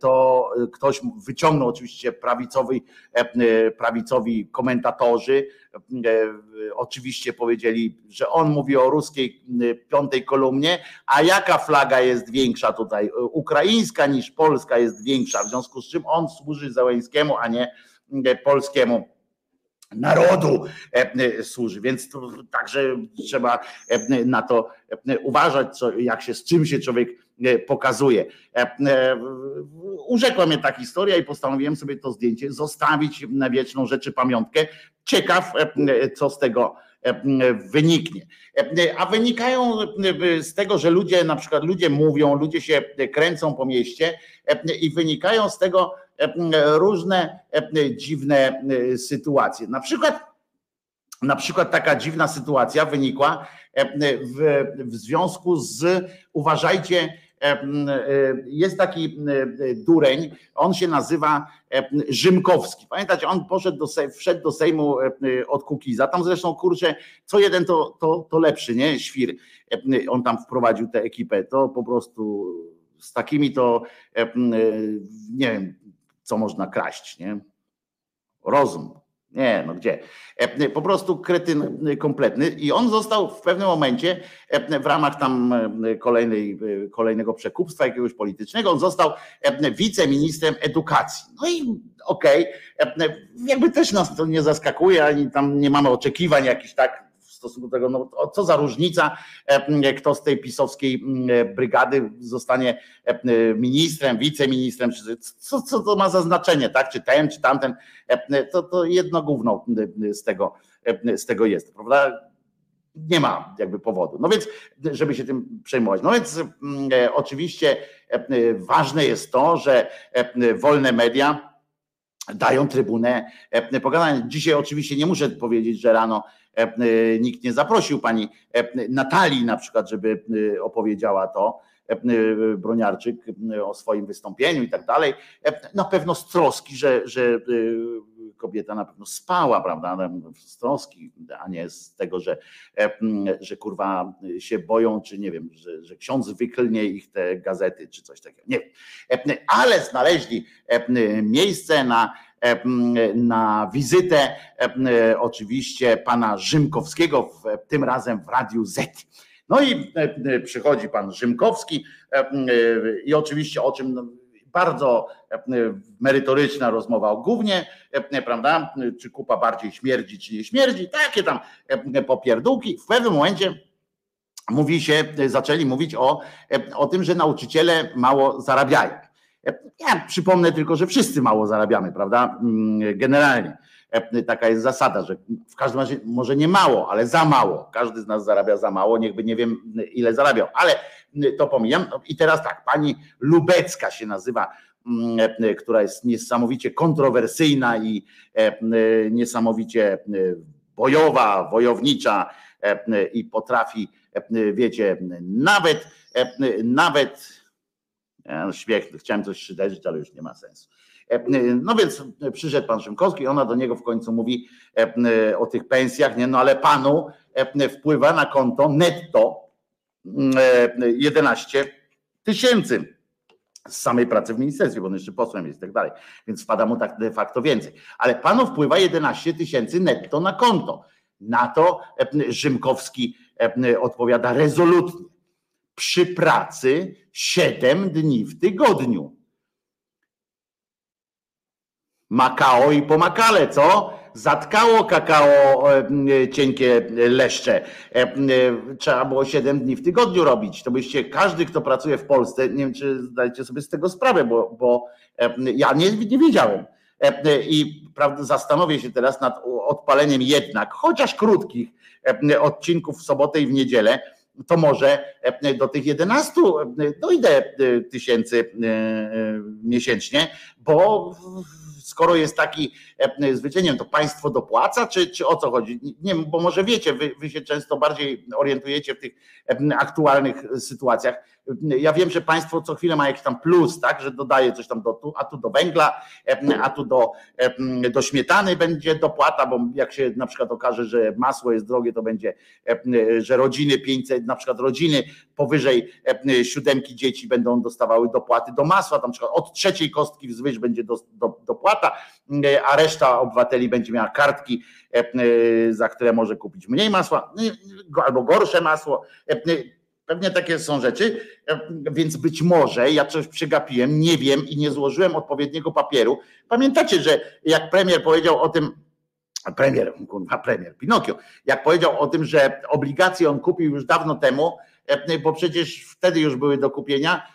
to ktoś wyciągnął oczywiście prawicowi, prawicowi komentatorzy, oczywiście powiedzieli, że on mówi o ruskiej piątej kolumnie, a jaka flaga jest większa tutaj? Ukraińska niż polska jest większa, w związku z czym on służy Załęskiemu, a nie polskiemu narodu służy, więc to także trzeba na to uważać, co, jak się z czym się człowiek pokazuje. Urzekła mnie ta historia i postanowiłem sobie to zdjęcie zostawić na wieczną rzeczy pamiątkę. Ciekaw, co z tego wyniknie. A wynikają z tego, że ludzie, na przykład ludzie mówią, ludzie się kręcą po mieście i wynikają z tego różne dziwne sytuacje. Na przykład, na przykład taka dziwna sytuacja wynikła w, w związku z, uważajcie, jest taki dureń, on się nazywa Rzymkowski. Pamiętacie, on poszedł do, wszedł do Sejmu od Kukiza, tam zresztą kurczę, co jeden to, to, to lepszy, nie? Świr. On tam wprowadził tę ekipę, to po prostu z takimi to nie wiem, co można kraść, nie? Rozum. Nie, no gdzie? E, po prostu kretyn kompletny i on został w pewnym momencie w ramach tam kolejnej, kolejnego przekupstwa jakiegoś politycznego, on został wiceministrem edukacji. No i okej, okay, jakby też nas to nie zaskakuje, ani tam nie mamy oczekiwań jakichś tak stosunku do tego, no, co za różnica, e, kto z tej pisowskiej e, brygady zostanie e, ministrem, wiceministrem, co, co to ma za znaczenie, tak? Czy ten, czy tamten, to, to jedno gówno z tego, z tego jest, prawda? Nie ma jakby powodu. No więc, żeby się tym przejmować. No więc oczywiście ważne jest to, że wolne media dają trybunę pogadania. Dzisiaj oczywiście nie muszę powiedzieć, że rano nikt nie zaprosił pani e, Natalii na przykład, żeby opowiedziała to. Broniarczyk o swoim wystąpieniu i tak dalej. Na pewno z troski, że, że kobieta na pewno spała, prawda? Z troski, a nie z tego, że, że kurwa się boją, czy nie wiem, że, że ksiądz wyklnie ich te gazety, czy coś takiego. Nie wiem. Ale znaleźli miejsce na na wizytę oczywiście pana Rzymkowskiego, tym razem w Radiu Z. No i przychodzi pan Rzymkowski i oczywiście o czym no, bardzo merytoryczna rozmowa o głównie, prawda? Czy kupa bardziej śmierdzi, czy nie śmierdzi, takie tam popierdółki. W pewnym momencie mówi się, zaczęli mówić o, o tym, że nauczyciele mało zarabiają. Ja przypomnę tylko, że wszyscy mało zarabiamy, prawda? Mm, generalnie. Taka jest zasada, że w każdym razie może nie mało, ale za mało. Każdy z nas zarabia za mało, niechby nie wiem ile zarabiał, ale to pomijam. I teraz tak, pani Lubecka się nazywa, mm, która jest niesamowicie kontrowersyjna i niesamowicie bojowa, wojownicza i potrafi, wiecie, nawet, nawet śmiech, chciałem coś szyderzyć, ale już nie ma sensu. No więc przyszedł pan Szymkowski, ona do niego w końcu mówi o tych pensjach, nie, no ale panu wpływa na konto netto 11 tysięcy z samej pracy w ministerstwie, bo on jeszcze posłem jest i tak dalej, więc wpada mu tak de facto więcej. Ale panu wpływa 11 tysięcy netto na konto. Na to Rzymkowski odpowiada rezolutnie. Przy pracy 7 dni w tygodniu. Makao i pomakale, co? Zatkało kakao cienkie leszcze. Trzeba było 7 dni w tygodniu robić. To byście, każdy, kto pracuje w Polsce, nie wiem, czy zdajecie sobie z tego sprawę, bo, bo ja nie, nie wiedziałem. I zastanowię się teraz nad odpaleniem jednak, chociaż krótkich odcinków w sobotę i w niedzielę, to może do tych 11 dojdę tysięcy miesięcznie, bo skoro jest taki zwyczajnie, to państwo dopłaca, czy, czy o co chodzi? Nie bo może wiecie, wy, wy się często bardziej orientujecie w tych aktualnych sytuacjach. Ja wiem, że państwo co chwilę ma jakiś tam plus, tak, że dodaje coś tam do, a tu do węgla, a tu do, do śmietany będzie dopłata, bo jak się na przykład okaże, że masło jest drogie, to będzie, że rodziny 500, na przykład rodziny powyżej siódemki dzieci będą dostawały dopłaty do masła, tam przykład od trzeciej kostki wzwyż będzie do, do, dopłata, a reszta obywateli będzie miała kartki, za które może kupić mniej masła albo gorsze masło Pewnie takie są rzeczy, e, więc być może ja coś przegapiłem, nie wiem i nie złożyłem odpowiedniego papieru. Pamiętacie, że jak premier powiedział o tym, premier, kurwa, premier, Pinokio, jak powiedział o tym, że obligacje on kupił już dawno temu, e, bo przecież wtedy już były do kupienia,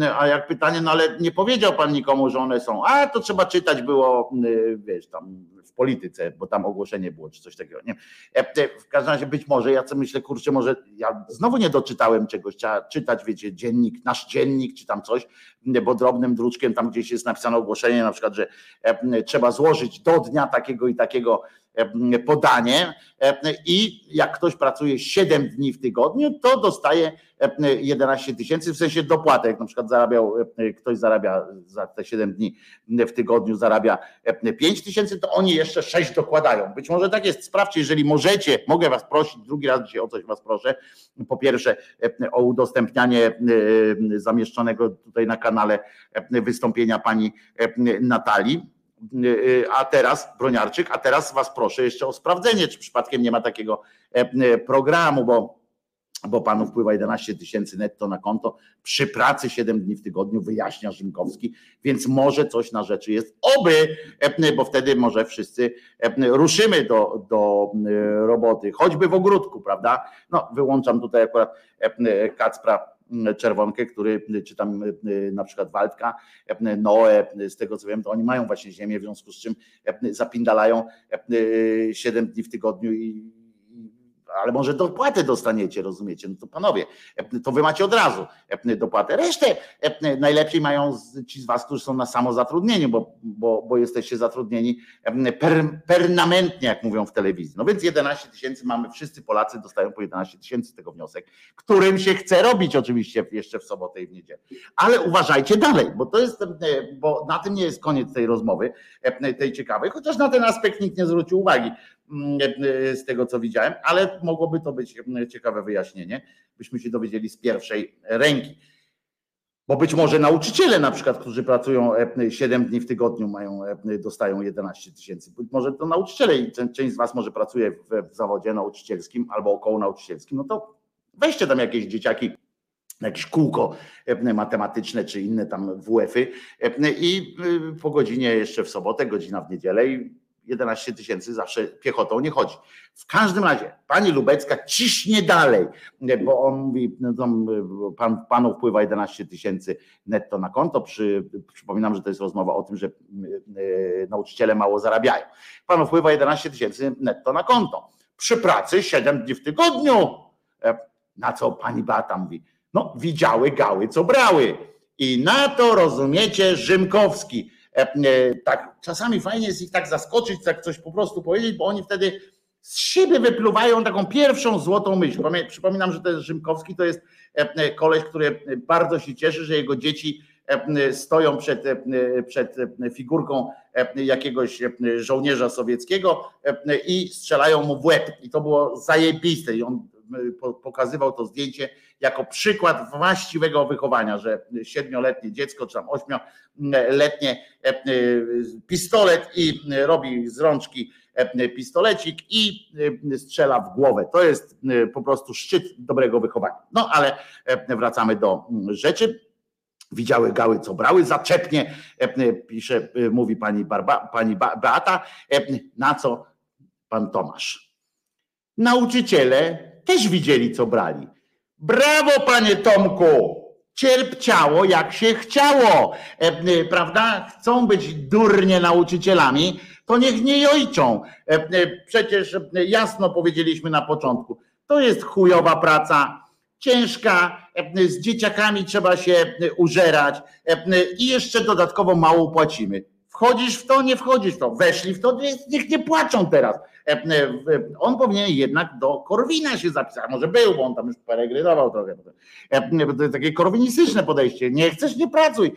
e, a jak pytanie, no ale nie powiedział pan nikomu, że one są, a to trzeba czytać było, wiesz, tam polityce, bo tam ogłoszenie było, czy coś takiego. Nie? E, w każdym razie być może, ja co myślę, kurczę, może ja znowu nie doczytałem czegoś, trzeba czytać, wiecie, dziennik, nasz dziennik, czy tam coś, bo drobnym druczkiem tam gdzieś jest napisane ogłoszenie, na przykład, że e, trzeba złożyć do dnia takiego i takiego podanie e, i jak ktoś pracuje 7 dni w tygodniu, to dostaje 11 e, tysięcy, w sensie dopłatek. Jak na przykład zarabiał, ktoś zarabia za te 7 dni w tygodniu zarabia 5 tysięcy, to oni jeszcze 6 dokładają. Być może tak jest. Sprawdźcie, jeżeli możecie, mogę was prosić, drugi raz dzisiaj o coś was proszę. Po pierwsze o udostępnianie zamieszczonego tutaj na kanale wystąpienia pani Natalii a teraz, Broniarczyk, a teraz was proszę jeszcze o sprawdzenie, czy przypadkiem nie ma takiego e, e, programu, bo bo panu wpływa 11 tysięcy netto na konto przy pracy 7 dni w tygodniu, wyjaśnia Rzymkowski, więc może coś na rzeczy jest. Oby, e, bo wtedy może wszyscy ruszymy do, do roboty, choćby w ogródku, prawda? No, wyłączam tutaj akurat Kacpra Czerwonkę, który, czy tam na przykład Waldka, Noe, z tego co wiem, to oni mają właśnie ziemię, w związku z czym zapindalają 7 dni w tygodniu i ale może dopłatę dostaniecie, rozumiecie? No to panowie, to wy macie od razu dopłatę. Resztę najlepiej mają ci z was, którzy są na samozatrudnieniu, bo, bo, bo jesteście zatrudnieni per, permanentnie, jak mówią w telewizji. No więc 11 tysięcy mamy, wszyscy Polacy dostają po 11 tysięcy tego wniosek, którym się chce robić oczywiście jeszcze w sobotę i w niedzielę. Ale uważajcie dalej, bo to jest, bo na tym nie jest koniec tej rozmowy, tej ciekawej, chociaż na ten aspekt nikt nie zwrócił uwagi e, z tego co widziałem, ale mogłoby to być mm, ciekawe wyjaśnienie, byśmy się dowiedzieli z pierwszej ręki. Bo być może nauczyciele na przykład, którzy pracują 7 e, dni w tygodniu mają, e, dostają 11 tysięcy. Być może to nauczyciele i część z was może pracuje w, zawodzie nauczycielskim albo około nauczycielskim, no to Weźcie tam jakieś dzieciaki jakieś kółko matematyczne czy inne tam WF-y i po godzinie jeszcze w sobotę, godzina w niedzielę i 11 tysięcy zawsze piechotą nie chodzi. W każdym razie pani Lubecka ciśnie dalej, bo on mówi, no pan, panu wpływa 11 tysięcy netto na konto. Przy, przypominam, że to jest rozmowa o tym, że yy, nauczyciele mało zarabiają. Panu wpływa 11 tysięcy netto na konto. Przy pracy 7 dni w tygodniu. E, na co pani Bata mówi? No, widziały gały, co brały. I na to rozumiecie Rzymkowski E, e, tak, czasami fajnie jest ich tak zaskoczyć, tak coś po prostu powiedzieć, bo oni wtedy z siebie wypluwają taką pierwszą złotą myśl. Przypominam, że jest Rzymkowski, to jest e, koleś, który bardzo się cieszy, że jego dzieci stoją przed, przed figurką jakiegoś żołnierza sowieckiego i strzelają mu w łeb. I to było zajebiste. I on pokazywał to zdjęcie jako przykład właściwego wychowania, że siedmioletnie dziecko, czy tam ośmioletnie e, pistolet i robi z rączki e, pistolecik i e, strzela w głowę. To jest po prostu szczyt dobrego wychowania. No ale wracamy do rzeczy. Widziały gały, co brały, zaczepnie, pisze, mówi pani, Barba, pani Beata, na co pan Tomasz. Nauczyciele też widzieli, co brali. Brawo, panie Tomku! Cierpciało jak się chciało, e, e, prawda? Chcą być durnie nauczycielami, to niech nie jojczą. E, przecież jasno powiedzieliśmy na początku, to jest chujowa praca, ciężka, z dzieciakami trzeba się użerać i jeszcze dodatkowo mało płacimy. Wchodzisz w to, nie wchodzisz w to. Weszli w to, niech nie płaczą teraz. E, e, on powinien jednak do Korwina się zapisać. Może był, bo on tam już peregrynował trochę. E, to jest takie korwinistyczne podejście. Nie chcesz, nie pracuj.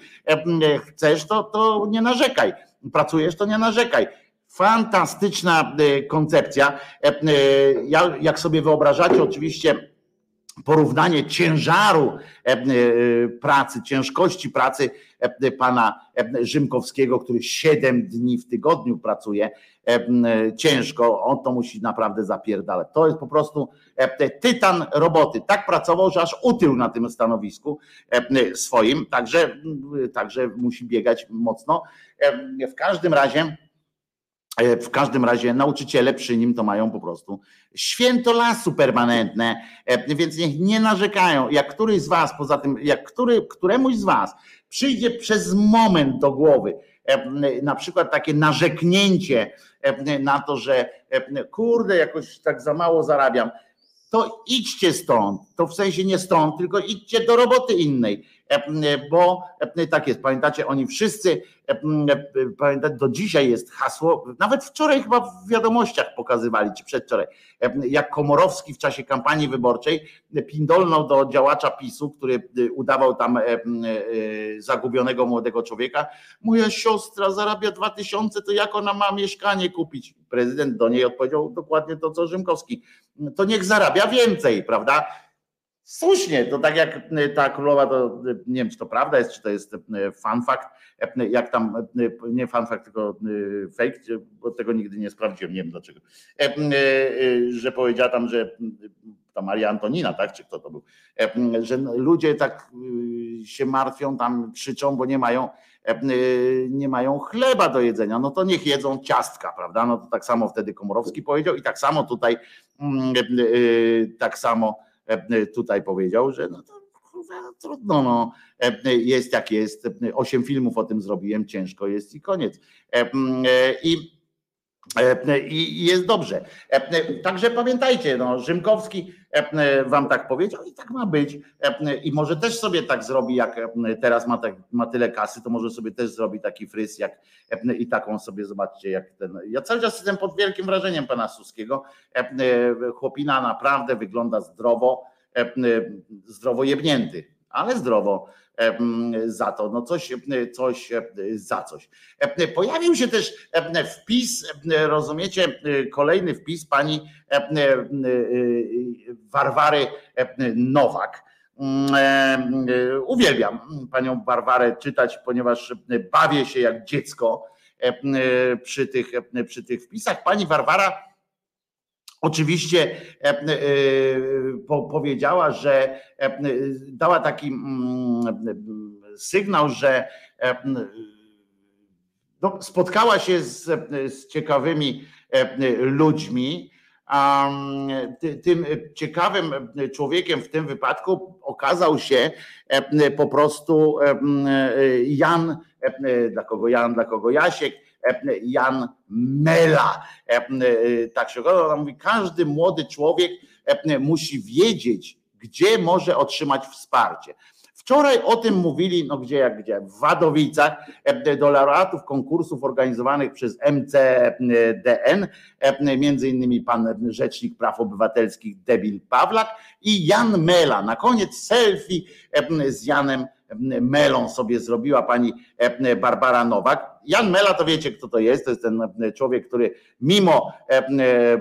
Chcesz, to, to nie narzekaj. Pracujesz, to nie narzekaj. Fantastyczna koncepcja. Ja, jak sobie wyobrażacie, oczywiście porównanie ciężaru e, e, pracy, ciężkości pracy e, pana Rzymkowskiego, który 7 dni w tygodniu pracuje ciężko, on to musi naprawdę zapierdalać. To jest po prostu tytan roboty. Tak pracował, że aż utył na tym stanowisku swoim, także, także musi biegać mocno. W każdym razie w każdym razie nauczyciele przy nim to mają po prostu święto lasu permanentne, e, więc niech nie narzekają. Jak któryś z was, poza tym, jak który, któremuś z was przyjdzie przez moment do głowy e, na przykład takie narzeknięcie na to, że kurde, jakoś tak za mało zarabiam, to idźcie stąd. To w sensie nie stąd, tylko idźcie do roboty innej bo tak jest, pamiętacie, oni wszyscy, pamiętacie, do dzisiaj jest hasło, nawet wczoraj chyba w wiadomościach pokazywali, czy przedwczoraj, jak Komorowski w czasie kampanii wyborczej pindolnął do działacza PiSu, który udawał tam zagubionego młodego człowieka, moja siostra zarabia dwa tysiące, to jak ona ma mieszkanie kupić? Prezydent do niej odpowiedział dokładnie to, co Rzymkowski, to niech zarabia więcej, prawda? Słusznie, to tak jak y, ta królowa, to y, nie wiem, czy to prawda jest, czy to jest y, fun fact, jak tam, nie fun fact, tylko fake, bo tego nigdy nie sprawdziłem, nie wiem dlaczego, że powiedziała tam, że ta Maria Antonina, tak, czy kto to był, że ludzie tak się martwią, tam krzyczą, bo nie mają, nie mają chleba do jedzenia, no to niech jedzą ciastka, prawda, no to tak samo wtedy Komorowski powiedział i tak samo tutaj, mm, tak samo E, tutaj powiedział, że no to trudno, no, e, jest jak jest. Osiem filmów o tym zrobiłem, ciężko jest i koniec. E, I i jest dobrze. Także pamiętajcie, no, Rzymkowski wam tak powiedział i tak ma być. I może też sobie tak zrobi, jak teraz ma, tak, ma tyle kasy, to może sobie też zrobi taki fryz, jak i taką sobie zobaczcie, jak ten. Ja cały czas jestem pod wielkim wrażeniem pana Suskiego. Chłopina naprawdę wygląda zdrowo, zdrowo jebnięty, ale zdrowo za to, no coś, coś za coś. Pojawił się też wpis, rozumiecie, kolejny wpis pani Warwary Nowak. Uwielbiam panią Barwarę czytać, ponieważ bawię się jak dziecko przy tych, przy tych wpisach. Pani Warwara Oczywiście powiedziała, że dała taki mm, sygnał, że no, spotkała się z, z ciekawymi ludźmi, tym ciekawym człowiekiem w tym wypadku okazał się po prostu Jan, dla kogo Jan, dla kogo Jasiek, Jan Mela. Tak się okazał, ona mówi, każdy młody człowiek musi wiedzieć, gdzie może otrzymać wsparcie. Wczoraj o tym mówili, no gdzie jak gdzie, w Wadowicach, e, do laureatów konkursów organizowanych przez MCDN, e, między innymi pan Rzecznik Praw Obywatelskich Debil Pawlak i Jan Mela. Na koniec selfie e, z Janem Melą sobie zrobiła pani Barbara Nowak. Jan Mela to wiecie, kto to jest. To jest ten człowiek, który mimo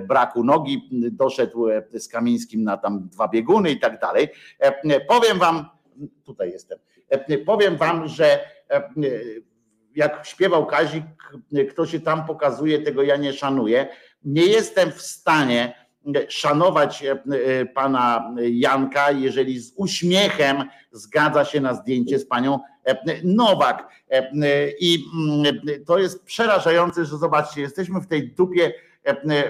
braku nogi doszedł z Kamińskim na tam dwa bieguny i tak dalej. Powiem wam, tutaj jestem. E, powiem wam, że e, jak śpiewał Kazik, kto się tam pokazuje, tego ja nie szanuję. Nie jestem w stanie szanować e, pana Janka, jeżeli z uśmiechem zgadza się na zdjęcie z panią Nowak. I mm, to jest przerażające, że zobaczcie, jesteśmy w tej dupie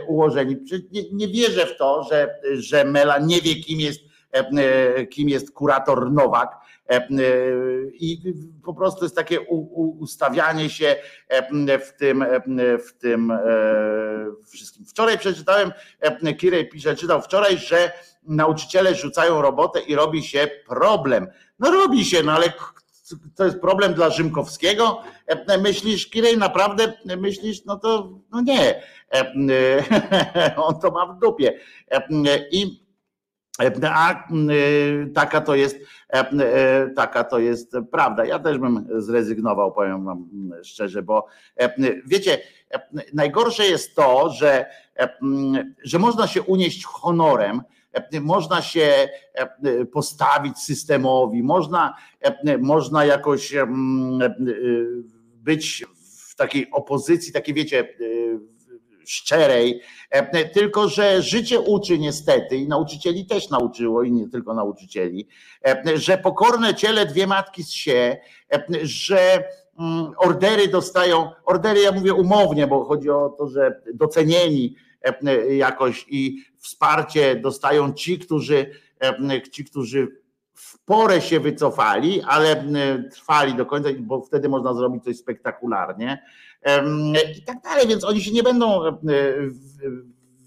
ułożeni. Nie, nie wierzę w to, że, że Mela nie wie, kim jest kim jest kurator Nowak. E, I po prostu jest takie ustawianie się w tym, w tym e, wszystkim. Wczoraj przeczytałem, Kirej pisze, czytał wczoraj, że nauczyciele rzucają robotę i robi się problem. No robi się, no ale to jest problem dla Rzymkowskiego. Myślisz, Kirej, naprawdę myślisz, no to no nie. On to ma w dupie. I a y, taka to jest, e, e, taka to jest prawda. Ja też bym zrezygnował, powiem wam szczerze, bo e, wiecie, najgorsze jest to, że, że można się unieść honorem, można się postawić systemowi, można, można jakoś być w takiej opozycji, takiej wiecie, szczerej, e, tylko że życie uczy niestety i nauczycieli też nauczyło i nie tylko nauczycieli, e, że pokorne ciele dwie matki z się, e, że mm, ordery dostają, ordery ja mówię umownie, bo chodzi o to, że docenieni jakoś i wsparcie dostają ci, którzy, ci, którzy w porę się wycofali, ale trwali do końca, bo wtedy można zrobić coś spektakularnie i tak dalej, więc oni się nie będą,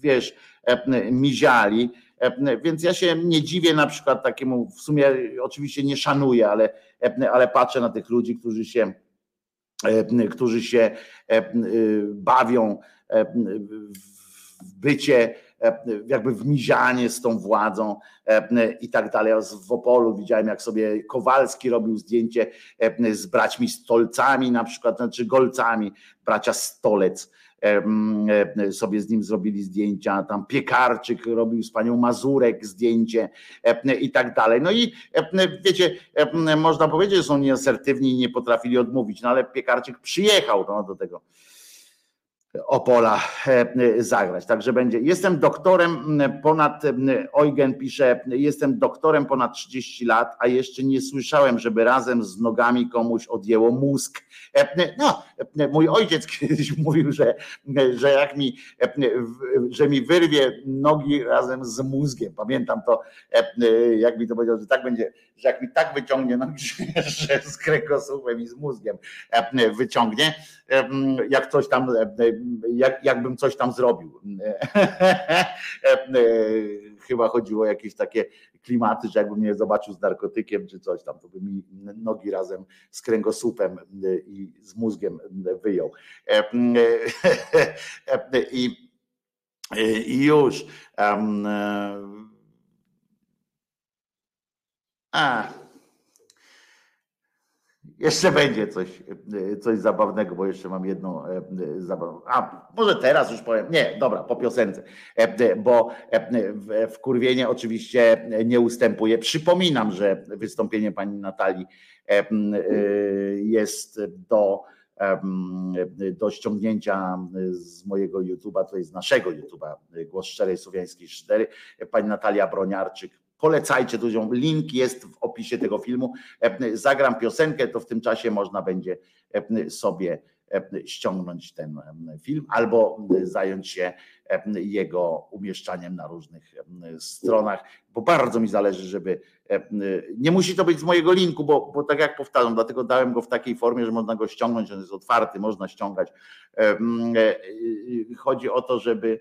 wiesz, miziali. Więc ja się nie dziwię na przykład takiemu, w sumie oczywiście nie szanuję, ale, ale patrzę na tych ludzi, którzy się, którzy się bawią w bycie jakby w mizianie z tą władzą i tak dalej. W Opolu widziałem, jak sobie Kowalski robił zdjęcie z braćmi Stolcami, na przykład, znaczy Golcami, bracia Stolec sobie z nim zrobili zdjęcia, tam Piekarczyk robił z panią Mazurek zdjęcie i tak dalej. No i wiecie, można powiedzieć, że są nieasertywni i nie potrafili odmówić, no ale Piekarczyk przyjechał no, do tego Opola e, zagrać. Także będzie. Jestem doktorem ponad, Eugen pisze, jestem doktorem ponad 30 lat, a jeszcze nie słyszałem, żeby razem z nogami komuś odjęło mózg. E, no, mój ojciec kiedyś mówił, że, że jak mi, że mi wyrwie nogi razem z mózgiem. Pamiętam to, jak mi to powiedział, że tak będzie, że jak mi tak wyciągnie nogi, że z kręgosłupem i z mózgiem wyciągnie, jak coś tam jak, jakbym coś tam zrobił. Chyba chodziło o jakieś takie klimaty, że jakbym mnie zobaczył z narkotykiem czy coś tam, to by mi nogi razem z kręgosłupem i z mózgiem wyjął. I, i już. A, jeszcze będzie coś, coś zabawnego, bo jeszcze mam jedną e, zabawną. A może teraz już powiem. Nie, dobra, po piosence, e, bo e, w kurwienie oczywiście nie ustępuje. Przypominam, że wystąpienie pani Natalii jest do do ściągnięcia z mojego YouTube'a, to jest naszego YouTube'a, Głos Szczerej Słowiańskiej 4, pani Natalia Broniarczyk. Polecajcie ludziom, link jest w opisie tego filmu. Zagram piosenkę, to w tym czasie można będzie sobie ściągnąć ten film albo zająć się jego umieszczaniem na różnych stronach, bo bardzo mi zależy, żeby nie musi to być z mojego linku, bo, bo tak jak powtarzam, dlatego dałem go w takiej formie, że można go ściągnąć, on jest otwarty, można ściągać. E, chodzi o to, żeby,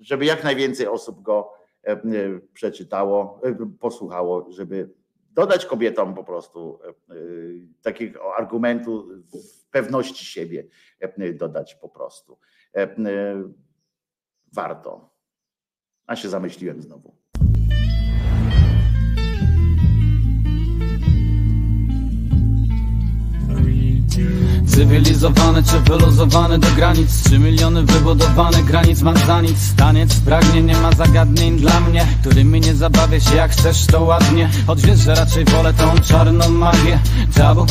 żeby jak najwięcej osób go przeczytało, e, posłuchało, żeby dodać kobietom po prostu takiego argumentu pewności siebie, dodać po prostu. Warto. A się zamyśliłem znowu. Cywilizowany czy wyluzowany do granic. Trzy miliony wybudowanych granic mam za nic. Taniec pragnie, nie ma zagadnień dla mnie Którymi nie zabawię się jak chcesz to ładnie. Choć wiesz, że raczej wolę tą czarną magię. Tabu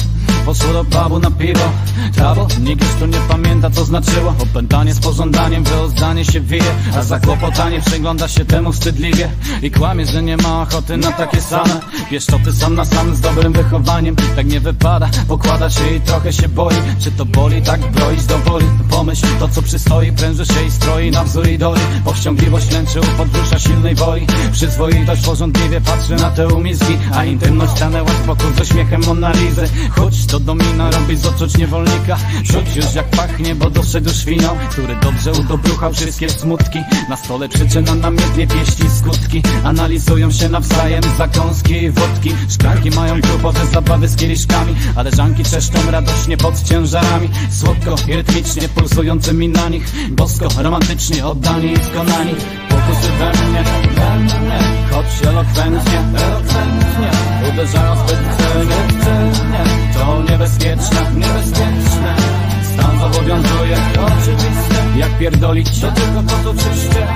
Poszło do pubu na piwo Tabu, nikt już tu nie pamięta co znaczyło. Opętanie z pożądaniem, wyozdanie się wije A zakłopotanie przygląda się temu wstydliwie. I kłamie, że nie ma ochoty na takie same. Wiesz to ty sam na sam z dobrym wychowaniem. Tak nie wypada, pokłada się i trochę się boi. Czy to boli, tak broić do woli? Pomyśl, to co przystoi, pręży się i stroi na wzór idoli. Powściągliwość lęczy u podbrusza silnej woli. Przyzwoitość porządliwie patrzy na te umizgi A intymność stanęła spokój z uśmiechem Monalizy Choć to domina robi z oczuć niewolnika. Rzuć już jak pachnie, bo doszedł finał Który dobrze udobruchał wszystkie smutki. Na stole przyczyna namiętnie pieści skutki. Analizują się nawzajem zakąski i wodki Szklanki mają grupowe zabawy z kieliszkami Ale żanki czeszczą radośnie pod ciężarami. Słodko i rytmicznie pulsującymi na nich. Bosko, romantycznie oddani i skonani. Pokusy we mnie, we mnie Choć elokwentnie, elokwentnie Uderzają zbyt celnie, To niebezpieczne, niebezpieczne. Stan zobowiązuje, oczywiste. Jak pierdolić, to tylko po to czyście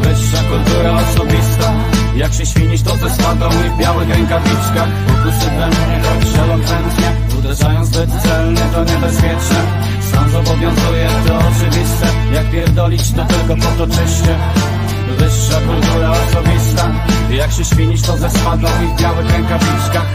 Wyższa kultura osobista. Jak się świnić, to ze swadą i w białych rękawiczkach. Pokusy we mnie, choć elokwentnie Uderzają zbyt celnie, to niebezpieczne. Stan zobowiązuje, to oczywiste. Jak pierdolić, to tylko po to czyście Wyższa kultura osobista. Jak się świnić, to ze swadą i w białych rękawiczkach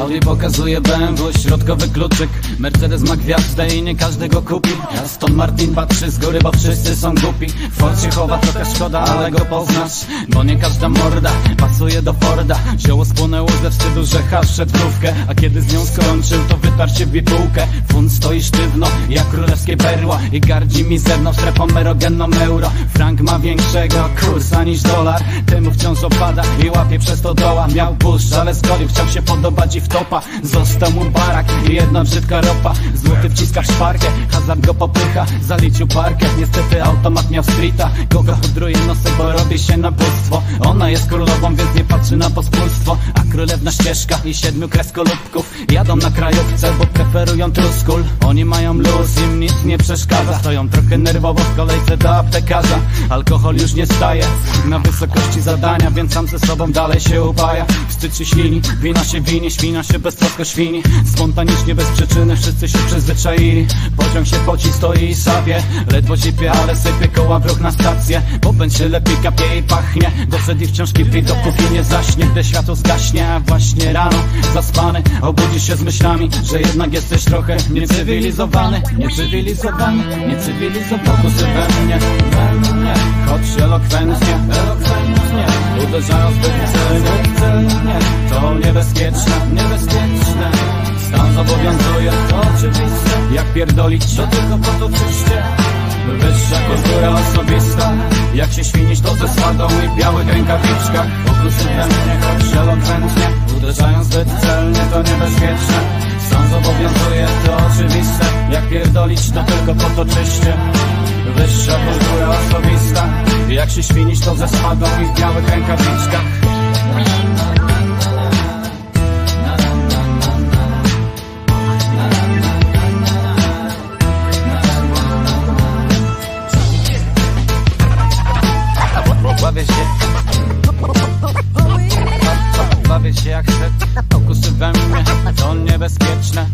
Audi pokazuje BMW, środkowy kluczyk. Mercedes ma gwiazdę i nie każdy go kupi. Aston Martin patrzy z góry, bo wszyscy są głupi. Ford się chowa, trochę szkoda, ale go poznasz. Bo nie każda morda pasuje do Forda. Zioło spłonęło ze wstydu, że haszczę trówkę A kiedy z nią skończył, to wytarł się w bibułkę Fund stoi sztywno, jak królewskie perła. I gardzi mizerną strefą erogenną euro. Frank ma większego kursa niż dolar. Temu wciąż opada i łapie przez to doła. Miał puszcz, ale zgolił, chciał się podobać i w topa. Został mu barak i jedna brzydka ropa. Złoty wciska w szparkę, hazard go popycha. Zaliczył parkę, niestety automat miał streeta Kogo hudruje nosek, bo robi się na bóstwo. Ona jest królową, więc nie patrzy na pospólstwo. A królewna ścieżka i siedmiu kreskolubków Jadą na krajówce, bo preferują truskul. Oni mają luz, im nic nie przeszkadza. Stoją trochę nerwowo w kolejce do aptekarza. Alkohol już nie staje na wysokości zadania Więc sam ze sobą dalej się upaja. Wstyd się ślini, wina się winie, świna się beztrosko świni Spontanicznie, bez przyczyny, wszyscy się przyzwyczaili. Pociąg się poci, stoi i sabie Ledwo zipie, ale sypie koła w ruch na stację. Popęd się lepiej kapie i pachnie. Doszedł i wciąż kipi, dopóki nie zaśnie Gdy światło zgaśnie, a właśnie rano Zaspany, obudzisz się z myślami Że jednak jesteś trochę niecywilizowany. Niecywilizowany, niecywilizowany. Pokusy we mnie, we mnie Choć elokwentnie, elokwentnie Uderzają zbyt celnie, celnie To niebezpieczne, niebezpieczne Stan zobowiązuje, to oczywiste. Jak pierdolić, to tylko po to Wyższa kultura osobista. Jak się świnić to ze swadą i białych rękawiczkach. Pokusy we mnie, choć elokwentnie Uderzają zbyt celnie, to niebezpieczne. Stan zobowiązuje, to oczywiste. Jak pierdolić, to tylko po to czyście. Wyższa kultura osobista. Jak się świnić to ze swadą i białych rękawiczkach Bawię się. Bawię się jak Pokusy we mnie to niebezpieczne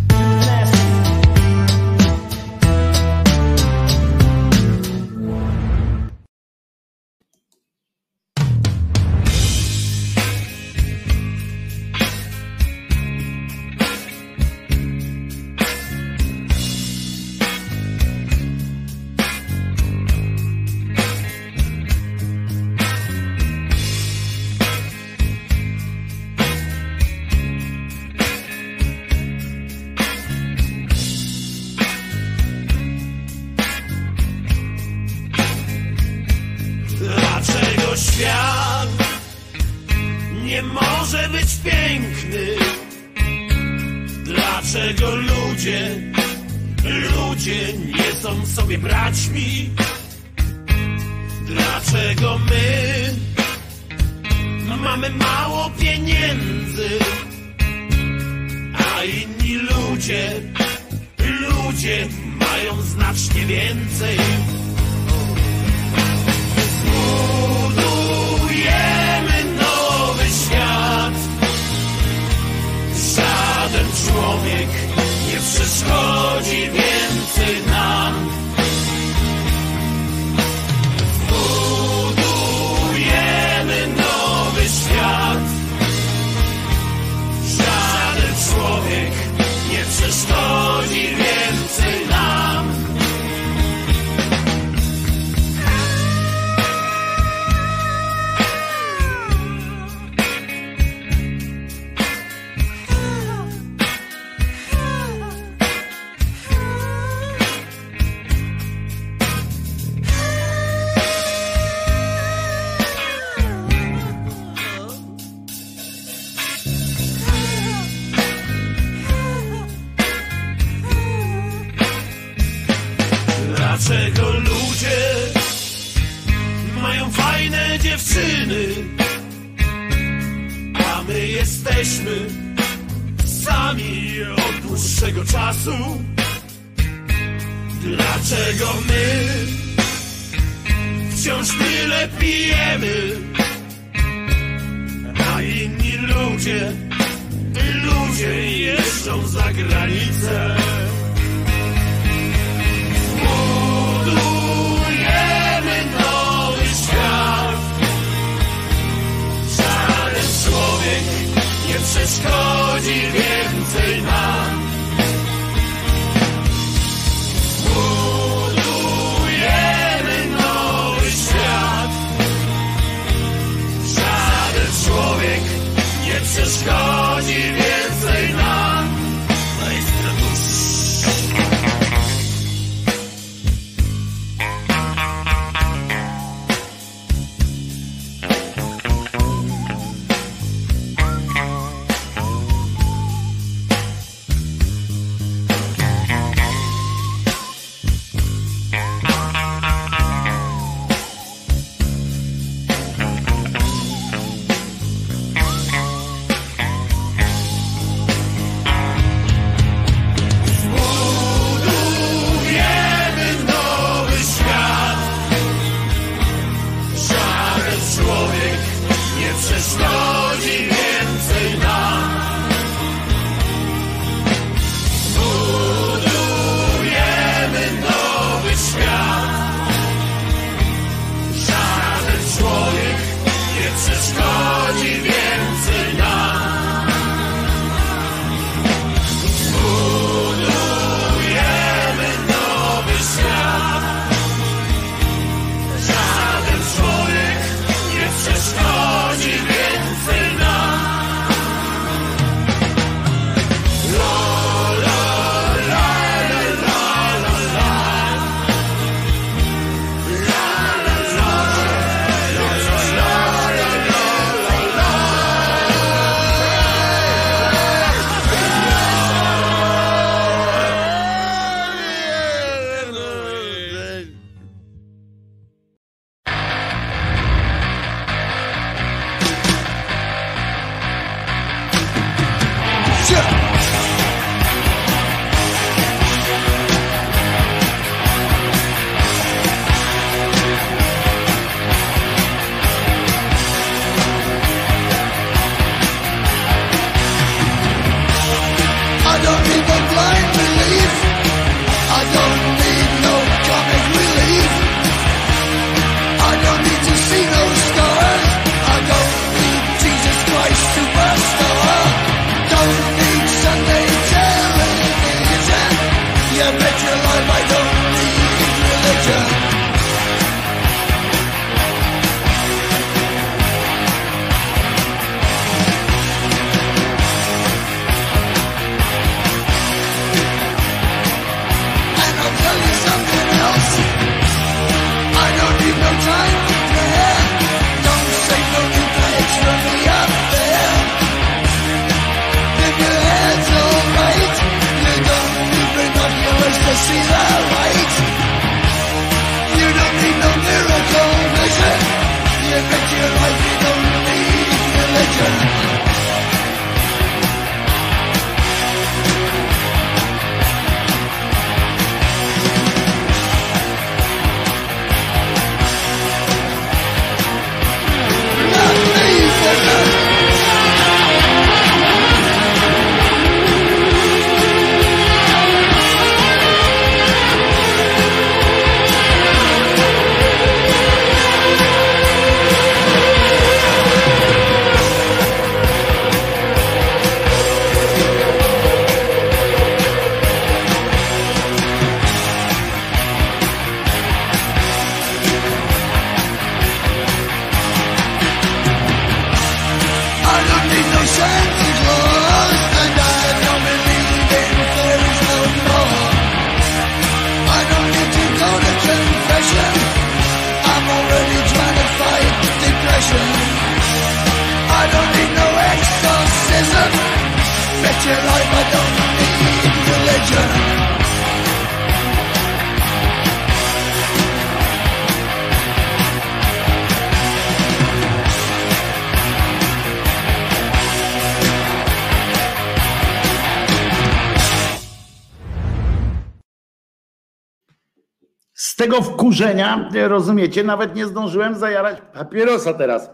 tego wkurzenia, rozumiecie, nawet nie zdążyłem zajarać papierosa teraz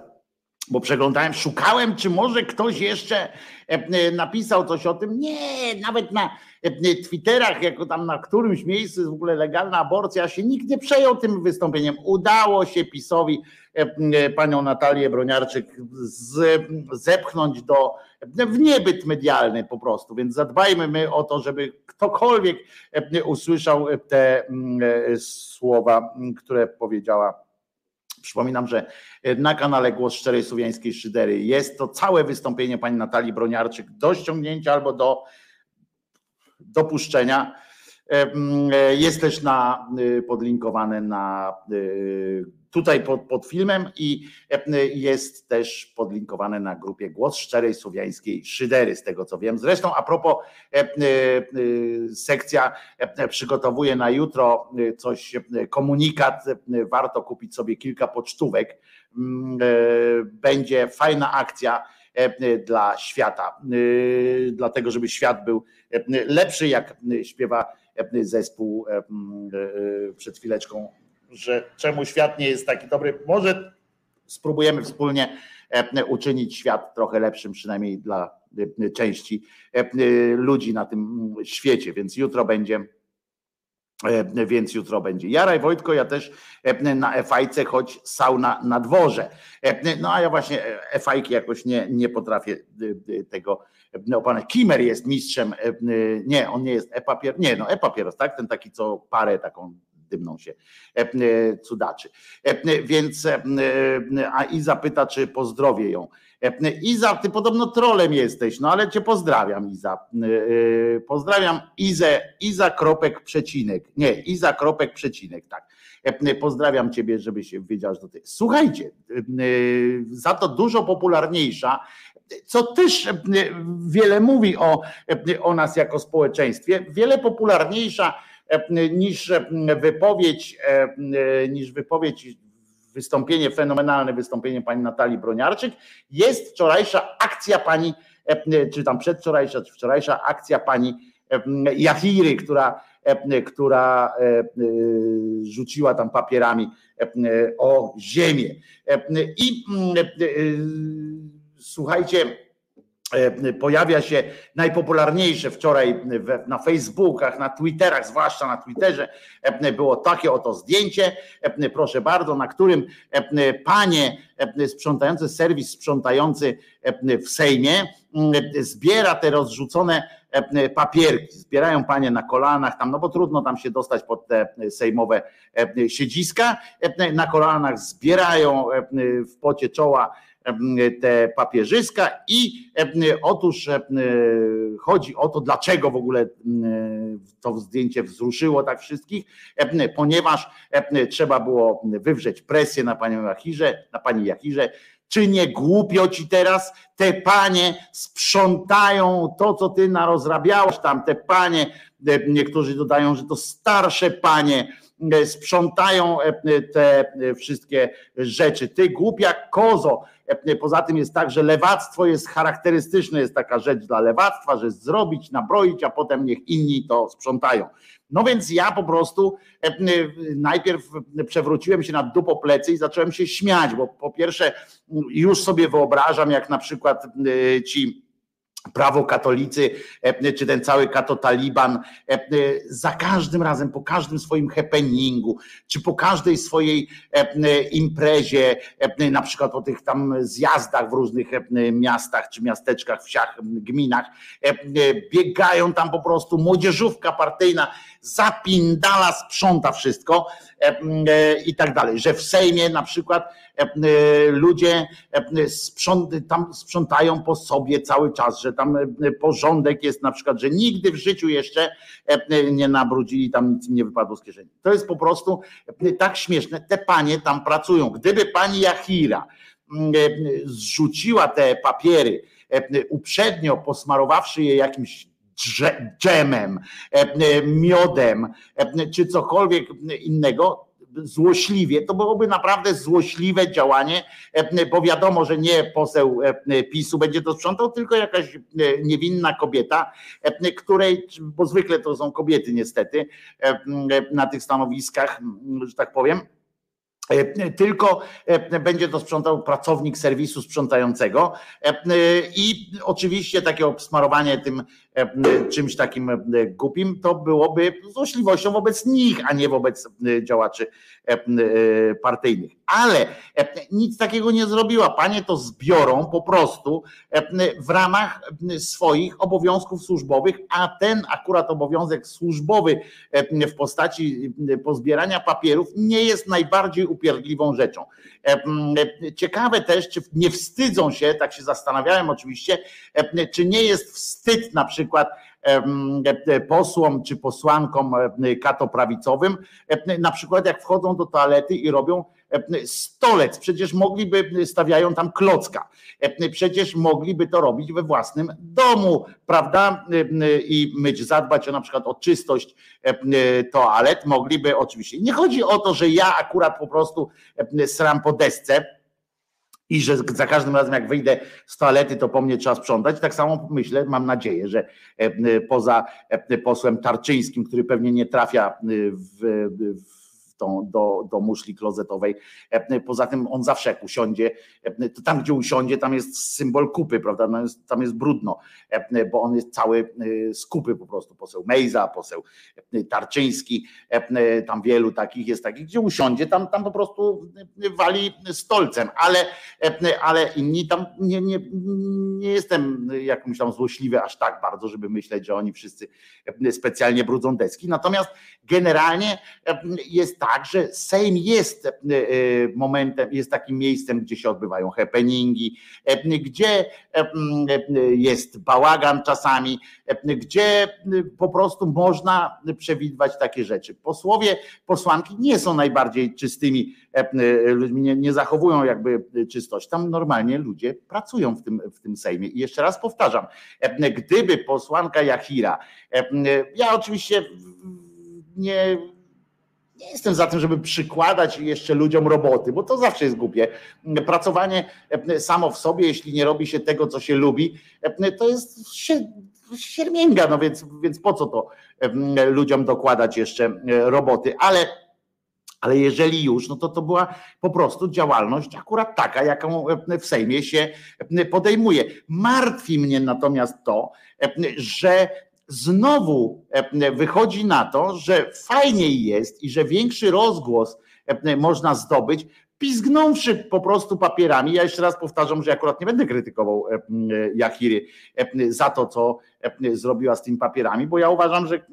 bo przeglądałem, szukałem, czy może ktoś jeszcze e, e, napisał coś o tym. Nie, nawet na Twitterach, jako tam na którymś miejscu jest w ogóle legalna aborcja, się nikt nie przejął tym wystąpieniem. Udało się PiSowi panią Natalię Broniarczyk z, zepchnąć do, w niebyt medialny po prostu, więc zadbajmy my o to, żeby ktokolwiek usłyszał te słowa, które powiedziała Przypominam, że na kanale Głos Szczerej Słowiańskiej Szydery jest to całe wystąpienie pani Natalii Broniarczyk do ściągnięcia albo do dopuszczenia. Jest też na, y, podlinkowane na y, tutaj pod, pod filmem i e, jest też podlinkowane na grupie Głos Szczerej Słowiańskiej Szydery, z tego co wiem. Zresztą a propos e, e, sekcja przygotowuje na jutro coś, komunikat, warto kupić sobie kilka pocztówek. Będzie fajna akcja dla świata, dlatego żeby świat był lepszy, jak śpiewa zespół przed chwileczką że czemu świat nie jest taki dobry. Może spróbujemy wspólnie e, uczynić świat trochę lepszym, przynajmniej dla e, części e, ludzi na tym świecie, więc jutro będzie. Więc jutro będzie. Jaraj Wojtko, ja też na efajce, choć sauna na dworze. No a ja właśnie efajki jakoś nie, nie potrafię tego opanować. Kimer jest mistrzem, nie, on nie jest e-papier, nie, no e-papieros, tak? Ten taki, co parę taką dymną się e, e, cudaczy. E, więc a Iza pyta, czy pozdrowię ją. Iza, ty podobno trolem jesteś, no ale cię pozdrawiam, Iza. Pozdrawiam Izę, Iza kropek przecinek. Nie, Iza kropek przecinek, tak. Pozdrawiam ciebie, żebyś wiedział, że to ty. Słuchajcie, za to dużo popularniejsza, co też wiele mówi o, o nas jako społeczeństwie, wiele popularniejsza E, niż e, wypowiedź, e, niż wypowiedź wystąpienie, fenomenalne wystąpienie pani Natalii Broniarczyk, jest wczorajsza akcja pani, czy tam przedwczorajsza, czy wczorajsza akcja pani Jahiry, która, która rzuciła tam papierami o ziemię. I słuchajcie, E, pojawia się najpopularniejsze wczoraj na Facebookach, na Twitterach, zwłaszcza na Twitterze, e, było takie oto zdjęcie, e, proszę bardzo, na którym panie sprzątające, serwis sprzątający w Sejmie zbiera te rozrzucone papierki. Zbierają panie na kolanach tam, no bo trudno tam się dostać pod te sejmowe siedziska. Na kolanach zbierają w pocie czoła te papierzyska i otóż chodzi o to, dlaczego w ogóle to zdjęcie wzruszyło tak wszystkich, ponieważ trzeba było wywrzeć presję na panią Jachirze, na pani Jachirze, czy nie głupio ci teraz? Te panie sprzątają to, co ty narozrabiałeś tam, te panie, niektórzy dodają, że to starsze panie, sprzątają te wszystkie rzeczy. Ty głupia kozo, Poza tym jest tak, że lewactwo jest charakterystyczne, jest taka rzecz dla lewactwa, że zrobić, nabroić, a potem niech inni to sprzątają. No więc ja po prostu najpierw przewróciłem się na dupo plecy i zacząłem się śmiać, bo po pierwsze już sobie wyobrażam, jak na przykład ci prawo katolicy, e, czy ten cały katotaliban, e, za każdym razem, po każdym swoim happeningu, czy po każdej swojej e, imprezie, na przykład po tych tam zjazdach w różnych miastach, czy miasteczkach, wsiach, gminach, biegają tam po prostu młodzieżówka partyjna, zapindala, sprząta wszystko i tak dalej, że w Sejmie na przykład ludzie tam sprzątają po sobie cały czas, że tam porządek jest na przykład, że nigdy w życiu jeszcze nie nabrudzili, tam nic nie wypadło z kieszeni. To jest po prostu tak śmieszne. Te panie tam pracują. Gdyby pani Jachira zrzuciła te papiery uprzednio posmarowawszy je jakimś dżemem, miodem czy cokolwiek innego, złośliwie, to byłoby naprawdę złośliwe działanie, bo wiadomo, że nie poseł PiSu będzie to sprzątał, tylko jakaś niewinna kobieta, której, bo zwykle to są kobiety niestety na tych stanowiskach, że tak powiem, E, tylko e, będzie to sprzątał pracownik serwisu sprzątającego e, i oczywiście takie obsmarowanie tym czymś takim głupim to byłoby złośliwością wobec nich, a nie wobec działaczy partyjnych. Ale nic takiego nie zrobiła. Panie to zbiorą po prostu w ramach swoich obowiązków służbowych, a ten akurat obowiązek służbowy w postaci pozbierania papierów nie jest najbardziej upierdliwą rzeczą. Ciekawe też, czy nie wstydzą się, tak się zastanawiałem oczywiście, czy nie jest wstyd na przykład posłom czy posłankom katoprawicowym, na przykład jak wchodzą do toalety i robią stolec, przecież mogliby, stawiają tam klocka, przecież mogliby to robić we własnym domu, prawda? I myć, zadbać o na przykład o czystość toalet, mogliby oczywiście. Nie chodzi o to, że ja akurat po prostu sram po desce, i że za każdym razem jak wyjdę z toalety, to po mnie trzeba sprzątać. Tak samo myślę, mam nadzieję, że poza posłem Tarczyńskim, który pewnie nie trafia w, w tą, do, do muszli klozetowej. E, poza tym on zawsze jak usiądzie, e, to tam gdzie usiądzie, tam jest symbol kupy, prawda? Jest, tam jest brudno, e, bo on jest cały z kupy po prostu. Poseł Mejza, poseł Tarczyński, tam wielu takich jest takich, gdzie usiądzie, tam, tam po prostu wali stolcem, ale, ale inni tam nie, nie, nie jestem jakimś tam złośliwy aż tak bardzo, żeby myśleć, że oni wszyscy specjalnie brudzą deski. Natomiast generalnie jest tak, tak, że Sejm jest e, e, momentem, jest takim miejscem, gdzie się odbywają happeningi, e, gdzie jest bałagan czasami, gdzie po prostu można przewidywać takie rzeczy. Posłowie, posłanki nie są najbardziej czystymi ludźmi, nie, nie zachowują jakby czystości. Tam normalnie ludzie pracują w tym, w tym Sejmie. I jeszcze raz powtarzam, gdyby posłanka Jachira, ja oczywiście nie nie jestem za tym, żeby przykładać jeszcze ludziom roboty, bo to zawsze jest głupie. Pracowanie e, samo w sobie, jeśli nie robi się tego, co się lubi, e, to jest siermięga, no więc, więc po co to e, ludziom dokładać jeszcze roboty, ale ale jeżeli już, no to to była po prostu działalność akurat taka, jaką w Sejmie się podejmuje. Martwi mnie natomiast to, że znowu e, wychodzi na to, że fajniej jest i że większy rozgłos e, można zdobyć, pizgnąwszy po prostu papierami. Ja jeszcze raz powtarzam, że akurat nie będę krytykował e, Jachiry za to, co zrobiła z tymi papierami, bo ja uważam, że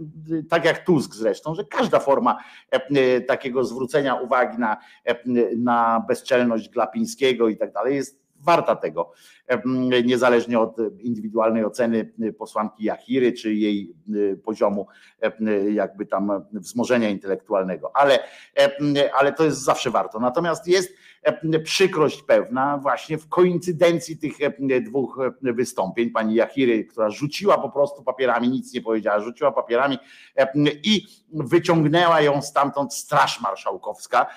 tak jak Tusk zresztą, że każda forma takiego zwrócenia uwagi na, na bezczelność Glapińskiego i tak dalej jest warta tego, niezależnie od indywidualnej oceny posłanki Jachiry, czy jej poziomu jakby tam wzmożenia intelektualnego, ale, ale to jest zawsze warto. Natomiast jest przykrość pewna właśnie w koincydencji tych dwóch wystąpień pani Jachiry, która rzuciła po prostu papierami, nic nie powiedziała, rzuciła papierami i wyciągnęła ją stamtąd Straż Marszałkowska,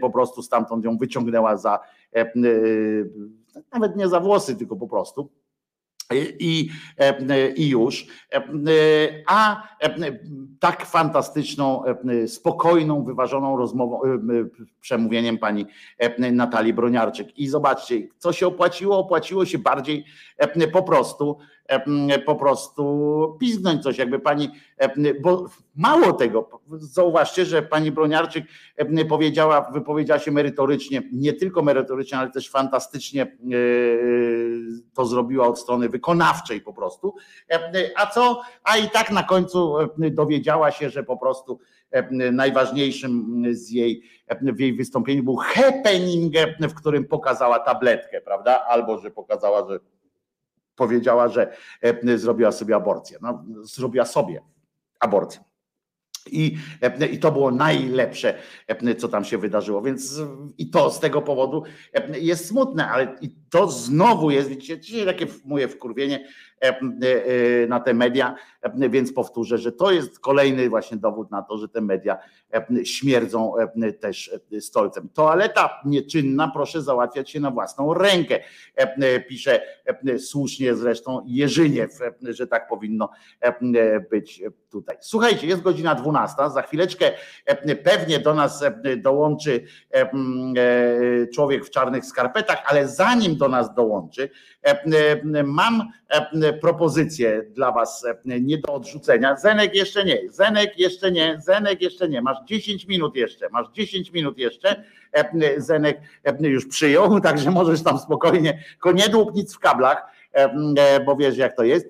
po prostu stamtąd ją wyciągnęła za E, e, nawet nie za włosy, tylko po prostu. I, e, I już. A tak fantastyczną, spokojną, wyważoną rozmową, przemówieniem pani Natalii Broniarczyk. I zobaczcie, co się opłaciło? Opłaciło się bardziej po prostu po prostu pizgnąć coś, jakby pani, bo mało tego, zauważcie, że pani Broniarczyk powiedziała, wypowiedziała się merytorycznie, nie tylko merytorycznie, ale też fantastycznie e, to zrobiła od strony wykonawczej po prostu, a co, a i tak na końcu dowiedziała się, że po prostu najważniejszym z jej, w jej wystąpieniu był happening, w którym pokazała tabletkę, prawda? Albo że pokazała, że powiedziała, że e, zrobiła sobie aborcję. No, zrobiła sobie aborcję. I, e, I to było najlepsze, e, co tam się wydarzyło. Więc i to z tego powodu jest smutne, ale i to znowu jest, widzicie, dzisiaj takie moje wkurwienie na te media, więc powtórzę, że to jest kolejny właśnie dowód na to, że te media śmierdzą też stolcem. Toaleta nieczynna, proszę załatwiać się na własną rękę, pisze słusznie zresztą Jerzyniew, że tak powinno być tutaj. Słuchajcie, jest godzina 12, za chwileczkę pewnie do nas dołączy człowiek w czarnych skarpetach, ale zanim do nas dołączy, mam propozycję dla was nie do odrzucenia. Zenek jeszcze nie, Zenek jeszcze nie, Zenek jeszcze nie. Masz 10 minut jeszcze, masz 10 minut jeszcze. Zenek już przyjął, także możesz tam spokojnie, tylko nie dłup nic w kablach, bo wiesz jak to jest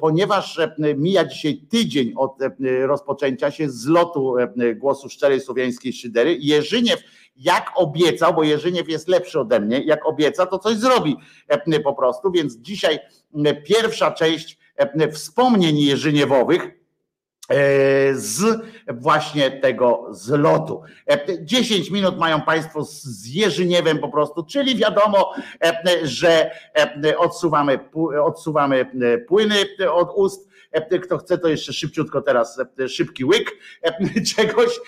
ponieważ mija dzisiaj tydzień od rozpoczęcia się zlotu głosu szczerej słowiańskiej szydery. Jerzyniew jak obiecał, bo Jerzyniew jest lepszy ode mnie, jak obieca, to coś zrobi po prostu, więc dzisiaj pierwsza część wspomnień Jerzyniewowych z właśnie tego zlotu. 10 minut mają Państwo z Jerzyniewem po prostu, czyli wiadomo, że odsuwamy, odsuwamy płyny od ust, kto chce, to jeszcze szybciutko teraz szybki łyk czegoś,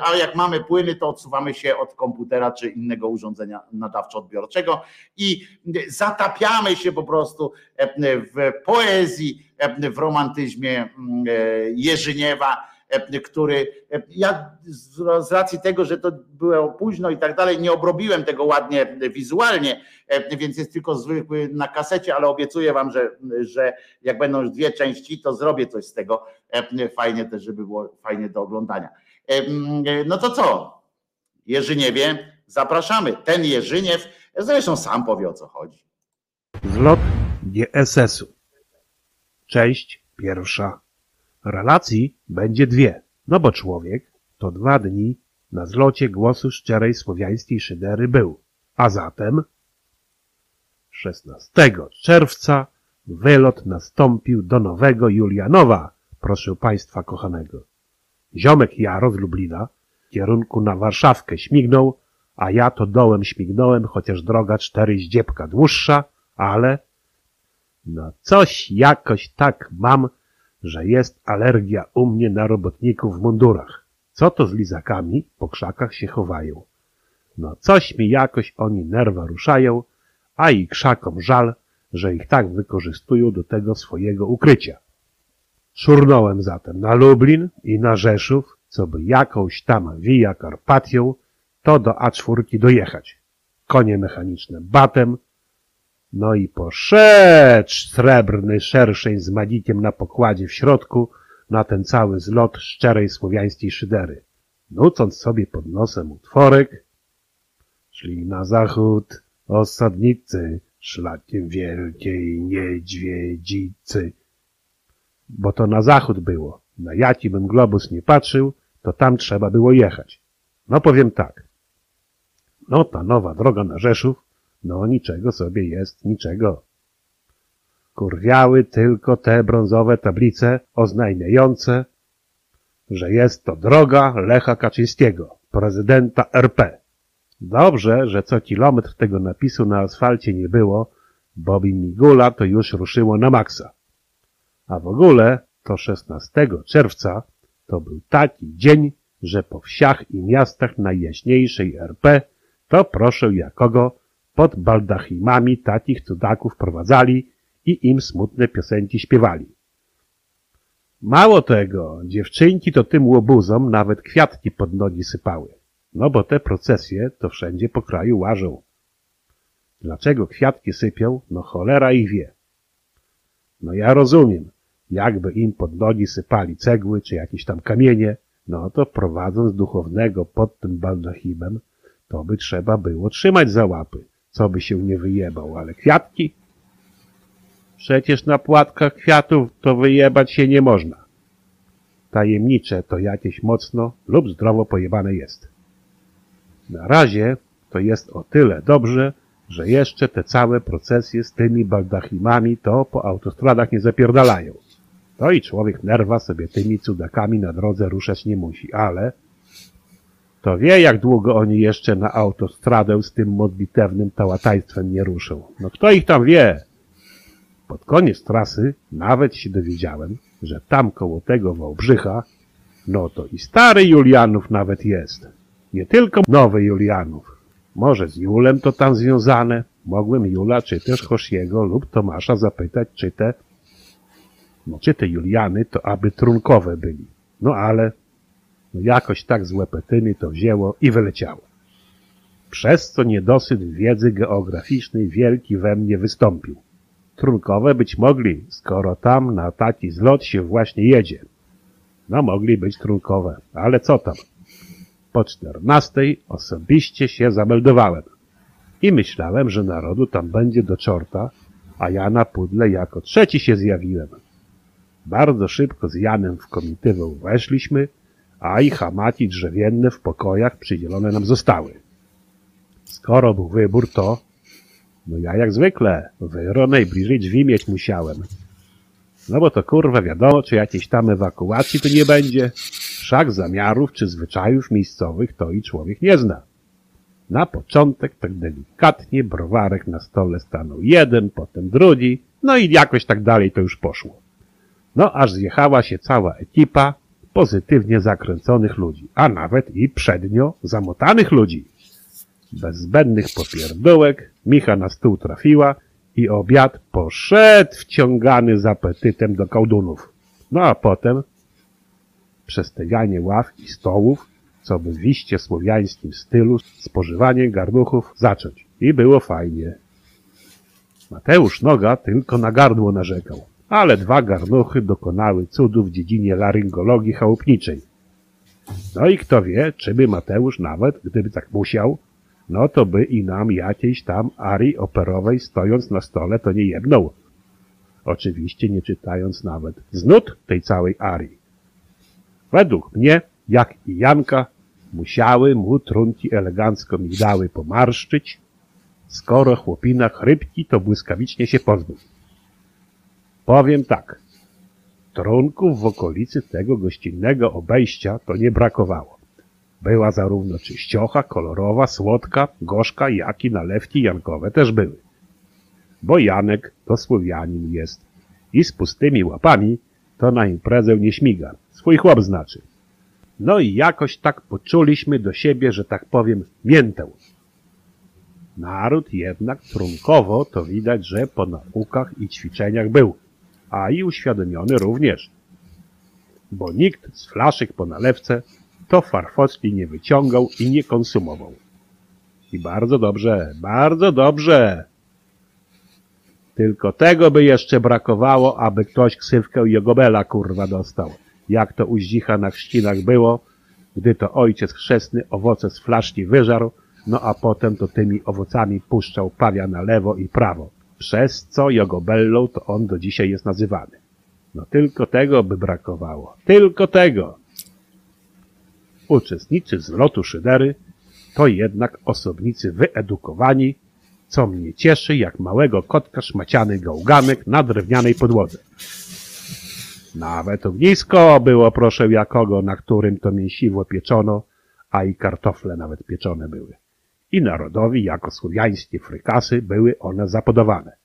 a jak mamy płyny, to odsuwamy się od komputera czy innego urządzenia nadawczo-odbiorczego i zatapiamy się po prostu w poezji, w romantyzmie Jerzyniewa E, który e, ja z racji tego, że to było późno i tak dalej, nie obrobiłem tego ładnie wizualnie, e, więc jest tylko zwykły na kasecie, ale obiecuję wam, że, że jak będą już dwie części, to zrobię coś z tego. Fajnie też, żeby było fajnie do oglądania. No to co? Jerzyniewie, zapraszamy. Ten Jerzyniew, zresztą sam powie o co chodzi. Zlot GSS-u. Część pierwsza. Relacji będzie dwie, no bo człowiek to dwa dni na zlocie głosu szczerej słowiańskiej szydery był, a zatem 16 czerwca wylot nastąpił do Nowego Julianowa, proszę Państwa kochanego. Ziomek Jaro z Lublina w kierunku na Warszawkę śmignął, a ja to dołem śmignąłem, chociaż droga cztery zdziepka dłuższa, ale no coś jakoś tak mam, że jest alergia u mnie na robotników w mundurach. Co to z lizakami po krzakach się chowają? No coś mi jakoś oni nerwa ruszają, a i krzakom żal, że ich tak wykorzystują do tego swojego ukrycia. Szurnąłem zatem na Lublin i na Rzeszów, co by jakąś tam Via Karpatią, to do A4 dojechać. Konie mechaniczne batem, no i poszedł srebrny szerszeń z magikiem na pokładzie w środku na ten cały zlot szczerej słowiańskiej szydery. Nucąc sobie pod nosem utworek, szli na zachód osadnicy szlakiem wielkiej niedźwiedzicy. Bo to na zachód było. Na jaki bym globus nie patrzył, to tam trzeba było jechać. No powiem tak. No ta nowa droga na Rzeszów no niczego sobie jest, niczego. Kurwiały tylko te brązowe tablice oznajmiające, że jest to droga Lecha Kaczyńskiego, prezydenta RP. Dobrze, że co kilometr tego napisu na asfalcie nie było, bo migula to już ruszyło na maksa. A w ogóle to 16 czerwca to był taki dzień, że po wsiach i miastach najjaśniejszej RP to proszę jakogo pod baldachimami takich cudaków prowadzali i im smutne piosenki śpiewali. Mało tego, dziewczynki to tym łobuzom nawet kwiatki pod nogi sypały. No bo te procesje to wszędzie po kraju łażą. Dlaczego kwiatki sypią? No cholera ich wie. No ja rozumiem, jakby im pod nogi sypali cegły czy jakieś tam kamienie, no to prowadząc duchownego pod tym baldachimem, to by trzeba było trzymać za łapy co by się nie wyjebał, ale kwiatki? Przecież na płatkach kwiatów to wyjebać się nie można. Tajemnicze to jakieś mocno lub zdrowo pojebane jest. Na razie to jest o tyle dobrze, że jeszcze te całe procesje z tymi baldachimami to po autostradach nie zapierdalają. To i człowiek nerwa sobie tymi cudakami na drodze ruszać nie musi, ale to wie, jak długo oni jeszcze na autostradę z tym modlitewnym tałataństwem nie ruszą. No kto ich tam wie? Pod koniec trasy nawet się dowiedziałem, że tam koło tego Wałbrzycha, no to i stary Julianów nawet jest. Nie tylko nowy Julianów. Może z Julem to tam związane. Mogłem Jula, czy też Hosiego lub Tomasza zapytać, czy te, no czy te Juliany to aby trunkowe byli. No ale no jakoś tak z łepetyny to wzięło i wyleciało. Przez co niedosyt wiedzy geograficznej wielki we mnie wystąpił. Trunkowe być mogli, skoro tam na taki zlot się właśnie jedzie. No mogli być trunkowe, ale co tam? Po czternastej osobiście się zameldowałem. I myślałem, że narodu tam będzie do czorta, a ja na pudle jako trzeci się zjawiłem. Bardzo szybko z Janem w komitywę weszliśmy, a i hamaki drzewienne w pokojach przydzielone nam zostały. Skoro był wybór, to no ja jak zwykle wyro najbliżej drzwi mieć musiałem. No bo to kurwa wiadomo, czy jakiejś tam ewakuacji tu nie będzie. Wszak zamiarów czy zwyczajów miejscowych to i człowiek nie zna. Na początek tak delikatnie browarek na stole stanął jeden, potem drugi, no i jakoś tak dalej to już poszło. No aż zjechała się cała ekipa pozytywnie zakręconych ludzi, a nawet i przednio zamotanych ludzi. Bez zbędnych popierdółek Micha na stół trafiła i obiad poszedł wciągany z apetytem do kołdunów. No a potem przesteganie ław i stołów, co by w iście słowiańskim stylu spożywanie garnuchów zacząć. I było fajnie. Mateusz Noga tylko na gardło narzekał, ale dwa garnuchy dokonały cudów w dziedzinie laryngologii chałupniczej. No i kto wie, czy by Mateusz nawet, gdyby tak musiał, no to by i nam jakiejś tam arii operowej stojąc na stole to nie jedną. Oczywiście nie czytając nawet znut tej całej arii. Według mnie, jak i Janka, musiały mu trunki elegancko migdały pomarszczyć, skoro chłopina chrypki to błyskawicznie się pozbył. Powiem tak, trunków w okolicy tego gościnnego obejścia to nie brakowało. Była zarówno czyściocha, kolorowa, słodka, gorzka, jak i nalewki jankowe też były. Bo Janek to Słowianin jest i z pustymi łapami to na imprezę nie śmiga. Swój chłop znaczy. No i jakoś tak poczuliśmy do siebie, że tak powiem, miętę. Naród jednak trunkowo to widać, że po naukach i ćwiczeniach był, a i uświadomiony również. Bo nikt z flaszek po nalewce to farfocki nie wyciągał i nie konsumował. I bardzo dobrze, bardzo dobrze. Tylko tego by jeszcze brakowało, aby ktoś ksywkę Jogobela kurwa dostał. Jak to u Zdzicha na chrzcinach było, gdy to ojciec chrzestny owoce z flaszki wyżarł, no a potem to tymi owocami puszczał pawia na lewo i prawo. Przez co Jogobellą to on do dzisiaj jest nazywany. No tylko tego by brakowało. Tylko tego. Uczestnicy zlotu szydery to jednak osobnicy wyedukowani, co mnie cieszy jak małego kotka szmaciany gałganek na drewnianej podłodze. Nawet ognisko było, proszę jakogo, na którym to mięsiwo pieczono, a i kartofle nawet pieczone były. I narodowi, jako słowiańskie frykasy, były one zapodowane.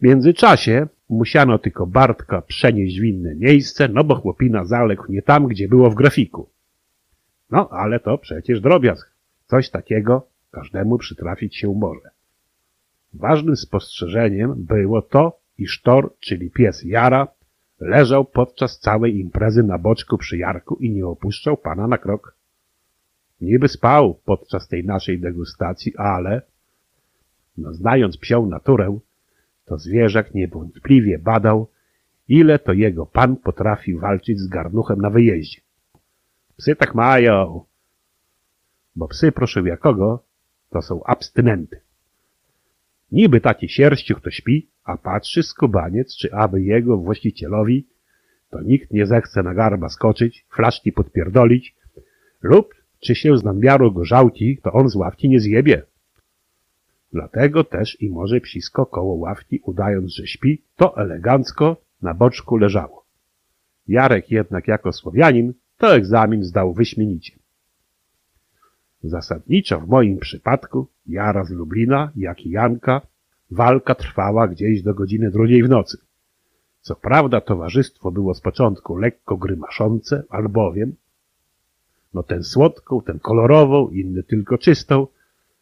W międzyczasie musiano tylko Bartka przenieść w inne miejsce, no bo chłopina zaległ nie tam, gdzie było w grafiku. No, ale to przecież drobiazg. Coś takiego każdemu przytrafić się może. Ważnym spostrzeżeniem było to, iż Tor, czyli pies Jara, leżał podczas całej imprezy na boczku przy Jarku i nie opuszczał pana na krok. Niby spał podczas tej naszej degustacji, ale, no znając psią naturę, to zwierzak niewątpliwie badał, ile to jego pan potrafi walczyć z garnuchem na wyjeździe. Psy tak mają, bo psy, proszę jakogo, to są abstynenty. Niby taki sierściuch to śpi, a patrzy skubaniec, czy aby jego właścicielowi to nikt nie zechce na garba skoczyć, flaszki podpierdolić lub czy się z nadmiaru go żałki, to on z ławki nie zjebie. Dlatego też i może psisko koło ławki, udając, że śpi, to elegancko na boczku leżało. Jarek jednak jako Słowianin to egzamin zdał wyśmienicie. Zasadniczo w moim przypadku Jara z Lublina, jak i Janka, walka trwała gdzieś do godziny drugiej w nocy. Co prawda towarzystwo było z początku lekko grymaszące, albowiem no ten słodką, ten kolorową, inny tylko czystą,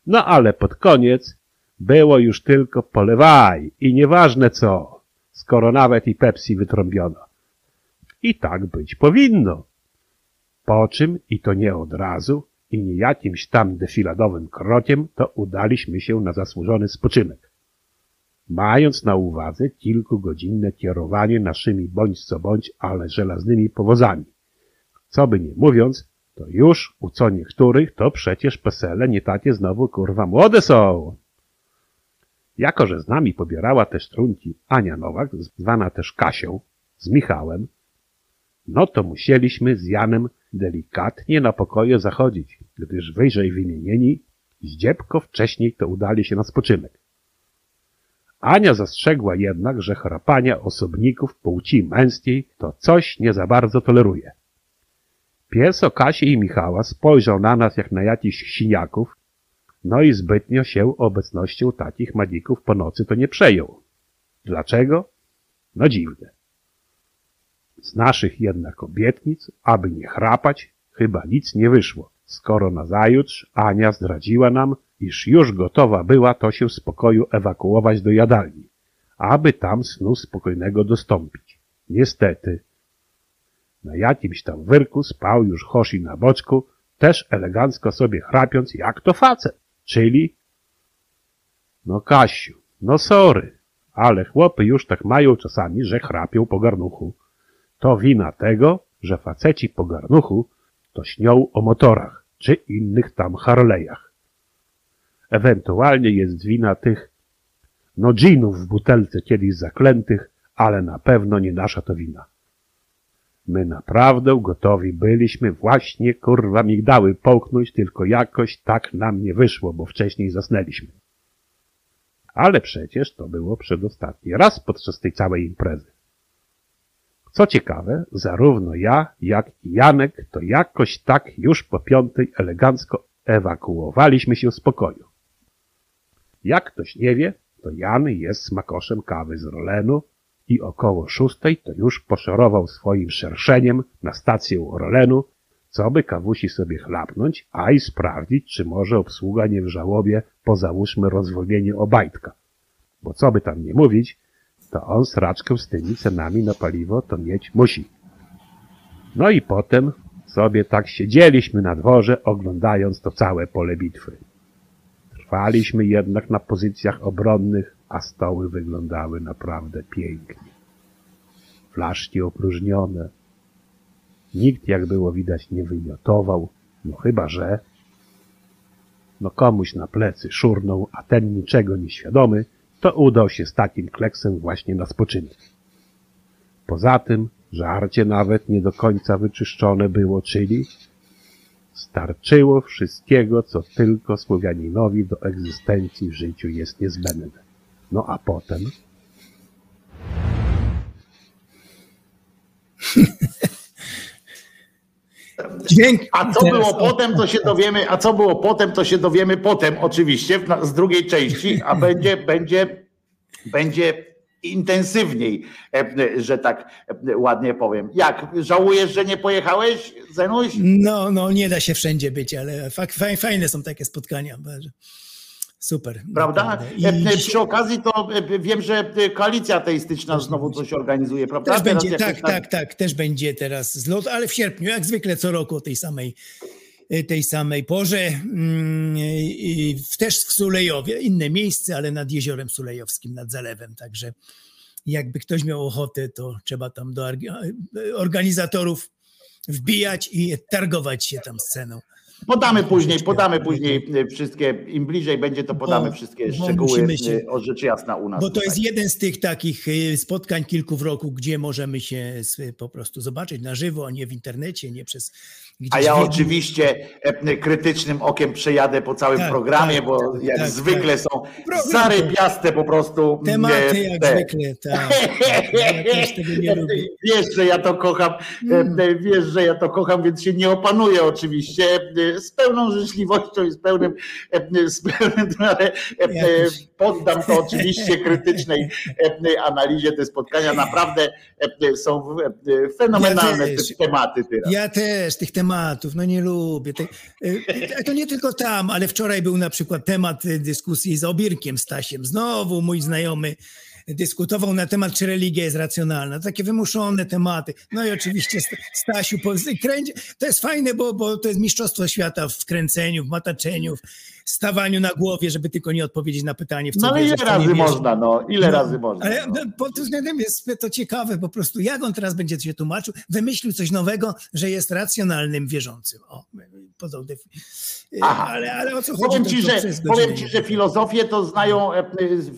no ale pod koniec było już tylko polewaj i nieważne co, skoro nawet i Pepsi wytrąbiono. I tak być powinno. Po czym, i to nie od razu, i nie jakimś tam defiladowym krokiem, to udaliśmy się na zasłużony spoczynek. Mając na uwadze kilkugodzinne kierowanie naszymi bądź co bądź, ale żelaznymi powozami. Co by nie mówiąc, to już u co niektórych to przecież pesele nie takie znowu kurwa młode są. Jako, że z nami pobierała też trunki Ania Nowak, zwana też Kasią, z Michałem, no to musieliśmy z Janem delikatnie na pokoje zachodzić, gdyż wyżej wymienieni zdziebko wcześniej to udali się na spoczynek. Ania zastrzegła jednak, że chrapania osobników płci męskiej to coś nie za bardzo toleruje. Pies o i Michała spojrzał na nas jak na jakichś siniaków, no i zbytnio się obecnością takich magików po nocy to nie przejął. Dlaczego? No dziwne. Z naszych jednak obietnic, aby nie chrapać, chyba nic nie wyszło, skoro nazajutrz Ania zdradziła nam, iż już gotowa była to się z pokoju ewakuować do jadalni, aby tam snu spokojnego dostąpić. Niestety, na jakimś tam wyrku spał już Hoshi na boczku, też elegancko sobie chrapiąc, jak to facet, czyli... No Kasiu, no sorry, ale chłopy już tak mają czasami, że chrapią po garnuchu. To wina tego, że faceci po garnuchu to śnią o motorach, czy innych tam Harlejach. Ewentualnie jest wina tych, no dżinów w butelce kiedyś zaklętych, ale na pewno nie nasza to wina. My naprawdę gotowi byliśmy właśnie kurwa migdały połknąć, tylko jakoś tak nam nie wyszło, bo wcześniej zasnęliśmy. Ale przecież to było przedostatni raz podczas tej całej imprezy. Co ciekawe, zarówno ja, jak i Janek to jakoś tak już po piątej elegancko ewakuowaliśmy się z pokoju. Jak ktoś nie wie, to Jan jest smakoszem kawy z Rolenu, i około szóstej to już poszorował swoim szerszeniem na stację Orlenu, co by kawusi sobie chlapnąć, a i sprawdzić, czy może obsługa nie w żałobie po załóżmy rozwolnienie Obajtka. Bo co by tam nie mówić, to on sraczkę z tymi cenami na paliwo to mieć musi. No i potem sobie tak siedzieliśmy na dworze, oglądając to całe pole bitwy. Trwaliśmy jednak na pozycjach obronnych, a stoły wyglądały naprawdę pięknie. Flaszki opróżnione. Nikt, jak było widać, nie wymiotował, no chyba, że no komuś na plecy szurnął, a ten niczego nieświadomy, to udał się z takim kleksem właśnie na spoczynek. Poza tym, żarcie nawet nie do końca wyczyszczone było, czyli starczyło wszystkiego, co tylko Słowianinowi do egzystencji w życiu jest niezbędne. No a potem? Dźwięk. A co Teraz, było o, potem, to się dowiemy, a co było potem, to się dowiemy potem, oczywiście, z drugiej części, a będzie, będzie, będzie intensywniej, e, że tak e, ładnie powiem. Jak? Żałujesz, że nie pojechałeś, Zenuś? No, no, nie da się wszędzie być, ale fajne są takie spotkania. Super. Prawda? E, e, dzisiaj Przy okazji to e, wiem, że koalicja teistyczna znowu coś organizuje, prawda? też Teraz będzie, tak, tak, tak, też będzie teraz zlot, ale w sierpniu, jak zwykle co roku o tej samej, tej samej porze. Mm, i Też w Sulejowie, inne miejsce, ale nad jeziorem Sulejowskim, nad zalewem, także jakby ktoś miał ochotę, to trzeba tam do organizatorów wbijać i targować się tam sceną. Podamy później, podamy później wszystkie, im bliżej będzie, to podamy wszystkie szczegóły się- o rzecz jasna u nas. Bo to tutaj. jest jeden z tych takich y, spotkań kilku w roku, gdzie możemy się po prostu zobaczyć na żywo, a nie w internecie, nie przez gdzieś A ja oczywiście e, krytycznym okiem przejadę po całym Tak, programie, tak, bo tak, jak tak, zwykle tak. są Program zarypiaste po prostu. Tematy e, jak te. zwykle, tak. tak. Ja nie lubię. Wiesz, że ja to kocham, Mm. e, wiesz, że ja to kocham, więc się nie opanuję oczywiście z pełną życzliwością i z pełnym, z pełnym ale Ja poddam to oczywiście krytycznej analizie te spotkania. Naprawdę są fenomenalne Ja te tematy teraz. Ja też tych tematów, no nie lubię. Te, y, to nie tylko tam, ale wczoraj był na przykład temat y, dyskusji z Obirkiem Stasiem. Znowu mój znajomy dyskutował na temat, czy religia jest racjonalna. Takie wymuszone tematy. No i oczywiście St- Stasiu, kręci, to jest fajne, bo, bo to jest mistrzostwo świata w kręceniu, w mataczeniu, stawaniu na głowie, żeby tylko nie odpowiedzieć na pytanie, w co No ale ile razy można, no? Ile No, razy można? Ale no? pod tym względem jest to ciekawe po prostu, jak on teraz będzie się tłumaczył. Wymyślił coś nowego, że jest racjonalnym wierzącym. O, podał defi- Aha. ale, ale o co chodzi? Powiem ci, że, powiem ci, że wiem. filozofię to znają, e, e,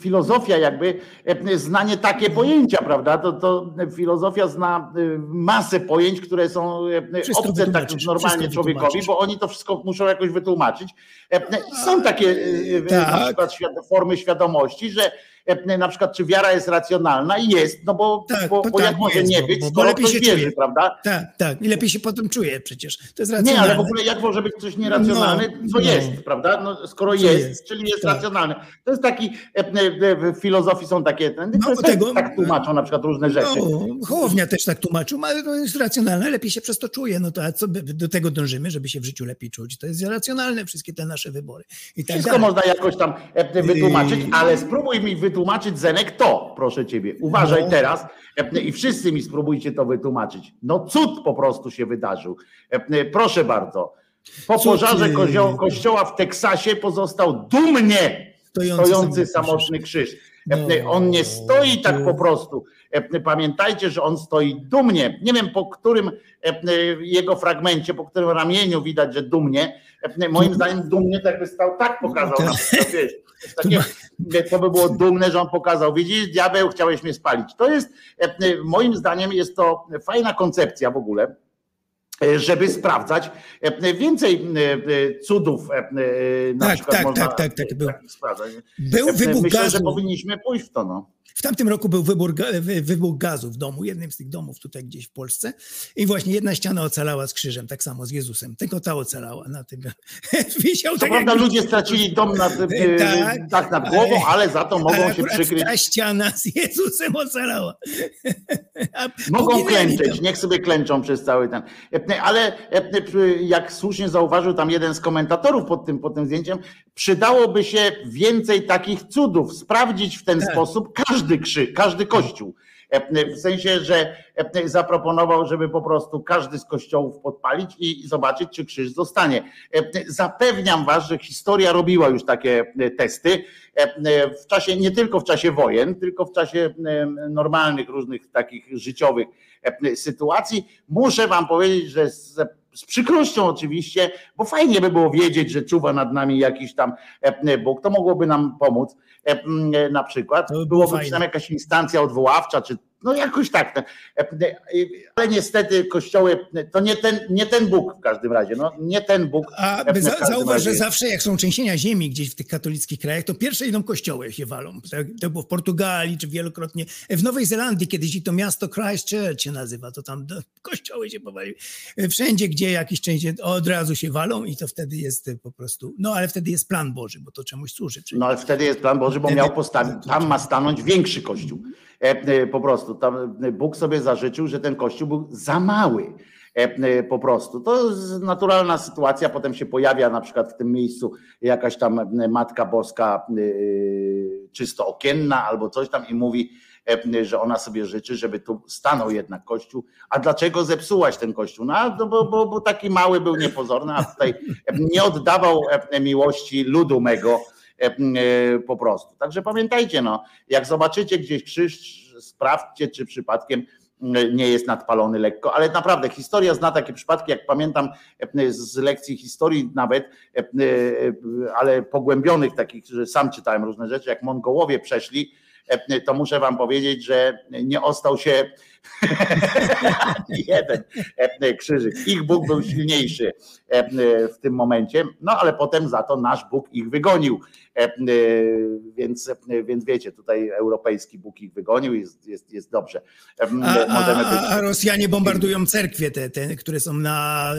filozofia jakby, e, znanie takie pojęcia, prawda? To, to filozofia zna e, masę pojęć, które są e, Wszystko obce tak normalnie człowiekowi, bo oni to wszystko muszą jakoś wytłumaczyć. Są takie e, e, Tak. na przykład formy świadomości, że na przykład czy wiara jest racjonalna? Jest, no bo, Tak, bo, bo tak, jak może jest, nie być, bo- bo lepiej się wierzy, czuje. prawda? Tak, tak. I lepiej się potem czuje przecież. To jest Nie, racjonalne. ale w ogóle jak może być coś nieracjonalne, No, co no. jest, prawda? No, skoro jest, jest, czyli jest tak. racjonalne. To jest taki, e, e, w filozofii są takie, też tego- tak tłumaczą na przykład różne rzeczy. No, Hołownia też tak tłumaczył, ale to jest racjonalne, lepiej się przez to czuje. No to a co do tego dążymy, żeby się w życiu lepiej czuć? To jest racjonalne, wszystkie te nasze wybory. I tak Wszystko dalej. można jakoś tam e, wytłumaczyć, Yy. ale spróbuj mi wytłumaczyć, Zenek, to, proszę ciebie. Uważaj No. teraz i wszyscy mi spróbujcie to wytłumaczyć. No cud po prostu się wydarzył. Proszę bardzo. Po Cud, pożarze yy. kozio- kościoła w Teksasie pozostał dumnie Stojący stojący samotny samotny krzyż. No, On nie stoi tak po prostu. Pamiętajcie, że on stoi dumnie. Nie wiem po którym jego fragmencie, po którym ramieniu widać, że dumnie. Moim zdaniem dumnie tak by stał, tak pokazał na przykład, wiesz, takie, to by było dumne, że on pokazał, widzisz, diabeł, chciałeś mnie spalić. To jest, moim zdaniem jest to fajna koncepcja w ogóle, żeby sprawdzać więcej cudów. Na Tak, przykład tak, można tak, tak, tak, był. sprawdzać. Był wybuch Myślę, gazu. że powinniśmy pójść w to. No. W tamtym roku był wybór, wybuch gazu w domu, jednym z tych domów tutaj gdzieś w Polsce. I właśnie jedna ściana ocalała z krzyżem, tak samo z Jezusem. Tylko ta ocalała na tym. Wisiał Co tak prawda jak- ludzie stracili dom nad, Tak, tak, tak nad głową, ale za to mogą się przykryć. Ta ściana z Jezusem ocalała. Mogą klęczeć, niech sobie klęczą przez cały ten. Ale jak słusznie zauważył tam jeden z komentatorów pod tym, pod tym zdjęciem, przydałoby się więcej takich cudów, sprawdzić w ten Tak. sposób każdy krzyż, każdy kościół. W sensie, że zaproponował, żeby po prostu każdy z kościołów podpalić i zobaczyć, czy krzyż zostanie. Zapewniam Was, że historia robiła już takie testy w czasie, nie tylko w czasie wojen, tylko w czasie normalnych, różnych takich życiowych sytuacji. Muszę Wam powiedzieć, że z, z przykrością oczywiście, bo fajnie by było wiedzieć, że czuwa nad nami jakiś tam Bóg, to mogłoby nam pomóc na przykład. Byłoby przynajmniej jakaś instancja odwoławcza, czy no jakoś tak. Ale niestety kościoły, to nie ten, nie ten Bóg w każdym razie, no nie ten Bóg. A w za, zauważ, że razie. zawsze jak są trzęsienia ziemi gdzieś w tych katolickich krajach, to pierwsze idą kościoły się walą. To było w Portugalii, czy wielokrotnie. W Nowej Zelandii kiedyś i to miasto Christchurch się nazywa, to tam kościoły się powaliły. Wszędzie, gdzie jakiś część od razu się walą i to wtedy jest po prostu, no ale wtedy jest plan Boży, bo to czemuś służy. Czyli No ale wtedy jest plan Boży, bo Wtedy- miał postawić, tam ma stanąć większy kościół. E, e, Po prostu tam Bóg sobie zażyczył, że ten kościół był za mały. E, e, Po prostu. To jest naturalna sytuacja. Potem się pojawia na przykład w tym miejscu jakaś tam e, Matka Boska e, czysto okienna albo coś tam i mówi, e, że ona sobie życzy, żeby tu stanął jednak kościół. A dlaczego zepsułaś ten kościół? No to bo, bo, bo taki mały był niepozorny, a tutaj nie oddawał e, miłości ludu mego e, e, po prostu. Także pamiętajcie, no, jak zobaczycie gdzieś krzyż, sprawdźcie, czy przypadkiem nie jest nadpalony lekko, ale naprawdę historia zna takie przypadki, jak pamiętam z lekcji historii nawet, ale pogłębionych takich, że sam czytałem różne rzeczy, jak Mongołowie przeszli, to muszę wam powiedzieć, że nie ostał się jeden krzyżyk. Ich Bóg był silniejszy w tym momencie, no ale potem za to nasz Bóg ich wygonił. Więc, więc wiecie, tutaj europejski Bóg ich wygonił i jest, jest, jest dobrze. A, a, a, Rosjanie bombardują cerkwie, te, te które są na,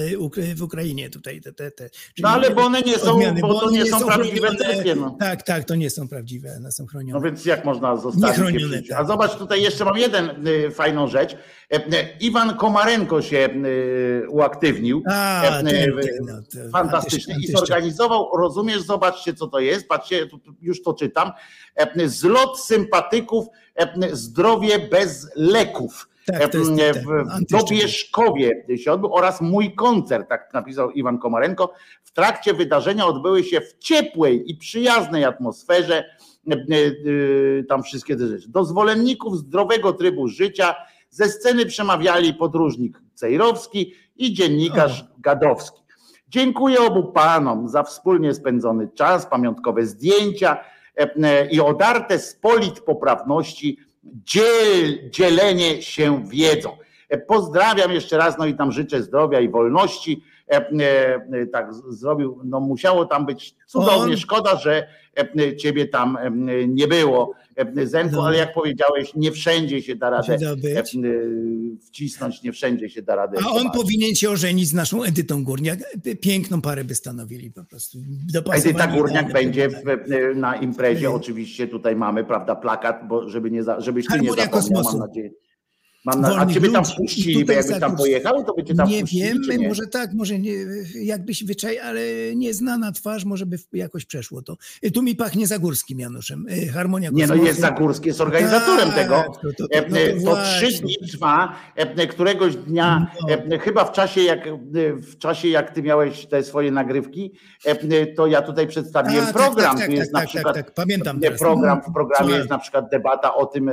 w Ukrainie tutaj. Te, te, te. No ale bo one nie są, odmiany, bo, to nie, są, są prawdziwe cerkwie. No. Tak, tak, to nie są prawdziwe, one są chronione. No więc jak można zostawić? Tak. A zobacz, tutaj jeszcze mam jeden y, fajną rzecz. E, e, Iwan Komarenko się e, uaktywnił. A, fantastycznie. I zorganizował, rozumiesz, zobaczcie co to jest, patrzcie, już to czytam. Zlot sympatyków, zdrowie bez leków. Tak, w Dobieszkowie się odbył oraz mój koncert, tak napisał Iwan Komarenko. W trakcie wydarzenia odbyły się w ciepłej i przyjaznej atmosferze tam wszystkie te rzeczy. Do zwolenników zdrowego trybu życia ze sceny przemawiali podróżnik Cejrowski i dziennikarz. Gadowski. Dziękuję obu panom za wspólnie spędzony czas, pamiątkowe zdjęcia e, e, i odarte z polit poprawności dziel, dzielenie się wiedzą. E, pozdrawiam jeszcze raz, no i tam życzę zdrowia i wolności. Tak zrobił, no musiało tam być cudownie. Szkoda, że ciebie tam nie było. Zenku, no. ale jak powiedziałeś, nie wszędzie się da radę wcisnąć, nie wszędzie się da radę. A on powinien się ożenić z naszą Edytą Górniak. Piękną parę by stanowili po prostu. Edyta Górniak będzie w, na imprezie, oczywiście tutaj mamy, prawda, plakat, bo żeby nie, żebyś ty nie zapomniał, kosmosu. mam nadzieję. Mam na, a ciebie tam puścili, jakbyś tam pojechał, to by cię tam nie puścili, wiem, nie? może tak, może nie, jakbyś wyczaj, ale nieznana twarz, może by jakoś przeszło to. Tu mi pachnie Zagórskim Januszem, y, Harmonia Nie, no jest Zagórski, jest organizatorem tak, tego. To, to, to, no to, trzy dni trwa, któregoś dnia, no. chyba w czasie, jak, w czasie jak ty miałeś te swoje nagrywki, to ja tutaj przedstawiłem a, tak, program. Tak, tak, tu jest tak, na tak, przykład pamiętam program, w programie jest na przykład debata o tym,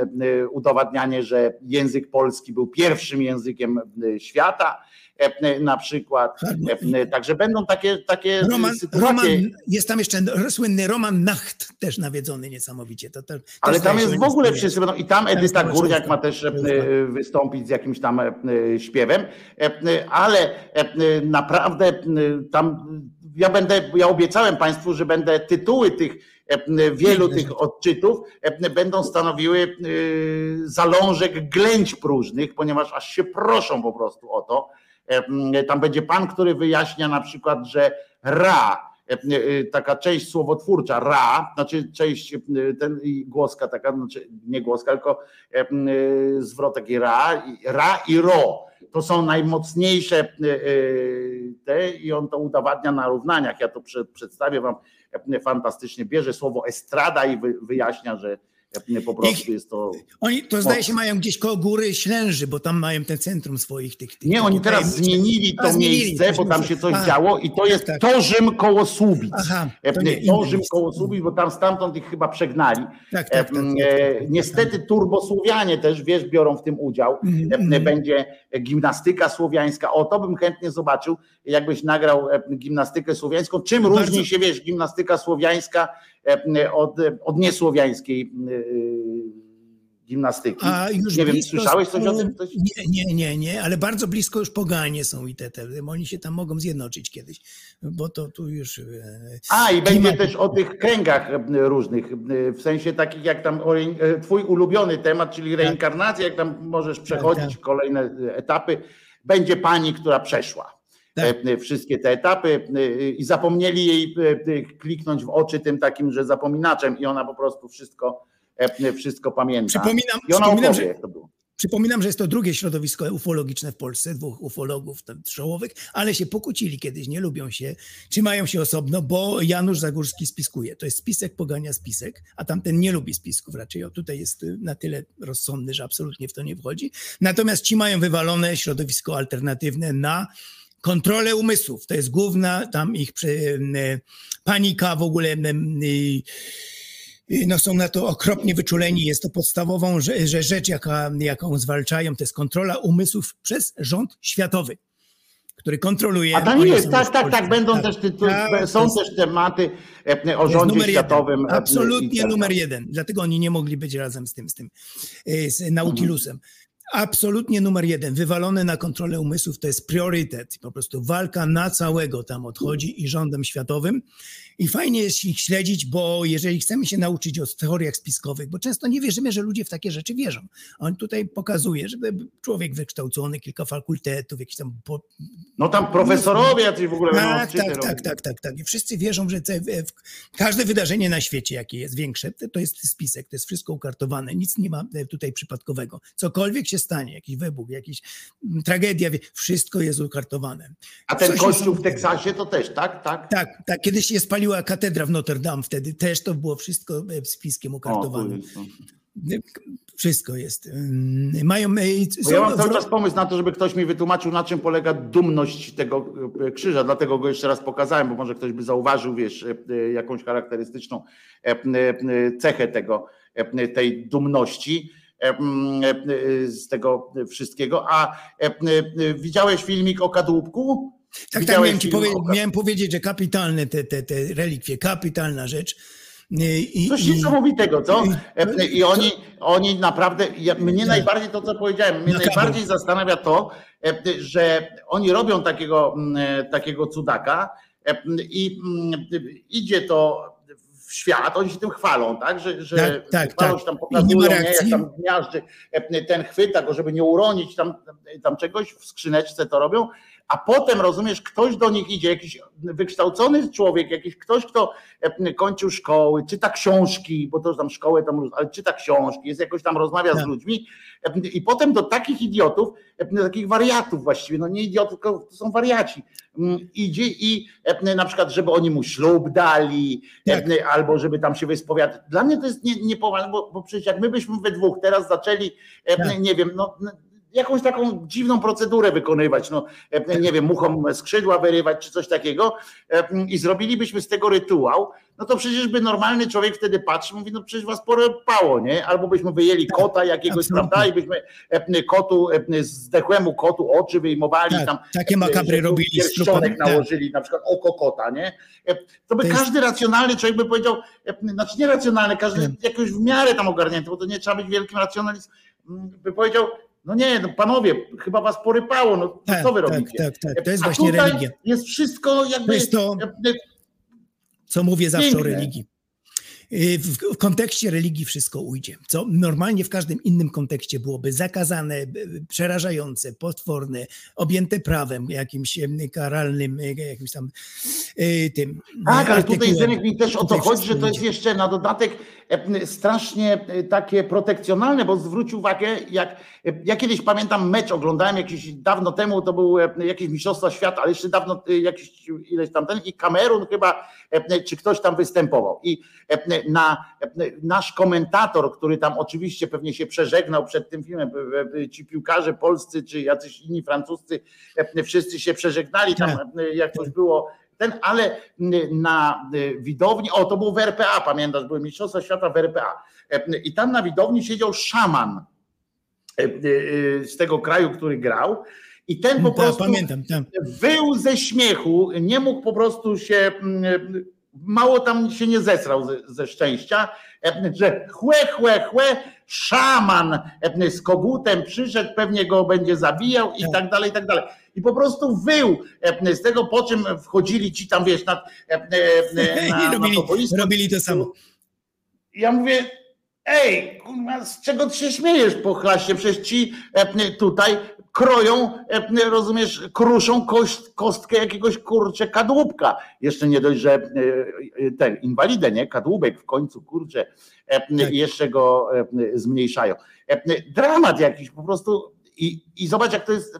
udowadnianie, że język polski polski był pierwszym językiem e, świata e, na przykład. E, także będą takie, takie Roman, sytuacje. Roman, jest tam jeszcze słynny Roman Nacht, też nawiedzony niesamowicie. To, to, Ale tam jest w ogóle wszyscy będą i tam Edyta Górniak ma też wystąpić z jakimś tam śpiewem, ale naprawdę tam ja będę, ja obiecałem Państwu, że będę tytuły tych wielu tych odczytów będą stanowiły y, zalążek ględź próżnych, ponieważ aż się proszą po prostu o to. Tam będzie pan, który wyjaśnia na przykład, że ra, y, taka część słowotwórcza, ra, znaczy część, y, ten głoska taka, znaczy nie głoska, tylko zwrotek i ra, ra i ro. To są najmocniejsze te i on to udowadnia na równaniach. Ja to przedstawię wam fantastycznie bierze słowo estrada i wyjaśnia, że po prostu jest to. Oni to zdaje się mają gdzieś koło góry Ślęży, bo tam mają ten centrum swoich tych. tych nie, oni teraz zmienili to A, miejsce, bo tam się coś A, działo i to tak, jest tak. Torzym koło Słubic. Aha, to Torzym koło Słubic, bo tam stamtąd ich chyba przegnali. Tak, tak, tak, tak, tak Niestety turbosłowianie też, wiesz, biorą w tym udział. Mm. Będzie gimnastyka słowiańska. O, to bym chętnie zobaczył, jakbyś nagrał gimnastykę słowiańską. Czym Bardzo... różni się, wiesz, gimnastyka słowiańska E, od, od niesłowiańskiej e, gimnastyki. A już nie wiem, słyszałeś coś o tym? Coś? Nie, nie, nie, nie, ale bardzo blisko już poganie są i te, te, oni się tam mogą zjednoczyć kiedyś, bo to tu już... E, A i będzie też o tych kręgach różnych, w sensie takich jak tam twój ulubiony temat, czyli tak. reinkarnacja, jak tam możesz tak, przechodzić tak, tak. kolejne etapy, będzie pani, która przeszła tak. E, wszystkie te etapy e, i zapomnieli jej e, kliknąć w oczy tym takim, że zapominaczem i ona po prostu wszystko, wszystko pamięta. Przypominam, I ona przypominam, opowie, że... to było. Przypominam, że jest to drugie środowisko ufologiczne w Polsce, dwóch ufologów czołowych, ale się pokłócili kiedyś, nie lubią się, trzymają się osobno, bo Janusz Zagórski spiskuje. To jest spisek pogania spisek, a tamten nie lubi spisków raczej. O, tutaj jest na tyle rozsądny, że absolutnie w to nie wchodzi. Natomiast ci mają wywalone środowisko alternatywne na kontrolę umysłów. To jest główna tam ich panika w ogóle no są na to okropnie wyczuleni. Jest to podstawową rzecz, jaka, jaką zwalczają, to jest kontrola umysłów przez rząd światowy, który kontroluje. A tak oni jest, tak, tak, tak. Będą też ty, Tak, są jest- też tematy e, o rządzie światowym. Jeden. e, Absolutnie tak numer jeden. Dlatego oni nie mogli być razem z tym, z tym, y, z Nautilusem. Absolutnie numer jeden. Wywalone na kontrolę umysłów to jest priorytet. Po prostu walka na całego tam odchodzi i rządem światowym. I fajnie jest ich śledzić, bo jeżeli chcemy się nauczyć o teoriach spiskowych, bo często nie wierzymy, że ludzie w takie rzeczy wierzą. On tutaj pokazuje, że człowiek wykształcony, kilka fakultetów, jakiś tam No tam profesorowie jacyś w ogóle tak, tak, robić. tak, tak, tak, tak. I wszyscy wierzą, że każde wydarzenie na świecie, jakie jest większe, to, jest spisek, to jest wszystko ukartowane, nic nie ma e, tutaj przypadkowego. Cokolwiek się stanie, jakiś wybuch, jakaś tragedia, wszystko jest ukartowane. A ten Coś kościół w. Teksasie to też, tak? Tak. Tak, tak. Kiedyś się spaliła katedra w Notre Dame, wtedy też to było wszystko e, spiskiem O, ukartowane. no. Wszystko jest. Ym, Mają. e, Bo ja mam cały czas pomysł na to, żeby ktoś mi wytłumaczył, na czym polega dumność tego e, krzyża. Dlatego go jeszcze raz pokazałem, bo może ktoś by zauważył, wiesz, e, e, jakąś charakterystyczną e, e, cechę tego, e, tej dumności e, e, z tego wszystkiego. A e, e, widziałeś filmik o kadłubku? Tak, tak, miałem, ci powie- miałem powiedzieć, że kapitalne te, te, te relikwie, kapitalna rzecz. I, Coś i- niesamowitego, co? i- I oni, oni naprawdę, ja, mnie Tak. najbardziej to, co powiedziałem, mnie Na najbardziej zastanawia to, e, że oni robią takiego, e, takiego cudaka e, i idzie to w świat, oni się tym chwalą, tak? Że, że Tak, tak, chwalą tak. się tam pokazują, nie, jak tam gniażdży, e, ten chwyta go, żeby nie uronić tam, tam czegoś, w skrzyneczce to robią, a potem rozumiesz, ktoś do nich idzie, jakiś wykształcony człowiek, jakiś ktoś, kto e, kończył szkoły, czyta książki, bo to już tam szkołę tam, ale czyta książki, jest jakoś tam rozmawia z Tak. ludźmi e, i potem do takich idiotów, e, do takich wariatów właściwie, no nie idiotów, tylko to są wariaci, mm, idzie i na przykład, żeby oni mu ślub dali, Tak. albo żeby tam się wyspowiadać. Dla mnie to jest nie, niepoważne, bo, bo przecież jak my byśmy we dwóch teraz zaczęli, Tak. nie wiem, no jakąś taką dziwną procedurę wykonywać, no e, nie wiem, muchom skrzydła wyrywać czy coś takiego e, i zrobilibyśmy z tego rytuał, no to przecież by normalny człowiek wtedy patrzył, mówi, no przecież was porypało, nie? Albo byśmy wyjęli kota jakiegoś, absolutnie. prawda, i byśmy e, kotu, zdechłemu kotu oczy wyjmowali Tak, tam. takie makabry robili Pierścionek tak. nałożyli, na przykład oko kota, nie? To by To jest- każdy racjonalny człowiek by powiedział, znaczy nie racjonalny, każdy Tak. jakoś w miarę tam ogarnięty, bo to nie trzeba być wielkim racjonalistą, by powiedział, no nie, no panowie, chyba was porypało, no to Tak, co wy tak, robicie? tak, tak. To jest A właśnie tutaj religia. Jest wszystko jakby. To jest to- e, co mówię zawsze Piękne. o religii. Y, W, kontekście religii wszystko ujdzie, co normalnie w każdym innym kontekście byłoby zakazane, przerażające, potworne, objęte prawem jakimś karalnym, y, jakimś tam y, tym. Tak, ale tutaj artykułem. Zenek mi też o to Tutaj chodzi, że to jest jeszcze na dodatek e, strasznie e, takie protekcjonalne, bo zwróć uwagę, jak e, ja kiedyś pamiętam mecz, oglądałem jakiś dawno temu, to był e, jakieś mistrzostwa świata, ale jeszcze dawno e, jakiś ileś tam ten i Kamerun chyba, e, czy ktoś tam występował. I e, na, e, nasz komentator, który tam oczywiście pewnie się przeżegnał przed tym filmem, e, e, ci piłkarze polscy, czy jacyś inni francuscy, e, wszyscy się przeżegnali tam, e, jak coś było ten, ale na y, widowni, o to był w RPA, pamiętasz, były Mistrzostwa Świata w RPA. E, I tam na widowni siedział szaman e, e, z tego kraju, który grał. I ten po Tak, prostu pamiętam, tak. wył ze śmiechu, nie mógł po prostu się, mało tam się nie zesrał ze, ze szczęścia, że chłe, chłe, chłe, szaman z kogutem przyszedł, pewnie go będzie zabijał i Tak. tak dalej, i tak dalej. I po prostu wył e, z tego, po czym wchodzili ci tam, wiesz, na, e, e, na, na robili, robili to samo. Ja mówię, ej, z czego ty się śmiejesz po chlaście? Przecież ci e, tutaj kroją, e, rozumiesz, kruszą kość, kostkę jakiegoś kurcze kadłubka. Jeszcze nie dość, że e, e, ten inwalidę, nie? Kadłubek w końcu, kurczę, e, Tak. jeszcze go e, zmniejszają. E, Dramat jakiś po prostu i, i zobacz jak to jest,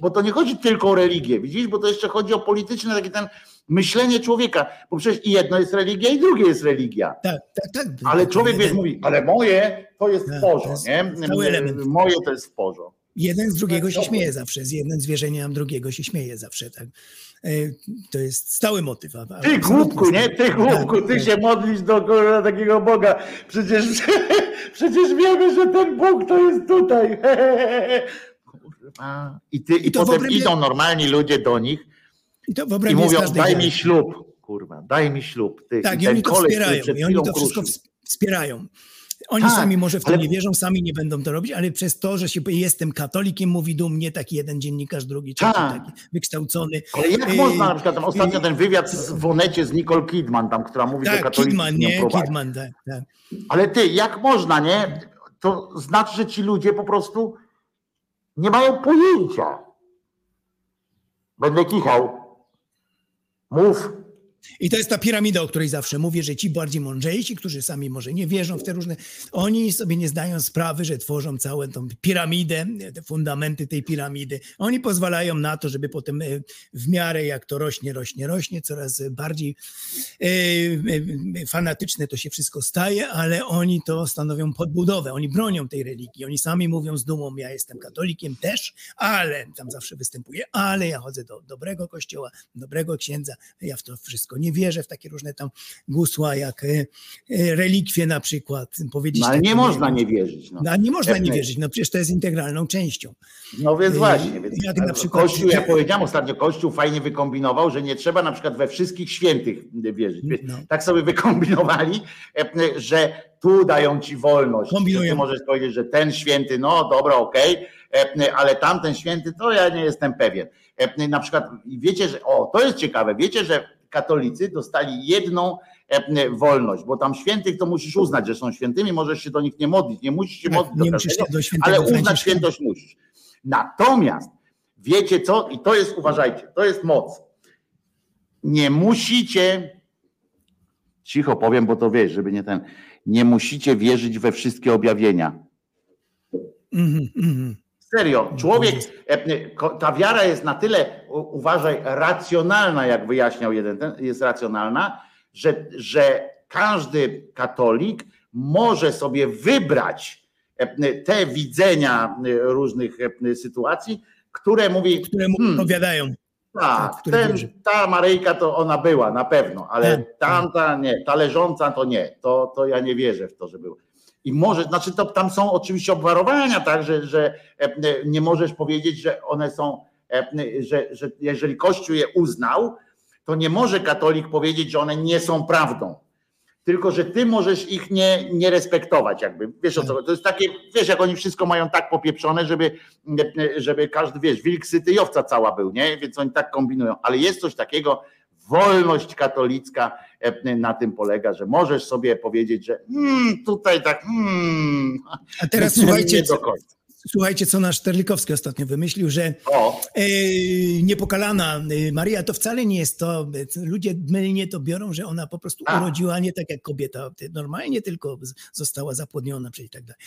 bo to nie chodzi tylko o religię, widzisz, bo to jeszcze chodzi o polityczne takie ten myślenie człowieka, bo przecież i jedno jest religia i drugie jest religia. Tak, tak, tak. Ale człowiek wiesz, mówi, ale moje to jest w Tak, nie? element. Moje to jest w porządku. Jeden z drugiego się śmieje zawsze, z jednym zwierzeniem drugiego się śmieje zawsze, tak. E, To jest stały motyw. Ty głupku, nie? Ty głupku, ty Tak, się modlisz do takiego Boga. Przecież, przecież wiemy, że ten Bóg to jest tutaj. I, ty, i to w potem obrębie- idą normalni ludzie do nich I i mówią, daj mi ślub. Kurwa, daj mi ślub. Ty, Tak, i ten oni to koleś, wspierają. I oni to wszystko kruszył. wspierają. Oni Tak, sami może w to ale- nie wierzą, sami nie będą to robić, ale przez to, że się jestem katolikiem, mówi dumnie taki jeden dziennikarz, drugi, trzeci, Tak. taki wykształcony. Ale jak Yy, można, na przykład tam ostatnio yy, ten wywiad z- w Onecie z Nicole Kidman, tam, która mówi, że Tak, katolicy Kidman, nie? prowadzi. Kidman, tak. tak. Ale ty, jak można, nie? To znaczy, że ci ludzie po prostu nie mają pojęcia. Będę kichał. Mów. I to jest ta piramida, o której zawsze mówię, że ci bardziej mądrzejsi, którzy sami może nie wierzą w te różne, oni sobie nie zdają sprawy, że tworzą całą tą piramidę, te fundamenty tej piramidy. Oni pozwalają na to, żeby potem e, w miarę jak to rośnie, rośnie, rośnie, coraz bardziej e, e, fanatyczne to się wszystko staje, ale oni to stanowią podbudowę, oni bronią tej religii. Oni sami mówią z dumą, ja jestem katolikiem też, ale tam zawsze występuje, ale ja chodzę do dobrego kościoła, dobrego księdza, ja w to wszystko nie wierzę, w takie różne tam gusła, jak e, e, relikwie na przykład. Powiedzieć No, ale takie, nie można nie wierzyć. No, No, nie można nie Pewnie. wierzyć, no przecież to jest integralną częścią. no więc Yy, właśnie. Więc jak na przykład- Kościół, ja powiedziałem ostatnio, Kościół fajnie wykombinował, że nie trzeba na przykład we wszystkich świętych wierzyć. No. Tak sobie wykombinowali, e, że tu dają ci wolność. Kombinują. Ty możesz powiedzieć, że ten święty, no dobra, okej, e, ale tamten święty, to ja nie jestem pewien. E, Na przykład wiecie, że, o, to jest ciekawe, wiecie, że katolicy dostali jedną e, wolność, bo tam świętych to musisz uznać, że są świętymi, możesz się do nich nie modlić, nie musisz się Tak, modlić nie do musisz każdego, do ale uznać świętość musisz. Natomiast wiecie co, i to jest, uważajcie, to jest moc. Nie musicie, cicho powiem, bo to wiesz, żeby nie ten, nie musicie wierzyć we wszystkie objawienia. Mhm, mhm. Serio, człowiek, e, ta wiara jest na tyle, uważaj, racjonalna, jak wyjaśniał jeden, ten, jest racjonalna, że, że każdy katolik może sobie wybrać e, te widzenia różnych e, sytuacji, które mówi, Które mu Hmm. opowiadają. tak, w które ten, ta Maryjka to ona była, na pewno, ale Tak, tamta nie, ta leżąca to nie, to, to ja nie wierzę w to, że był. I może, znaczy to tam są oczywiście obwarowania, tak, że, że e, e, nie możesz powiedzieć, że one są, e, że, że jeżeli Kościół je uznał, to nie może katolik powiedzieć, że one nie są prawdą. Tylko, że ty możesz ich nie, nie respektować, jakby. Wiesz o co? To jest takie, wiesz, jak oni wszystko mają tak popieprzone, żeby, żeby każdy, wiesz, wilk syty i owca cała był, nie? Więc oni tak kombinują. Ale jest coś takiego, wolność katolicka na tym polega, że możesz sobie powiedzieć, że mm, tutaj tak, mm, A teraz słuchajcie. Słuchajcie, co nasz Terlikowski ostatnio wymyślił, że e, niepokalana e, Maria to wcale nie jest to, e, ludzie mylnie to biorą, że ona po prostu A. urodziła nie tak jak kobieta, normalnie tylko została zapłodniona przez i tak dalej.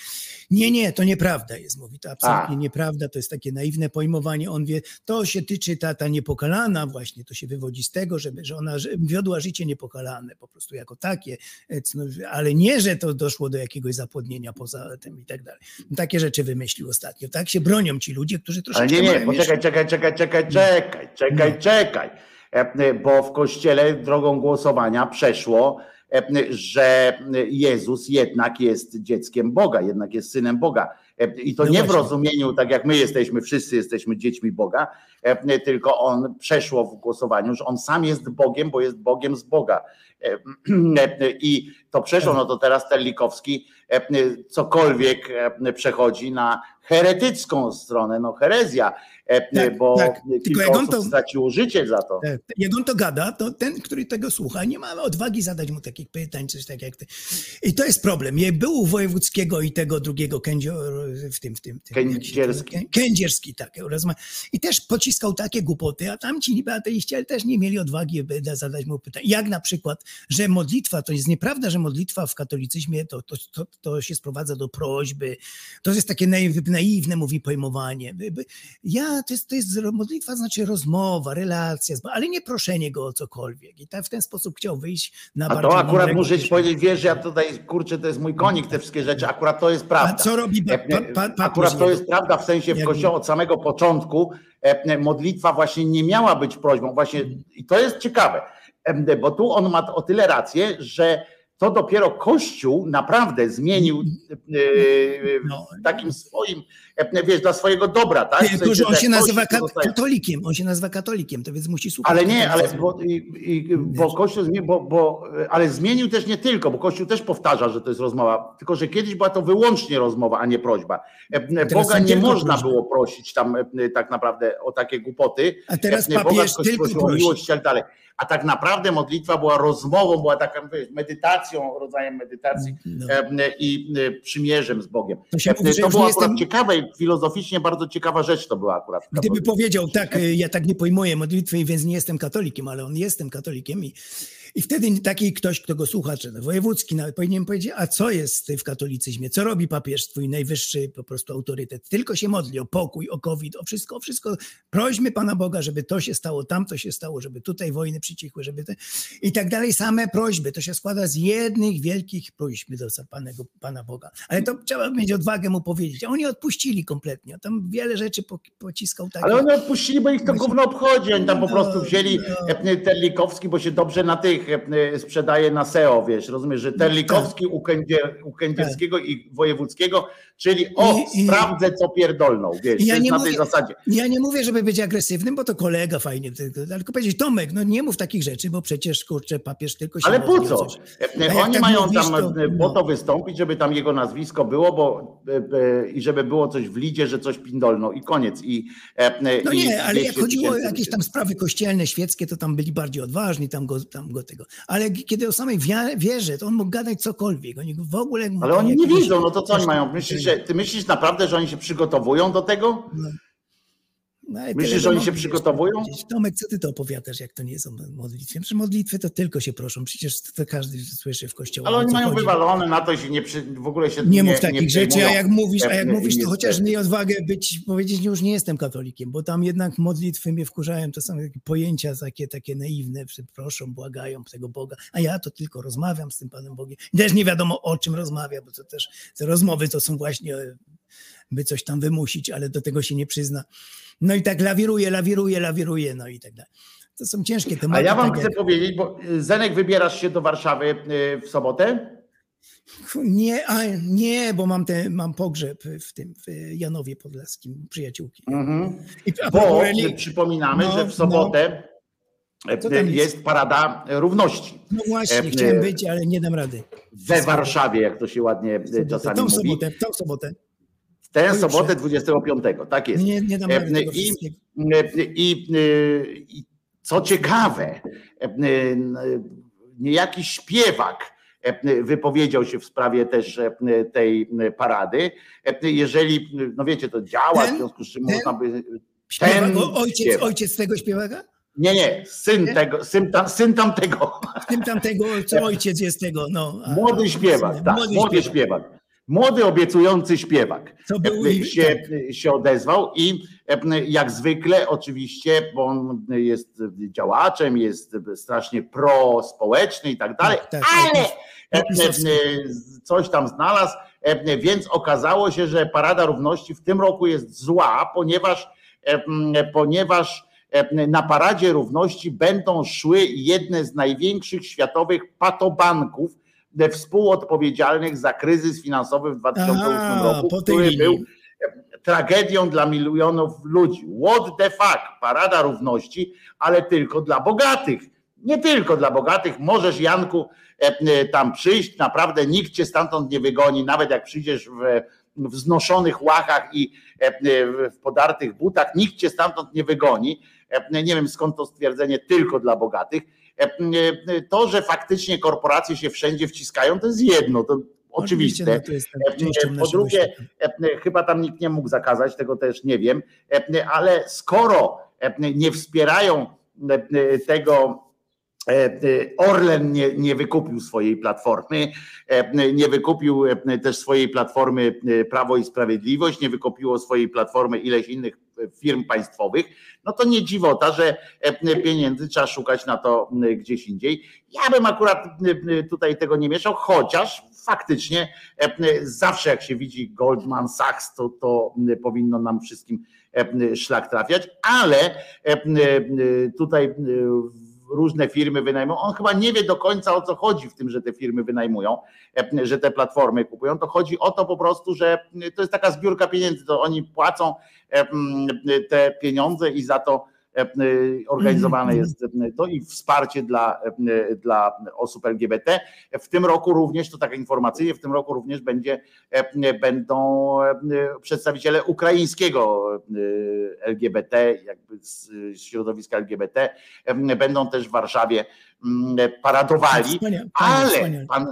Nie, nie, to nieprawda jest, mówi, to absolutnie A. nieprawda, to jest takie naiwne pojmowanie, on wie, to się tyczy ta, ta niepokalana właśnie, to się wywodzi z tego, żeby, że ona wiodła życie niepokalane po prostu jako takie, no, ale nie, że to doszło do jakiegoś zapłodnienia poza tym i tak dalej. Takie rzeczy wymyślił ostatnio. Tak się bronią ci ludzie, którzy ale troszeczkę nie, nie, mają poczekaj, czekaj, czekaj, czekaj, czekaj, czekaj, czekaj. E, Bo w kościele drogą głosowania przeszło, e, że Jezus jednak jest dzieckiem Boga, jednak jest synem Boga. E, I to No nie w rozumieniu, tak jak my jesteśmy, wszyscy jesteśmy dziećmi Boga, e, tylko on przeszło w głosowaniu, że on sam jest Bogiem, bo jest Bogiem z Boga. E, I to przeszło, no to teraz Terlikowski cokolwiek przechodzi na heretycką stronę, no herezja, Tak, bo tak. Tylko kilka on osób to- straciło życie za to. Tak, Jak on to gada, to ten, który tego słucha, nie ma odwagi zadać mu takich pytań, coś tak jak ty. I to jest problem. Jak był u Wojewódzkiego i tego drugiego kędzio, w tym, w tym, tym się Kędzierski. Kędzierski, tak. I też pociskał takie głupoty, a tamci niby ateiści, ale też nie mieli odwagi by da- zadać mu pytań. Jak na przykład, że modlitwa, to jest nieprawda, że modlitwa w katolicyzmie to, to, to, to się sprowadza do prośby. To jest takie naiw, naiwne, mówi pojmowanie. Ja, to jest, to jest modlitwa, znaczy rozmowa, relacja, ale nie proszenie go o cokolwiek. I tak w ten sposób chciał wyjść na A to akurat muszę ci powiedzieć, wiesz, ja tutaj, kurczę, to jest mój konik, te wszystkie rzeczy, akurat to jest prawda. A co robi pa, pa, pa, Akurat to jest prawda w sensie w kościoła od samego początku modlitwa właśnie nie miała być prośbą, właśnie i to jest ciekawe, bo tu on ma o tyle rację, że to dopiero Kościół naprawdę zmienił no. takim swoim, wiesz, dla swojego dobra, tak? W sensie, on się nazywa katolikiem, on się nazywa katolikiem, to więc musi słuchać. Ale nie, ale bo, i, i, bo Kościół zmienił, bo, bo, ale zmienił też nie tylko, bo Kościół też powtarza, że to jest rozmowa, tylko że kiedyś była to wyłącznie rozmowa, a nie prośba. Boga nie można prośba. było prosić tam tak naprawdę o takie głupoty. A teraz papież Boga tylko prosi. miłość i tak dalej a tak naprawdę modlitwa była rozmową, była taką medytacją, rodzajem medytacji no. i przymierzem z Bogiem. To, się to było akurat jestem... ciekawe filozoficznie bardzo ciekawa rzecz to była akurat. Gdyby powiedział, tak, ja tak nie pojmuję modlitwy, więc nie jestem katolikiem, ale on jestem katolikiem i i wtedy taki ktoś, kto go słucha, czy wojewódzki nawet powinien powiedzieć, a co jest w katolicyzmie? Co robi papież, twój najwyższy po prostu autorytet? Tylko się modli o pokój, o COVID, o wszystko, o wszystko. Prośmy Pana Boga, żeby to się stało, tamto się stało, żeby tutaj wojny przycichły, żeby te... i tak dalej. Same prośby. To się składa z jednych wielkich prośb do Panego, Pana Boga. Ale to trzeba mieć odwagę mu powiedzieć. A oni odpuścili kompletnie. Tam wiele rzeczy pociskał tak. Ale oni odpuścili, bo ich to gówno obchodzi. Oni tam po no, prostu wzięli no. Terlikowski, bo się dobrze na tych tych e, sprzedaje na SEO, wiesz, rozumiesz, że Terlikowski u, Kędzier, u Kędzierskiego tak. i Wojewódzkiego, czyli o, I, sprawdzę co pierdolną, wiesz, ja nie na tej zasadzie. Ja nie mówię, żeby być agresywnym, bo to kolega fajnie, tylko powiedzieć, Tomek, no nie mów takich rzeczy, bo przecież, kurczę, papież tylko się Ale po co? Oni tak mają mówisz, tam to, e, po no. to wystąpić, żeby tam jego nazwisko było, bo e, i żeby było coś w lidzie, że coś pindolną i koniec. I, no i nie, ale jak chodziło o jakieś tam sprawy kościelne, świeckie, to tam byli bardziej odważni, tam go, tam go tego. Ale kiedy o samej wierze, to on mógł gadać cokolwiek. Oni w ogóle. Ale oni nie widzą, no to co oni mają? Myślisz, że, ty myślisz naprawdę, że oni się przygotowują do tego? No. No Myślisz, że oni się przygotowują? Tomek, co ty to opowiadasz, jak to nie są modlitwy? Przecież modlitwy to tylko się proszą, przecież to każdy słyszy w kościele. Ale oni mają chodzi. wywalone na to, że nie przy, w ogóle się nie, nie mów takich nie rzeczy, a jak mówisz, a jak mówisz, to chociaż miej odwagę być, powiedzieć, że już nie jestem katolikiem, bo tam jednak modlitwy mnie wkurzają, to są takie pojęcia takie, takie naiwne, proszą, błagają tego Boga, a ja to tylko rozmawiam z tym Panem Bogiem. Też nie wiadomo o czym rozmawia, bo to też te rozmowy to są właśnie by coś tam wymusić, ale do tego się nie przyzna. No i tak lawiruje, lawiruje, lawiruje, no i tak dalej. To są ciężkie tematy. A ja wam tak chcę jak... powiedzieć, bo y, Zenek wybierasz się do Warszawy y, w sobotę? Nie, a nie, bo mam, te, mam pogrzeb w tym w Janowie Podlaskim, przyjaciółki. Mhm. I, bo przypominamy, no, że w sobotę no. jest parada równości. No właśnie, chciałem być, ale nie dam rady. We Warszawie, jak to się ładnie czasami tą mówi. Sobotę, tą sobotę. Tę sobotę 25, tak jest. Nie, nie rady tego I, i, I co ciekawe, niejaki śpiewak wypowiedział się w sprawie też tej parady. Jeżeli, no wiecie, to działa, ten, w związku z czym ten, można by. Ten ojciec, ojciec tego śpiewaka? Nie, nie, syn tego, syn, tam, syn tamtego. Syn tamtego, co ojciec jest tego, no. Młody śpiewak, tak, młody śpiewak. Młody, obiecujący śpiewak. Się, tak. się odezwał i jak zwykle oczywiście, bo on jest działaczem, jest strasznie pro-społeczny i tak dalej, tak, tak, ale coś tam znalazł, więc okazało się, że Parada Równości w tym roku jest zła, ponieważ, ponieważ na Paradzie Równości będą szły jedne z największych światowych patobanków, współodpowiedzialnych za kryzys finansowy w 2008 Aha, roku, który linii. był tragedią dla milionów ludzi. What the fuck? Parada równości, ale tylko dla bogatych. Nie tylko dla bogatych. Możesz, Janku, e, e, tam przyjść, naprawdę nikt cię stamtąd nie wygoni, nawet jak przyjdziesz w, w znoszonych łachach i e, w podartych butach, nikt cię stamtąd nie wygoni. Nie wiem skąd to stwierdzenie tylko dla bogatych E, e, to, że faktycznie korporacje się wszędzie wciskają, to jest jedno, to oczywiste. No po drugie, chyba tam nikt nie mógł zakazać, tego też nie wiem, ale skoro nie wspierają tego Orlen nie, nie wykupił swojej platformy, nie wykupił też swojej platformy Prawo i Sprawiedliwość, nie wykupiło swojej platformy ileś innych firm państwowych, no to nie dziwota, że pieniędzy trzeba szukać na to gdzieś indziej. Ja bym akurat tutaj tego nie mieszał, chociaż faktycznie zawsze jak się widzi Goldman Sachs, to, to powinno nam wszystkim szlak trafiać, ale tutaj różne firmy wynajmują. On chyba nie wie do końca o co chodzi w tym, że te firmy wynajmują, że te platformy kupują. To chodzi o to po prostu, że to jest taka zbiórka pieniędzy, to oni płacą te pieniądze i za to E, e, organizowane jest e, to i wsparcie dla, dla osób LGBT. W tym roku również, to tak informacyjnie, w tym roku również będzie, będą przedstawiciele ukraińskiego LGBT, jakby z środowiska LGBT, będą też w Warszawie paradowali, ale pan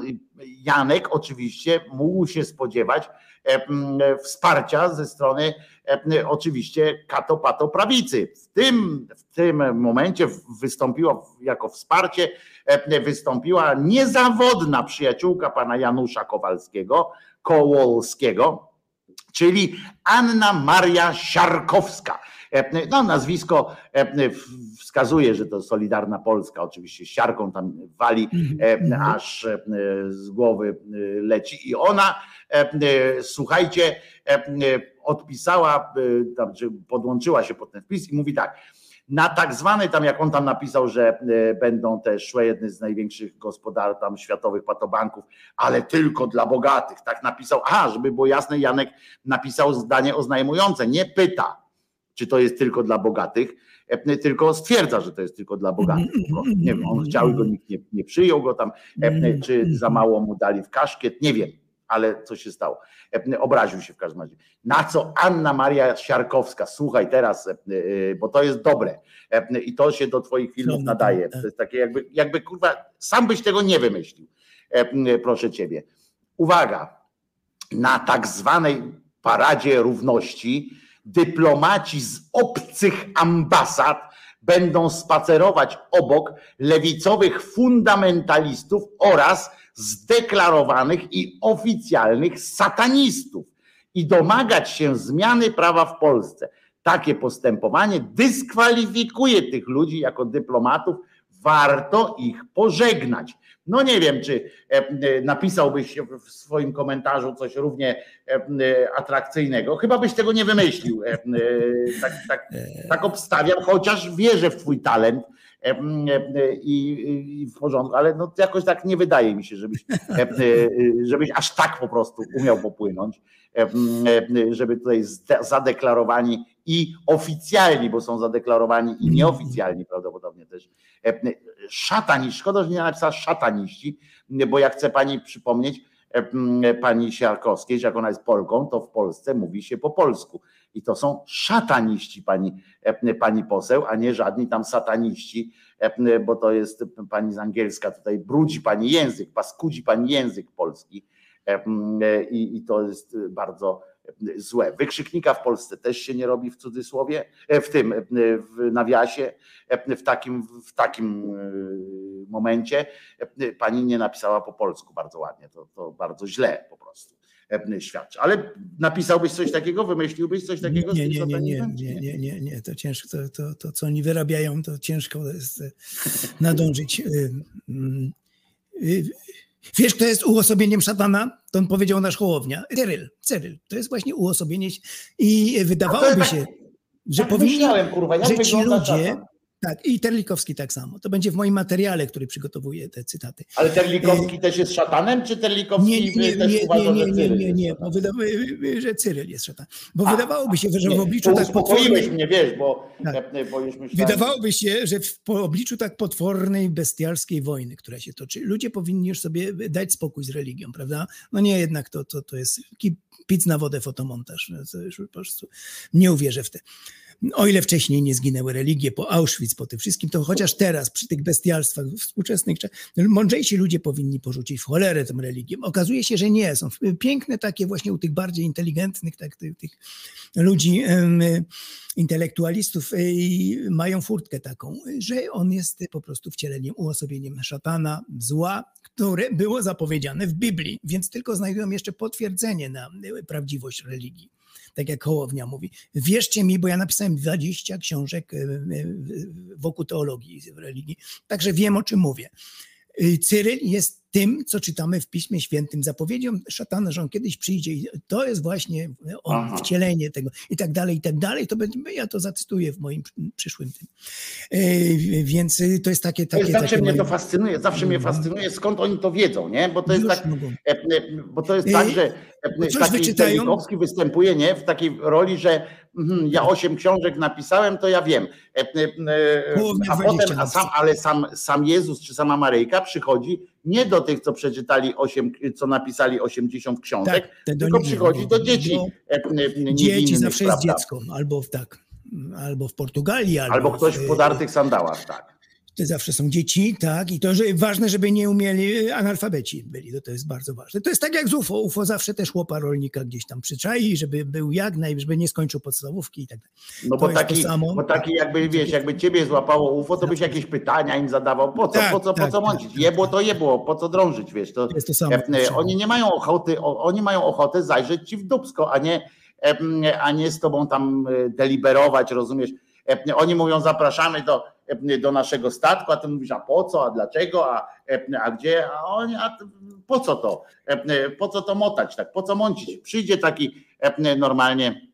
Janek oczywiście mógł się spodziewać wsparcia ze strony oczywiście kato pato prawicy. W tym, w tym momencie wystąpiła jako wsparcie, wystąpiła niezawodna przyjaciółka pana Janusza Kowalskiego, Kołolskiego, czyli Anna Maria Siarkowska. No, nazwisko wskazuje, że to Solidarna Polska, oczywiście siarką tam wali, mhm. aż z głowy leci. I ona, słuchajcie, odpisała, tam, czy podłączyła się pod ten wpis i mówi tak, na tak zwany, tam jak on tam napisał, że będą też szły jedne z największych gospodarstw tam światowych patobanków, ale tylko dla bogatych. Tak napisał, a żeby było jasne, Janek napisał zdanie oznajmujące, nie pyta, czy to jest tylko dla bogatych, tylko stwierdza, że to jest tylko dla bogatych. Nie wiem, on chciał go nikt nie, nie przyjął go tam, czy za mało mu dali w kaszkiet, nie wiem ale co się stało? Obraził się w każdym razie. Na co Anna Maria Siarkowska, słuchaj teraz, e, e, bo to jest dobre i to się do twoich filmów nadaje. To jest takie jakby, jakby kurwa, sam byś tego nie wymyślił. Proszę ciebie. Uwaga, na tak zwanej paradzie równości dyplomaci z obcych ambasad będą spacerować obok lewicowych fundamentalistów oraz zdeklarowanych i oficjalnych satanistów i domagać się zmiany prawa w Polsce. Takie postępowanie dyskwalifikuje tych ludzi jako dyplomatów, warto ich pożegnać. No nie wiem, czy e, e, napisałbyś w swoim komentarzu coś równie e, atrakcyjnego. Chyba byś tego nie wymyślił. Tak, tak, tak obstawiam, chociaż wierzę w twój talent i, i w porządku, ale no jakoś tak nie wydaje mi się, żebyś, żebyś aż tak po prostu umiał popłynąć, żeby tutaj zadeklarowani i oficjalni, bo są zadeklarowani i nieoficjalni prawdopodobnie też szatani, szkoda, że nie napisała szataniści, bo jak chce pani przypomnieć, pani Siarkowskiej, że jak ona jest Polką, to w Polsce mówi się po polsku. I to są szataniści, pani, pani poseł, a nie żadni tam sataniści, bo to jest pani z angielska, tutaj brudzi pani język, paskudzi pani język polski. I, i to jest bardzo złe. Wykrzyknika w Polsce też się nie robi w cudzysłowie, e, w tym, e, w nawiasie, e, w takim, w takim momencie. Pani nie napisała po polsku bardzo ładnie, to, to bardzo źle po prostu świadczy. Ale napisałbyś coś takiego, wymyśliłbyś coś takiego? Nie, nie, nie, nie, nie, nie, nie, nie, to ciężko, to, to, to co oni wyrabiają, to ciężko jest nadążyć. Mm, Wiesz, kto jest uosobieniem szatana? To on powiedział nasz Hołownia. Cyryl, Cyryl. To jest właśnie uosobienie i wydawałoby tak, się, że tak powinni, kurwa, że ci ludzie? Tak, i Terlikowski tak samo. To będzie w moim materiale, który przygotowuję te cytaty. Ale Terlikowski e... też jest szatanem, czy Terlikowski nie, nie, też nie, uważa, nie, nie, nie, nie, nie, bo wydawa- że Cyryl jest szatan. Bo A, wydawałoby się, że w obliczu tak potwornej... mnie, wiesz, bo, tak. bo już myślałem... Wydawałoby się, że w obliczu tak potwornej, bestialskiej wojny, która się toczy, ludzie powinni już sobie dać spokój z religią, prawda? No nie, jednak to, to, to jest pic na wodę fotomontaż. No, to już po prostu nie uwierzę w te. O ile wcześniej nie zginęły religie po Auschwitz, po tym wszystkim, to chociaż teraz przy tych bestialstwach współczesnych, czasach, mądrzejsi ludzie powinni porzucić w cholerę tę religię. Okazuje się, że nie. Są piękne takie właśnie u tych bardziej inteligentnych, tak, tych, tych ludzi, intelektualistów i mają furtkę taką, że on jest po prostu wcieleniem, uosobieniem szatana, zła, które było zapowiedziane w Biblii, więc tylko znajdują jeszcze potwierdzenie na prawdziwość religii tak jak Hołownia mówi. Wierzcie mi, bo ja napisałem 20 książek e, e, wokół teologii religii, także wiem o czym mówię. Y, Cyryl jest tym, co czytamy w Piśmie Świętym, zapowiedzią szatana, że on kiedyś przyjdzie i to jest właśnie on, Aha. wcielenie tego i tak dalej, i tak dalej. To będzie, ja to zacytuję w moim przyszłym tym. E, więc to jest takie... takie zawsze takie mnie moje... to fascynuje, zawsze mnie mhm. fascynuje, skąd oni to wiedzą, nie? Bo to jest, tak, bo to jest tak, że taki wyczytają... występuje nie? w takiej roli, że ja osiem książek napisałem, to ja wiem. E, e, e, a potem, a sam, ale sam, sam Jezus czy sama Maryjka przychodzi nie do tych, co przeczytali osiem, co napisali 80 książek, tak, tylko przychodzi do dzieci. Dzieci zawsze jest dziecko, albo tak, albo w Portugalii, albo, albo ktoś w podartych sandałach, tak to zawsze są dzieci, tak, i to że ważne, żeby nie umieli, analfabeci byli, to, to jest bardzo ważne. To jest tak jak z UFO, UFO zawsze też łopa rolnika gdzieś tam przyczai, żeby był jak naj, żeby nie skończył podstawówki i tak dalej. No bo taki, bo taki jakby, wiesz, jakby ciebie złapało UFO, to byś jakieś pytania im zadawał, po co, tak, po co, tak, po co mącić, tak, jebło to jebło, po co drążyć, wiesz, to, jest to samo, oni nie mają ochoty, oni mają ochotę zajrzeć ci w dupsko, a nie, a nie z tobą tam e, deliberować, rozumiesz, oni mówią zapraszamy do do naszego statku, a ty mówisz, a po co, a dlaczego, a, a gdzie, a oni, a po co to, po co to motać, tak, po co mącić? Przyjdzie taki normalnie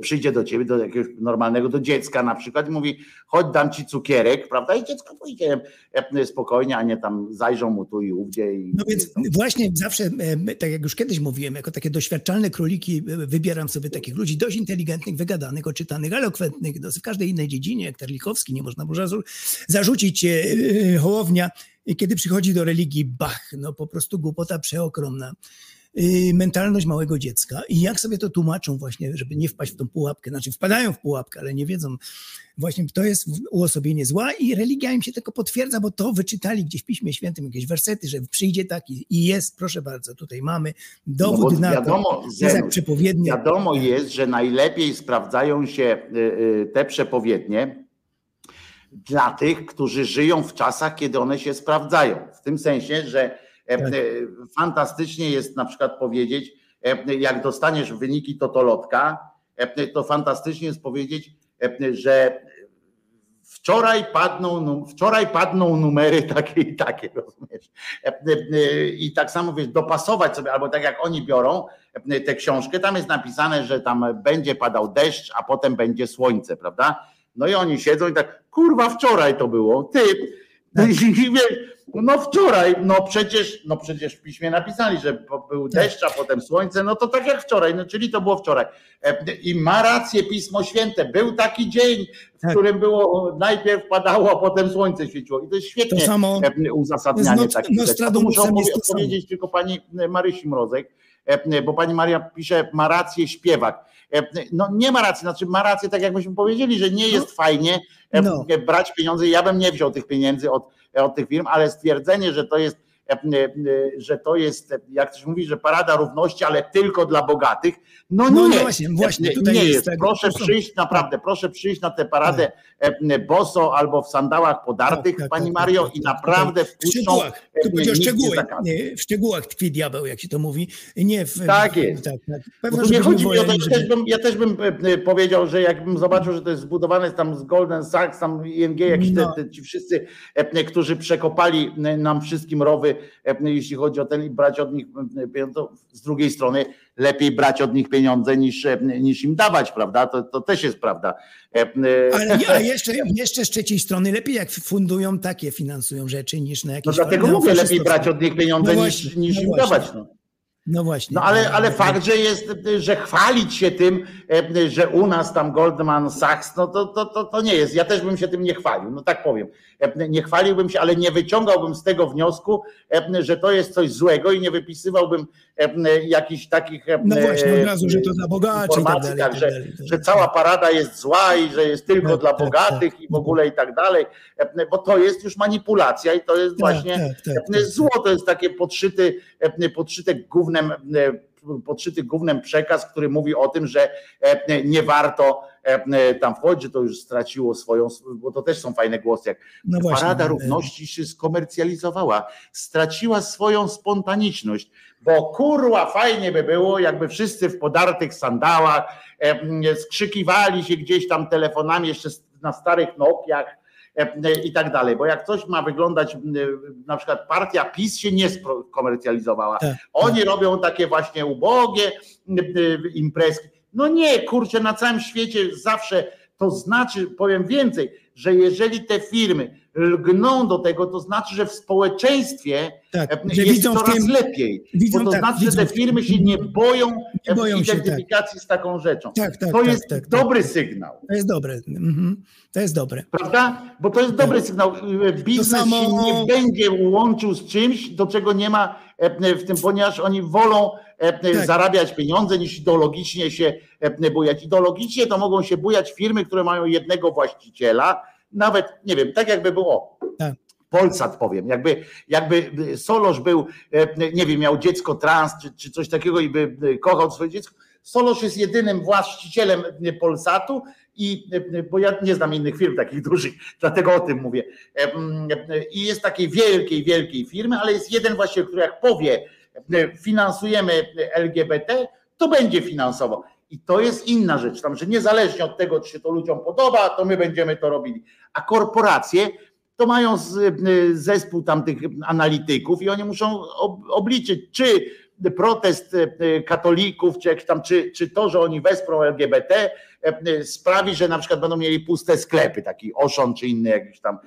przyjdzie do ciebie, do jakiegoś normalnego, do dziecka na przykład i mówi, chodź dam ci cukierek, prawda? I dziecko pójdzie e, spokojnie, a nie tam zajrzą mu tu i ówdzie. I no więc właśnie zawsze, e, tak jak już kiedyś mówiłem, jako takie doświadczalne króliki e, wybieram sobie takich ludzi dość inteligentnych, wygadanych, oczytanych, elokwentnych, w każdej innej dziedzinie, jak Terlikowski, nie można było zarzucić Hołownia, kiedy przychodzi do religii, bach, no po prostu głupota przeokromna. Y, mentalność małego dziecka i jak sobie to tłumaczą właśnie, żeby nie wpaść w tą pułapkę, znaczy wpadają w pułapkę, ale nie wiedzą właśnie, to jest uosobienie zła i religia im się tylko potwierdza, bo to wyczytali gdzieś w Piśmie Świętym jakieś wersety, że przyjdzie taki i jest, proszę bardzo, tutaj mamy dowód no na wiadomo, to, jest jak przepowiednie. Wiadomo jest, że najlepiej sprawdzają się y, y, te przepowiednie dla tych, którzy żyją w czasach, kiedy one się sprawdzają. W tym sensie, że fantastycznie jest na przykład powiedzieć, e, jak dostaniesz wyniki totolotka, to fantastycznie jest powiedzieć, że wczoraj padną, wczoraj padną numery takie i takie, rozumiesz? I tak samo wiesz, dopasować sobie, albo tak jak oni biorą tę książkę, tam jest napisane, że tam będzie padał deszcz, a potem będzie słońce, prawda? No i oni siedzą i tak, kurwa, wczoraj to było, ty, tak. No wczoraj, no przecież, no przecież w piśmie napisali, że był tak. deszcz, a potem słońce, no to tak jak wczoraj, no czyli to było wczoraj. E, I ma rację Pismo Święte, był taki dzień, w tak. którym było, najpierw padało, a potem słońce świeciło. I to jest świetnie to samo, e, uzasadnianie takich rzeczy. To muszę powiedzieć tylko pani Marysi Mrozek, e, bo pani Maria pisze, ma rację śpiewak. No nie ma racji, znaczy ma rację, tak jak myśmy powiedzieli, że nie jest no. fajnie no. brać pieniądze. Ja bym nie wziął tych pieniędzy od od tych firm, ale stwierdzenie, że to jest e, e, że to jest, jak ktoś mówi, że parada równości, ale tylko dla bogatych. No, no nie, właśnie, właśnie nie jest. jest. Tak, proszę przyjść, naprawdę, proszę przyjść na tę paradę tak. boso albo w sandałach podartych, tak, tak Pani tak, Mario, tak, i naprawdę wpuszczą. W szczegółach, tu o szczegóły, w szczegółach tkwi diabeł, jak się to mówi. Nie w, tak jest. Tak, tak. Nie chodzi mi o to, ja też, bym, ja też bym powiedział, że jakbym zobaczył, że to jest zbudowane tam z Golden Sachs, tam ING, jakiś no. te, ci wszyscy, którzy przekopali nam wszystkim rowy, jeśli chodzi o ten i brać od nich pieniądze, z drugiej strony lepiej brać od nich pieniądze niż, niż im dawać, prawda? To, to też jest prawda. Ale a jeszcze, jeszcze z trzeciej strony lepiej jak fundują takie, finansują rzeczy niż na jakieś... No dlatego mówię, lepiej brać od nich pieniądze no właśnie, niż, niż no im dawać. No. No właśnie. No ale, ale fakt, że jest, że chwalić się tym, e, że u nas tam Goldman Sachs, no to, to, to, to nie jest. Ja też bym się tym nie chwalił, no tak powiem. E, Nie chwaliłbym się, ale nie wyciągałbym z tego wniosku, e, że to jest coś złego i nie wypisywałbym jakichś takich. No właśnie, od razu, że to dla bogaczy i tak dalej. tak, tak że, dalej. że cała parada jest zła i że jest tylko Tak, dla tak, bogatych i w ogóle i tak dalej, bo to jest już manipulacja i to jest Tak, właśnie tak, tak, tak. zło, to jest takie podszyty, podszyte gównem, podszyty gównem przekaz, który mówi o tym, że nie warto tam wchodzić, że to już straciło swoją, bo to też są fajne głosy, jak No właśnie. Parada Równości się skomercjalizowała, straciła swoją spontaniczność, bo kurwa fajnie by było, jakby wszyscy w podartych sandałach e, skrzykiwali się gdzieś tam telefonami jeszcze na starych Nokiach e, i tak dalej, bo jak coś ma wyglądać, m, na przykład partia PiS się nie skomercjalizowała, Tak, oni robią takie właśnie ubogie imprezki, no nie, kurczę, na całym świecie zawsze to znaczy, powiem więcej, że jeżeli te firmy lgną do tego, to znaczy, że w społeczeństwie Tak, e, że jest widzą coraz tym- lepiej. widzą, bo to tak, znaczy, że widzą te w- firmy się nie boją, Nie boją e, się, identyfikacji z taką rzeczą. Tak, tak, to tak, jest tak, tak. dobry sygnał. To jest dobre. Mhm. To jest dobre. Prawda? Bo to jest dobry sygnał. Biznes Tak. To samo- się nie będzie łączył z czymś, do czego nie ma e, w tym, ponieważ oni wolą e, Tak. zarabiać pieniądze niż ideologicznie się e, bujać. Ideologicznie to mogą się bujać firmy, które mają jednego właściciela, nawet, nie wiem, tak jakby było. Tak. Polsat powiem, jakby, jakby Solosz był, e, nie wiem, miał dziecko trans czy, czy coś takiego i by e, kochał swoje dziecko. Solosz jest jedynym właścicielem e, Polsatu i bo ja nie znam innych firm takich dużych, dlatego o tym mówię. Mm, I jest takiej wielkiej, wielkiej firmy, ale jest jeden właściciel, który jak powie, finansujemy LGBT, to będzie finansował. I to jest inna rzecz, tam, że niezależnie od tego, czy się to ludziom podoba, to my będziemy to robili. A korporacje to mają z, y, zespół tam tych analityków i oni muszą ob, obliczyć, czy protest y, katolików, czy, tam, czy, czy to, że oni wesprą LGBT, sprawi, że na przykład będą mieli puste sklepy, taki Oszon czy inny jakiś tam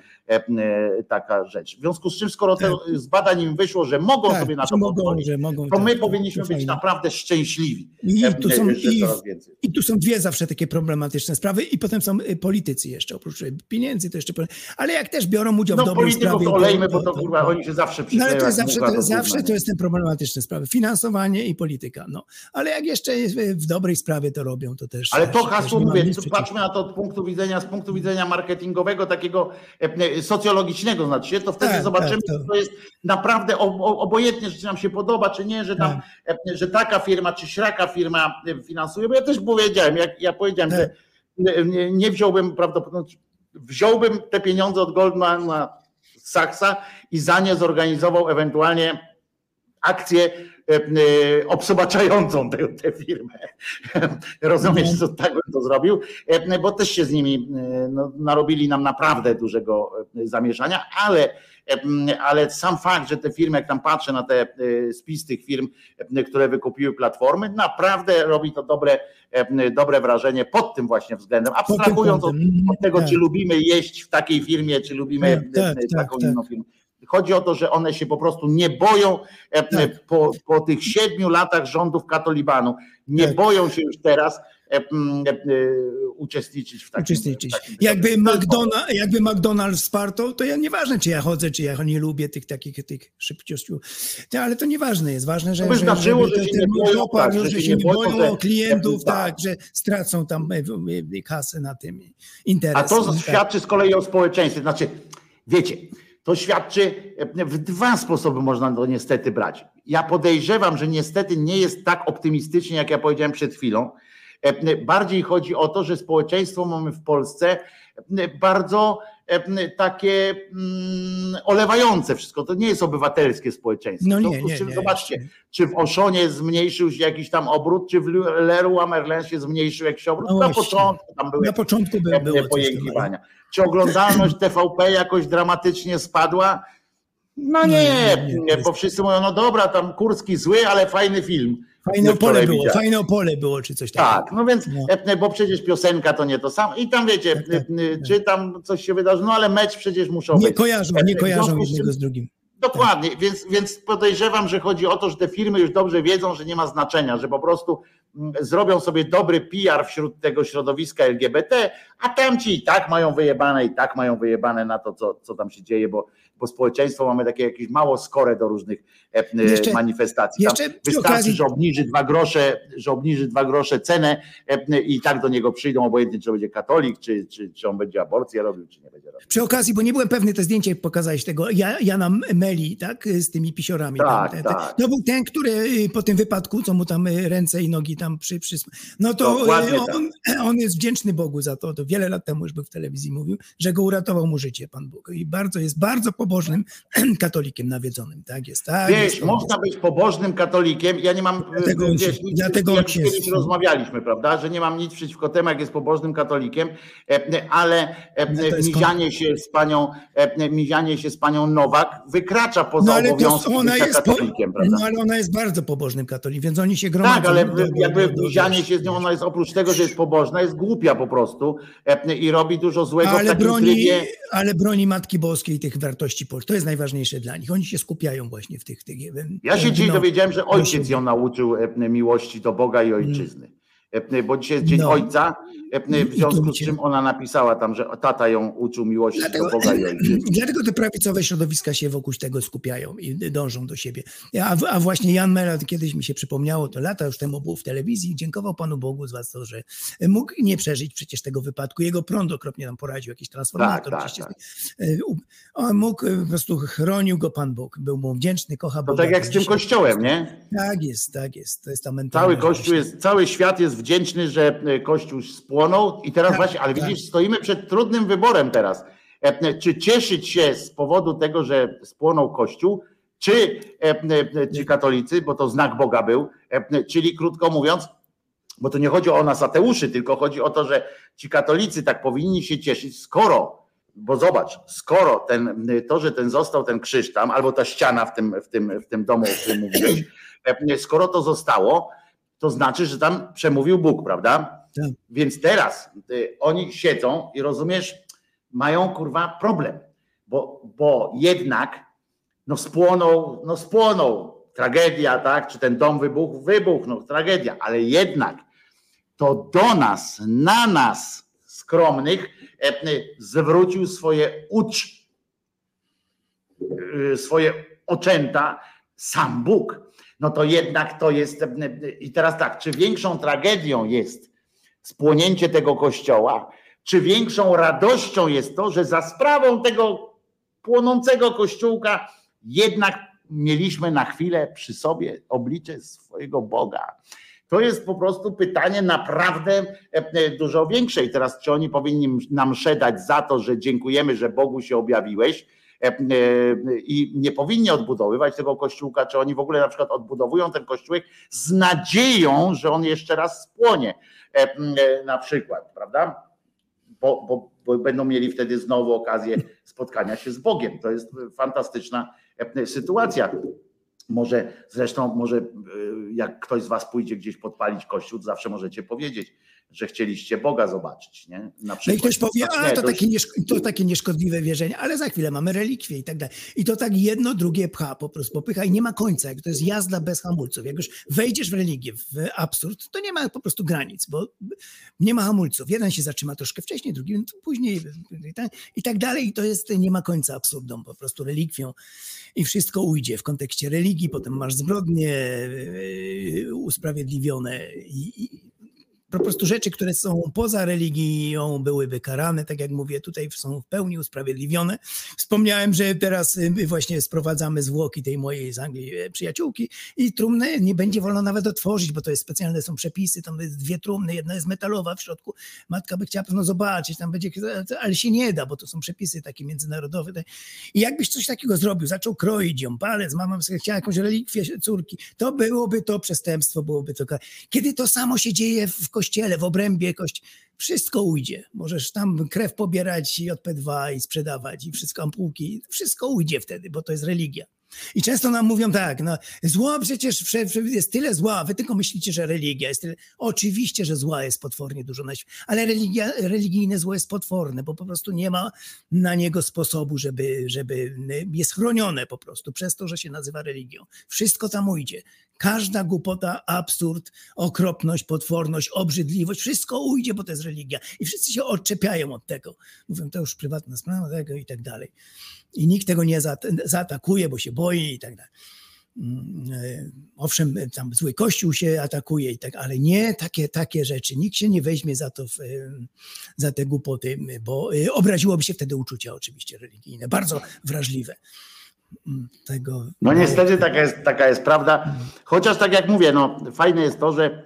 y, taka rzecz. W związku z czym, skoro to z badań im wyszło, że mogą Tak, sobie na to mogą, pozwolić, mogą, to tak, my tak, powinniśmy to być fajnie. naprawdę szczęśliwi, I tu są, i. I tu są dwie zawsze takie problematyczne sprawy i potem są y, politycy jeszcze, oprócz y, pieniędzy to jeszcze, ale jak też biorą udział w No dobrej polityków sprawie. to olejmy, bo to kurwa oni się zawsze No ale to jest zawsze, to, zawsze to jest ten problematyczne sprawy. Finansowanie i polityka. No. Ale jak jeszcze w dobrej sprawie to robią, to też. Ale to hasło mam mówię, patrzmy na to od punktu widzenia, z punktu widzenia marketingowego, takiego e, socjologicznego, znaczy się, to wtedy Tak, zobaczymy, tak, to- jest naprawdę ob- ob- obojętnie, czy nam się podoba, czy nie, że tam, Tak. e, że taka firma, czy śraka firma e, finansuje, bo ja też powiedziałem, jak ja powiedziałem, Tak. że nie- nie, nie wziąłbym prawdopodobnie, wziąłbym te pieniądze od Goldmana Sachsa i za nie zorganizował ewentualnie akcję e, e, obsobaczającą tę, tę firmę. Rozumiesz, co tak bym to zrobił, E, bo też się z nimi e, no, narobili nam naprawdę dużego e, zamieszania, ale, e, ale sam fakt, że te firmy, jak tam patrzę na te e, spis tych firm, e, które wykupiły platformy, naprawdę robi to dobre, e, dobre wrażenie pod tym właśnie względem, abstrahując od, od tego, tak. czy lubimy jeść w takiej firmie, czy lubimy Tak, tak, e, tak, taką tak. inną firmę. Chodzi o to, że one się po prostu nie boją e, Tak. po, po tych siedmiu latach rządów katolibanu, nie Tak. boją się już teraz e, m, e, uczestniczyć w takim. uczestniczyć. w takim Jakby, jest McDonald, jakby McDonald's wsparł to, ja nieważne, czy ja chodzę, czy ja nie lubię tych takich tych szybciościu. Ale to nieważne jest. Ważne, że, To by znaczyło, że te- się boją, tak, że, się nie boją że- o klientów, tak. tak, że stracą tam kasę na tym interes. A to Tak. świadczy z kolei o społeczeństwie. Znaczy, wiecie, to świadczy e, w dwa sposoby można to niestety brać. Ja podejrzewam, że niestety nie jest tak optymistycznie, jak ja powiedziałem przed chwilą. E, Bardziej chodzi o to, że społeczeństwo mamy w Polsce e, bardzo e, takie mm, olewające wszystko. To nie jest obywatelskie społeczeństwo. No nie, nie, nie. Zobaczcie, czy w Oszonie zmniejszył się jakiś tam obrót, czy w Leroy Merlin się zmniejszył jakiś obrót. No Na początku tam były Na początku by, było pojękiwania. Czy oglądalność TVP jakoś dramatycznie spadła? No nie, nie, nie, nie. bo wszyscy mówią, no dobra, tam Kurski zły, ale fajny film. Fajne opole było, widziałem. fajne opole było, czy coś takiego. Tak, no więc, No. e, bo przecież piosenka to nie to samo. I tam wiecie, Tak, tak, e, czy tam coś się wydarzy, no ale mecz przecież muszą Nie być. kojarzą, E, nie kojarzą jednego z drugim. Dokładnie, więc, więc podejrzewam, że chodzi o to, że te firmy już dobrze wiedzą, że nie ma znaczenia, że po prostu mm, zrobią sobie dobry PR wśród tego środowiska LGBT, a tamci i tak mają wyjebane, i tak mają wyjebane na to, co, co tam się dzieje, bo, bo społeczeństwo mamy takie jakieś mało skore do różnych e, e, Jeszcze- manifestacji. Tam jeszcze wystarczy, okazji- że obniży dwa grosze, że obniży dwa grosze cenę e, i tak do niego przyjdą, obojętnie czy będzie katolik, czy, czy, czy on będzie aborcję robił, czy nie. Przy okazji, bo nie byłem pewny, te zdjęcie pokazałeś tego Ja- Jana Meli, tak, z tymi pisiorami. Tak, Ten- ten- tak. To był ten, który y, po tym wypadku, co mu tam y, ręce i nogi tam przy... przy no to y, on, on jest wdzięczny Bogu za to, to wiele lat temu już był w telewizji mówił, że go uratował mu życie Pan Bóg i bardzo jest bardzo pobożnym katolikiem nawiedzonym, tak jest, tak Wiesz, jest, można być pobożnym katolikiem. Ja nie mam. Dlatego wiesz, nic, dlatego jak kiedyś rozmawialiśmy, prawda? Że nie mam nic przeciwko temu, jak jest pobożnym katolikiem, e, ale e, No jest mizianie się z panią, e, mizianie się z panią Nowak wykracza poza No ale to obowiązki ona jest, katolikiem, prawda? no ale ona jest bardzo pobożnym katolikiem, więc oni się gromadzą. Tak, ale do- do- jakby do- do- mizianie się z nią, ona jest oprócz tego, że jest pobożna, jest głupia po prostu e, i robi dużo złego w ale takim broni, trybie. ale broni Matki Boskiej tych wartości. To jest najważniejsze dla nich. Oni się skupiają właśnie w tych... tych Ja się dzisiaj no, dowiedziałem, że ojciec ją nauczył e, miłości do Boga i ojczyzny. E, Bo dzisiaj jest Dzień No. Ojca, e, I- i w to związku z czym ona napisała tam, że tata ją uczył miłości Dlatego, do Boga i ojczyzny. dlatego te prawicowe środowiska się wokół tego skupiają i dążą do siebie. A, a właśnie Jan Melat, kiedyś mi się przypomniało, to lata już temu był w telewizji, dziękował Panu Bogu za to, że mógł nie przeżyć przecież tego wypadku. Jego prąd okropnie nam poradził, jakiś transformator. Tak, tak, tak. e, mógł, po prostu chronił go Pan Bóg. Był mu wdzięczny, kocha To Boga. tak jak z tym kościołem, nie? Tak jest, tak jest. To jest ta Cały mentalność kościół właśnie. jest, cały świat jest wdzięczny, że e, kościół spłonął i teraz Tak, właśnie, ale tak. widzisz, stoimy przed trudnym wyborem teraz. E, Czy cieszyć się z powodu tego, że spłonął kościół, czy e, e, ci katolicy, bo to znak Boga był, e, czyli krótko mówiąc, bo to nie chodzi o nas ateuszy, tylko chodzi o to, że ci katolicy tak powinni się cieszyć, skoro, bo zobacz, skoro ten, to, że ten został ten krzyż tam, albo ta ściana w tym, w tym, w tym domu, o którym mówiłeś, e, skoro to zostało, to znaczy, że tam przemówił Bóg, prawda? Tak. Więc teraz y, oni siedzą i rozumiesz, mają kurwa problem, bo, bo jednak no spłonął, no spłonął, tragedia, tak? Czy ten dom wybuchł? Wybuchł, no tragedia, ale jednak to do nas, na nas skromnych e, y, zwrócił swoje ucz, y, swoje oczęta sam Bóg. No to jednak to jest. y, I teraz tak, czy większą tragedią jest spłonięcie tego kościoła, czy większą radością jest to, że za sprawą tego płonącego kościółka jednak mieliśmy na chwilę przy sobie oblicze swojego Boga. To jest po prostu pytanie naprawdę e, e, dużo większe. I teraz, czy oni powinni nam szedać za to, że dziękujemy, że Bogu się objawiłeś e, e, i nie powinni odbudowywać tego kościółka, czy oni w ogóle na przykład odbudowują ten kościółek z nadzieją, że on jeszcze raz spłonie e, e, na przykład, prawda? Bo, bo, bo będą mieli wtedy znowu okazję spotkania się z Bogiem. To jest fantastyczna e, sytuacja. Może zresztą, może e, jak ktoś z Was pójdzie gdzieś podpalić kościół, zawsze możecie powiedzieć, że chcieliście Boga zobaczyć. Nie? Na No i przykład. ktoś powie, a to takie, to takie nieszkodliwe wierzenie, ale za chwilę mamy relikwie i tak dalej. I to tak jedno, drugie pcha, po prostu popycha i nie ma końca. Jak to jest jazda bez hamulców. Jak już wejdziesz w religię, w absurd, to nie ma po prostu granic, bo nie ma hamulców. Jeden się zatrzyma troszkę wcześniej, drugi później i tak, i tak dalej. I to jest, nie ma końca absurdom, po prostu relikwią. I wszystko ujdzie w kontekście religii, potem masz zbrodnie yy, usprawiedliwione i, i po prostu rzeczy, które są poza religią, byłyby karane, tak jak mówię, tutaj są w pełni usprawiedliwione. Wspomniałem, że teraz y, właśnie sprowadzamy zwłoki tej mojej z Anglii e, przyjaciółki i trumnę nie będzie wolno nawet otworzyć, bo to jest specjalne, są przepisy, tam jest dwie trumny, jedna jest metalowa w środku. Matka by chciała pewno zobaczyć, tam będzie, ale się nie da, bo to są przepisy takie międzynarodowe. I jakbyś coś takiego zrobił, zaczął kroić ją, palec, mama chciała jakąś relikwię córki, to byłoby to przestępstwo, byłoby to kar- Kiedy to samo się dzieje w kościele, w obrębie kościoła, wszystko ujdzie. Możesz tam krew pobierać JP2 i sprzedawać i wszystko ampułki, wszystko ujdzie wtedy, bo to jest religia. I często nam mówią tak, no zło przecież jest tyle zła, wy tylko myślicie, że religia jest tyle. Oczywiście, że zła jest potwornie dużo, ale religia, religijne zło jest potworne, bo po prostu nie ma na niego sposobu, żeby, żeby jest chronione po prostu przez to, że się nazywa religią. Wszystko tam ujdzie. Każda głupota, absurd, okropność, potworność, obrzydliwość, wszystko ujdzie, bo to jest religia. I wszyscy się odczepiają od tego. Mówią, to już prywatna sprawa tego i tak dalej. I nikt tego nie zaatakuje, bo się boi i tak dalej. Mm, e, owszem, tam zły kościół się atakuje i tak, ale nie takie, takie rzeczy. Nikt się nie weźmie za to, za te głupoty, bo e, obraziłoby się wtedy uczucia oczywiście religijne, bardzo wrażliwe tego. No niestety taka jest, taka jest prawda. Chociaż tak jak mówię, no fajne jest to, że,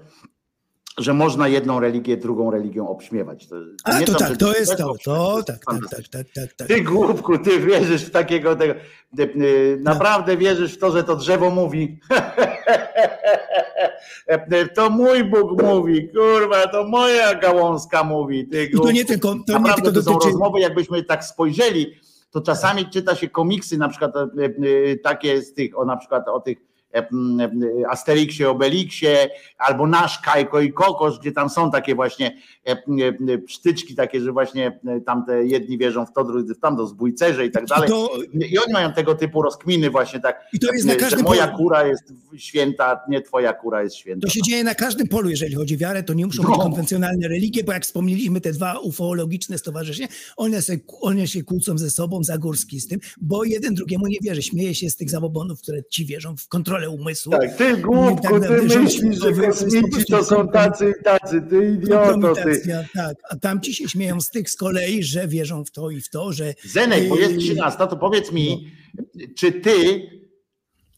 że można jedną religię drugą religią obśmiewać. To, A to tak, to jest to, to tak, tak, tak, tak, tak, tak. Ty głupku, ty wierzysz w takiego tego. Y, naprawdę wierzysz w to, że to drzewo mówi. To mój Bóg mówi, kurwa, to moja gałązka mówi. Ty głupku. to nie tylko, to nie tylko to są rozmowy, jakbyśmy tak spojrzeli to czasami czyta się komiksy, na przykład e, e, takie z tych, o na przykład o tych E, Asterixie, Obelixie, albo nasz Kajko i Kokosz, gdzie tam są takie właśnie psztyczki takie, że właśnie tamte jedni wierzą w to, drudzy w tamto, zbójcerze i tak dalej. I oni mają tego typu rozkminy właśnie tak, I to jest na że moja polu. kura jest święta, nie twoja kura jest święta. To się dzieje na każdym polu, jeżeli chodzi o wiarę, to nie muszą być no. konwencjonalne religie, bo jak wspomnieliśmy, te dwa ufologiczne stowarzyszenia, one, se, one się kłócą ze sobą, Zagórski z tym, bo jeden drugiemu nie wierzy, śmieje się z tych zabobonów, które ci wierzą w kontrolę kontrolę umysłu. Tak, ty głupku, tak, ty myślisz, że kosmici to są tacy i tacy, ty idioto, ty. Tak, a tamci się śmieją z tych z kolei, że wierzą w to i w to, że... Zenek, bo jest 13, to powiedz mi, no. czy ty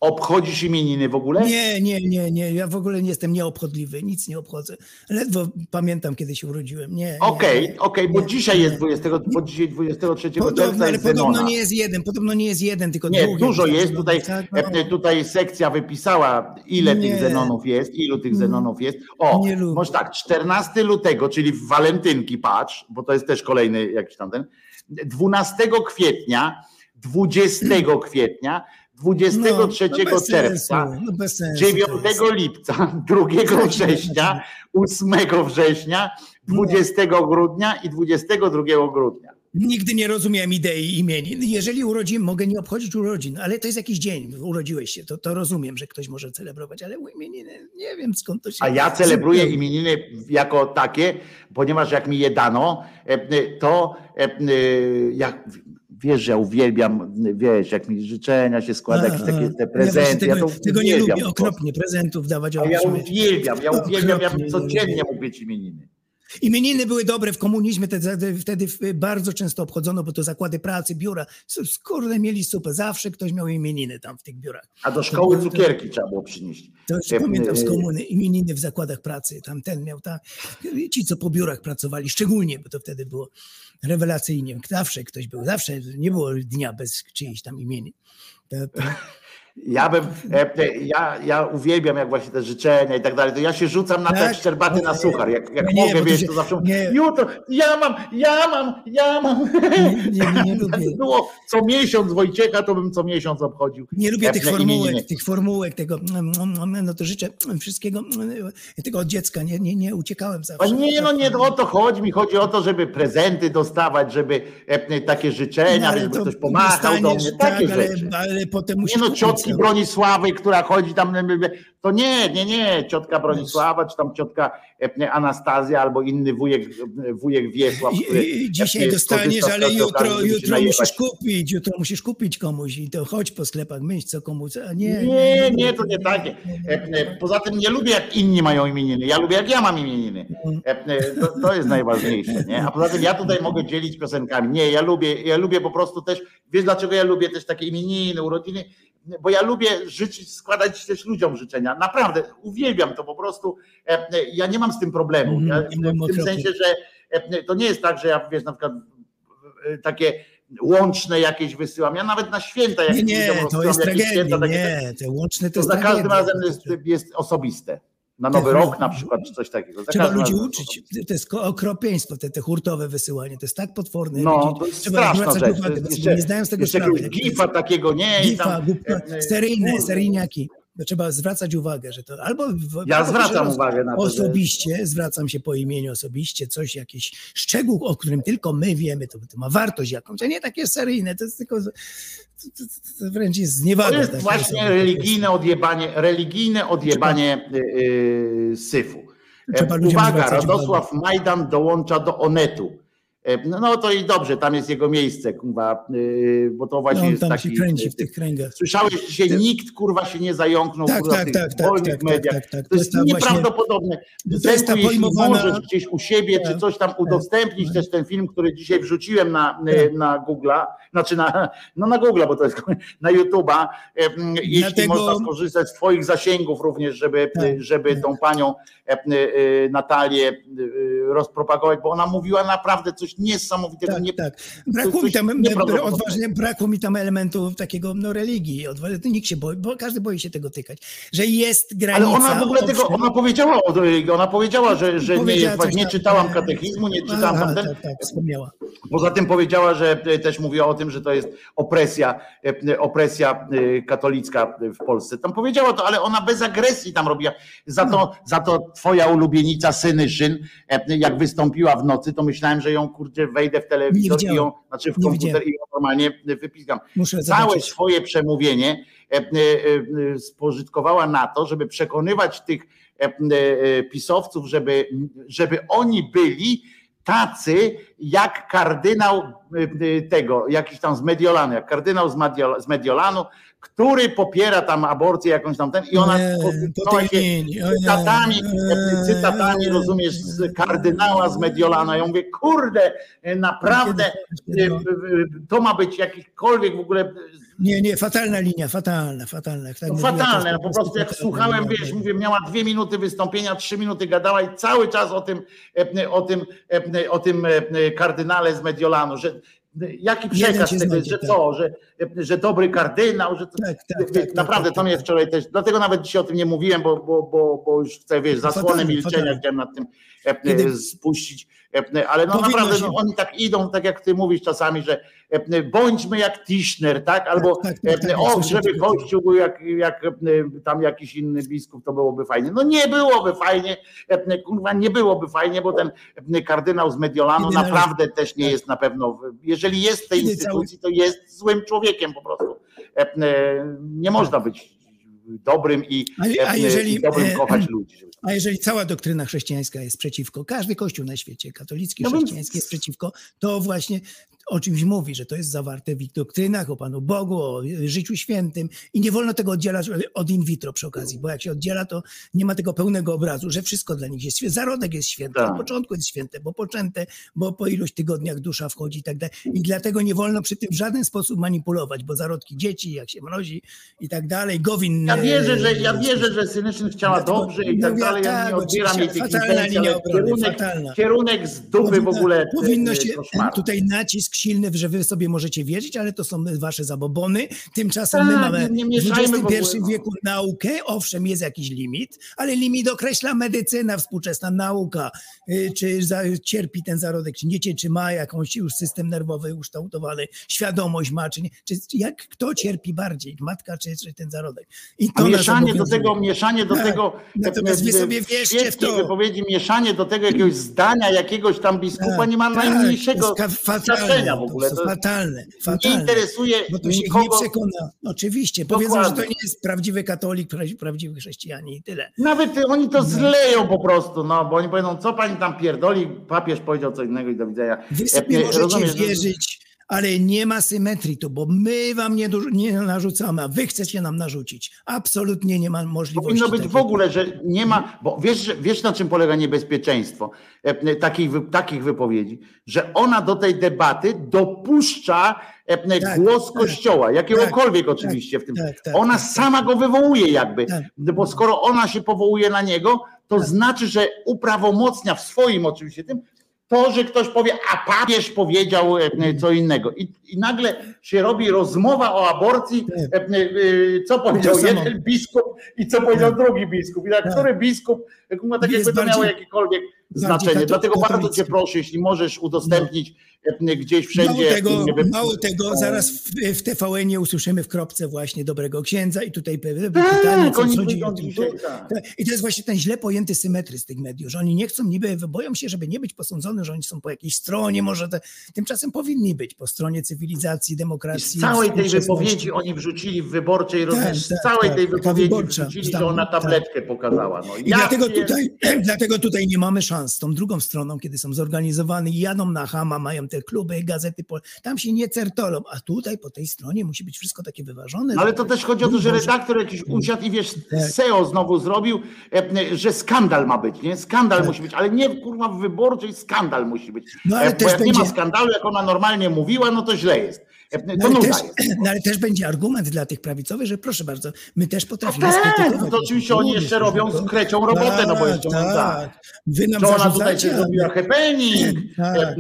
Obchodzisz imieniny w ogóle? Nie, nie, nie, nie. Ja w ogóle nie jestem nieobchodliwy, nic nie obchodzę. Ledwo pamiętam, kiedy się urodziłem. Nie. Okej, okej, okay, bo dzisiaj jest 20, bo dzisiaj 23 podobno, czerwca ale podobno nie jest jeden, podobno nie jest jeden, tylko Nie, drugi, dużo jest. Tutaj, tak, no. tutaj sekcja wypisała, ile nie. tych Zenonów jest, ilu tych Zenonów jest. O, nie może tak, 14 lutego, czyli w walentynki, patrz, bo to jest też kolejny jakiś tam ten, 12 kwietnia, 20 kwietnia 23 no, no czerwca, no 9 lipca, 2 września, 8 września, 20 grudnia i 22 grudnia. Nigdy nie rozumiałem idei imienin. Jeżeli urodzin, mogę nie obchodzić urodzin, ale to jest jakiś dzień, urodziłeś się, to, to rozumiem, że ktoś może celebrować, ale imieniny, nie wiem skąd to się... A ja celebruję imieniny jako takie, ponieważ jak mi je dano, e, to e, jak wiesz, że ja uwielbiam, wiesz, jak mi życzenia się składa, jakieś takie te prezenty. Ja, tego, ja tego nie lubię, okropnie prezentów dawać. A ja uwielbiam, ja uwielbiam, ja bym codziennie mógł mieć imieniny. Imieniny były dobre w komunizmie, wtedy bardzo często obchodzono, bo to zakłady pracy, biura. Kurde, mieli super, zawsze ktoś miał imieniny tam w tych biurach. A do szkoły to, cukierki to, trzeba było przynieść. To jeszcze pamiętam z komuny, imieniny w zakładach pracy, tam ten miał, tam, ci co po biurach pracowali, szczególnie, bo to wtedy było rewelacyjnie. Zawsze ktoś był, zawsze nie było dnia bez czyjejś tam imieni. To, to, ja bym, e, ja, ja uwielbiam jak właśnie te życzenia i tak dalej, to ja się rzucam na tak? te szczerbaty na suchar, jak, jak nie, mogę, wiesz, to, to zawsze nie. jutro, ja mam, ja mam, ja mam. Nie, nie, nie lubię. było co miesiąc Wojciecha, to bym co miesiąc obchodził. Nie lubię tych formułek, tych formułek, tego, no to życzę wszystkiego, tego od dziecka, nie, nie, nie uciekałem zawsze. A nie, no nie o to chodzi, mi chodzi o to, żeby prezenty dostawać, żeby e, takie życzenia, no, żeby ktoś pomachał do mnie, takie tak, rzeczy. Ale, ale potem musisz nie, no, ciotki Bronisławy, która chodzi tam, to nie, nie, nie, ciotka Bronisława, czy tam ciotka e, Anastazja, albo inny wujek, wujek Wiesław. Który Dzisiaj dostaniesz, ale jutro, jutro musisz kupić, jutro musisz kupić komuś i to chodź po sklepach, myśl co komuś, a nie. Nie, nie, to nie takie. E, e, poza tym nie lubię jak inni mają imieniny, ja lubię jak ja mam imieniny. To, to jest najważniejsze, nie? A poza tym ja tutaj mogę dzielić piosenkami. Nie, ja lubię, ja lubię po prostu też, wiesz dlaczego ja lubię też takie imieniny, urodziny, bo ja lubię życzyć, składać też ludziom życzenia. Naprawdę, uwielbiam to po prostu. E, e, ja nie mam z tym problemu. Ja, w tym sensie, że e, to nie jest tak, że ja wiesz, na przykład takie łączne jakieś wysyłam. Ja nawet na święta, jak nie, nie to jest tragedia, święta, nie, te łączne to, to za każdym razem jest, jest osobiste. Na Nowy Te- Rok na przykład, czy coś takiego. Za Trzeba ludzi uczyć. To jest okropieństwo, te, te hurtowe wysyłanie. To jest tak potworne. No, to jest trzeba straszna rzecz. Uwagę, jeszcze, nie zdają z tego jeszcze sprawy. gifa takiego, nie? Gifa, tam, głupka, e, e, seryjne, seryjniaki. To trzeba zwracać uwagę, że to albo. Ja albo zwracam uwagę na to, że- Osobiście, zwracam się po imieniu osobiście, coś, jakiś szczegół, o którym tylko my wiemy, to, to ma wartość jakąś, a nie takie seryjne, to jest tylko. To, to, to wręcz jest zniewaga. To jest właśnie osoby. religijne odjebanie, religijne odjebanie y, y, syfu. Trzeba E, ludziom Uwaga, Radosław Majdan dołącza do Onetu. E, No, no to i dobrze, tam jest jego miejsce, kurwa, y, bo to No, właśnie on jest tam taki... się kręci w tych kręgach. Słyszałeś, dzisiaj nikt kurwa się nie zająknął Tak, kurwa, tak, w tych tak, tak, wolnych tak, tak, mediach. tak, tak. To jest ta właśnie- nieprawdopodobne. to jest ta Zenku, jeśli pojmowana- możesz gdzieś u siebie, czy Tak, coś tam udostępnić też ten film, który dzisiaj wrzuciłem na, Tak. na Google'a, znaczy na, no na Google'a, bo to jest na YouTube'a, jeśli Dlatego- można skorzystać z twoich zasięgów również, żeby, Tak, żeby tą panią Natalię rozpropagować, bo ona mówiła naprawdę coś niesamowitego. Tak, nie, tak. Brakło coś mi tam odważnie, brakło mi tam elementów takiego no, religii. Nikt się boi, bo każdy boi się tego tykać. Że jest granica. Ale ona w ogóle tego, ona powiedziała, ona powiedziała, że, że nie, powiedziała coś nie tam, czytałam katechizmu, nie czytałam Aha, tamten. tak, tak, wspomniała. Poza tym powiedziała, że e, też mówiła o tym, że to jest opresja, e, opresja e, katolicka w Polsce. Tam powiedziała to, ale ona bez agresji tam robiła. Za to, za to twoja ulubienica Synyszyn, e, jak wystąpiła w nocy, to myślałem, że ją kurczę wejdę w telewizor i ją, znaczy w komputer i ją normalnie wypiskam. Muszę Całe zobaczyć. swoje przemówienie e, e, e, spożytkowała na to, żeby przekonywać tych pisowców, żeby, żeby oni byli tacy jak kardynał tego, jakiś tam z Mediolanu, jak kardynał z Mediolanu, który popiera tam aborcję jakąś tam ten i ona Nie, się o nie. cytatami, cytatami, rozumiesz, z kardynała z Mediolana. Ja mówię, kurde, e, naprawdę e, e, to ma być jakikolwiek w ogóle Nie, nie, fatalna linia, fatalna, fatalna. Tak no fatalne, no po prostu jak słuchałem, wiesz, mówię, miała dwie minuty wystąpienia, trzy minuty gadała i cały czas o tym, o tym, o tym e, kardynale z Mediolanu, że jaki przekaz tego jest, że tak. co, że, że dobry kardynał, że to, Tak, tak, wiesz, tak, naprawdę tak, to mnie tak. wczoraj też, dlatego nawet dzisiaj o tym nie mówiłem, bo, bo, bo, bo już chcę, wiesz, zasłonę milczenia chciałem nad tym Kiedy- spuścić, ale no Powinno naprawdę się- no, oni tak idą, tak jak ty mówisz czasami, że bądźmy jak Tischner, tak, albo tak, tak, tak, e, o, coś żeby. Kościół był jak, jak tam jakiś inny biskup, to byłoby fajnie. No nie byłoby fajnie, kurwa, nie byłoby fajnie, bo ten kardynał z Mediolanu Kiedy należy- naprawdę też nie tak. jest na pewno, jeżeli jest w tej Kiedy instytucji, to jest złym człowiekiem po prostu. Nie można być dobrym i, A- jeżeli- i dobrym e, kochać ludzi. A jeżeli cała doktryna chrześcijańska jest przeciwko, każdy kościół na świecie, katolicki, No chrześcijański jest przeciwko, to właśnie o czymś mówi, że to jest zawarte w ich doktrynach, o Panu Bogu, o życiu świętym i nie wolno tego oddzielać od in vitro przy okazji, bo jak się oddziela, to nie ma tego pełnego obrazu, że wszystko dla nich jest święte. Zarodek jest święty, Tak. od początku jest święte, bo poczęte, bo po iluś tygodniach dusza wchodzi i tak dalej. I dlatego nie wolno przy tym w żaden sposób manipulować, bo zarodki dzieci, jak się mrozi i tak dalej, Gowin... Ja wierzę, że, e, ja wierzę, że Synyczyn chciała Dlatego dobrze i tak dalej. Ja tak, nie odbieram jej tych intencji, kierunek, fatalna. kierunek z dupy w Powinno- ogóle. Powinno e, się koszmaru. tutaj nacisk silny, że wy sobie możecie wierzyć, ale to są wasze zabobony. Tymczasem my Tak, mamy nie w XXI no. wieku naukę. Owszem, jest jakiś limit, ale limit określa medycyna, współczesna nauka. Y, Czy za, cierpi ten zarodek, czy nie cierpi, czy ma jakąś już system nerwowy ukształtowany, świadomość ma, czy nie. Czy, jak kto cierpi bardziej, matka czy, czy ten zarodek? I A to mieszanie do tego, mieszanie do Tak. tego, Natomiast wy e, sobie wierzcie w to. wypowiedzi, mieszanie do tego jakiegoś zdania jakiegoś tam biskupa Tak, nie ma tak, najmniejszego to znaczenia w to ogóle. jest To fatalne, nie fatalne. interesuje Bo to się nikogo. nie przekona. Oczywiście. Powiedzą, że to nie jest prawdziwy katolik, pra- prawdziwy chrześcijanin i tyle. Nawet oni to zleją po prostu, no, bo oni powiedzą, co pani tam pierdoli, papież powiedział co innego i do widzenia. Wy sobie e, możecie rozumiesz, wierzyć, ale nie ma symetrii tu, bo my wam nie, nie narzucamy, a wy chcecie nam narzucić. Absolutnie nie ma możliwości. Powinno być w ogóle, że nie ma, bo wiesz, wiesz na czym polega niebezpieczeństwo e, takich, takich wypowiedzi, że ona do tej debaty dopuszcza e, Tak, głos tak, Kościoła, jakiegokolwiek oczywiście w tym. tak, tak, ona tak, sama go wywołuje jakby, Tak. bo skoro ona się powołuje na niego, to znaczy, że uprawomocnia w swoim oczywiście tym, to, że ktoś powie, a papież powiedział e, co innego. I, I, nagle się robi rozmowa o aborcji, tak. e, e, co powiedział jeden biskup i co powiedział tak. drugi biskup. I tak, tak. który biskup, tak jakby to miało jakiekolwiek znaczenie. Dlatego bardzo cię proszę, jeśli możesz udostępnić. Gdzieś wszędzie. Mało tego, mało tego zaraz w, w TVN-ie usłyszymy w kropce właśnie dobrego księdza i tutaj pytanie, co chodzi I to jest właśnie ten źle pojęty symetryzm tych mediów, że oni nie chcą niby, boją się, żeby nie być posądzony, że oni są po jakiejś stronie, może te, tymczasem powinni być po stronie cywilizacji, demokracji. I z całej tej wypowiedzi oni wrzucili w wyborczej, tak, tak, z całej tak, tej wypowiedzi wrzucili, że ona tabletkę tak. pokazała. No, I dlatego, tutaj, dlatego tutaj nie mamy szans tą drugą stroną, kiedy są zorganizowani i jadą na Hama, mają te kluby, gazety, tam się nie certolą, a tutaj po tej stronie musi być wszystko takie wyważone. No ale to też chodzi o to, że redaktor jakiś usiadł i wiesz, tak. SEO znowu zrobił, e, że skandal ma być, nie? Skandal tak. musi być, ale nie kurwa w wyborczej skandal musi być. No ale e, Bo też jak będzie... nie ma skandalu, jak ona normalnie mówiła, no to źle jest. No ale, też, no ale, też, będzie argument dla tych prawicowych, że proszę bardzo, my też potrafimy tak, no to oczywiście oni jeszcze robią z krecią robotę, tak, no bo jeszcze tak. tak. Wy nam ona tutaj się zrobiła happening, tak. E,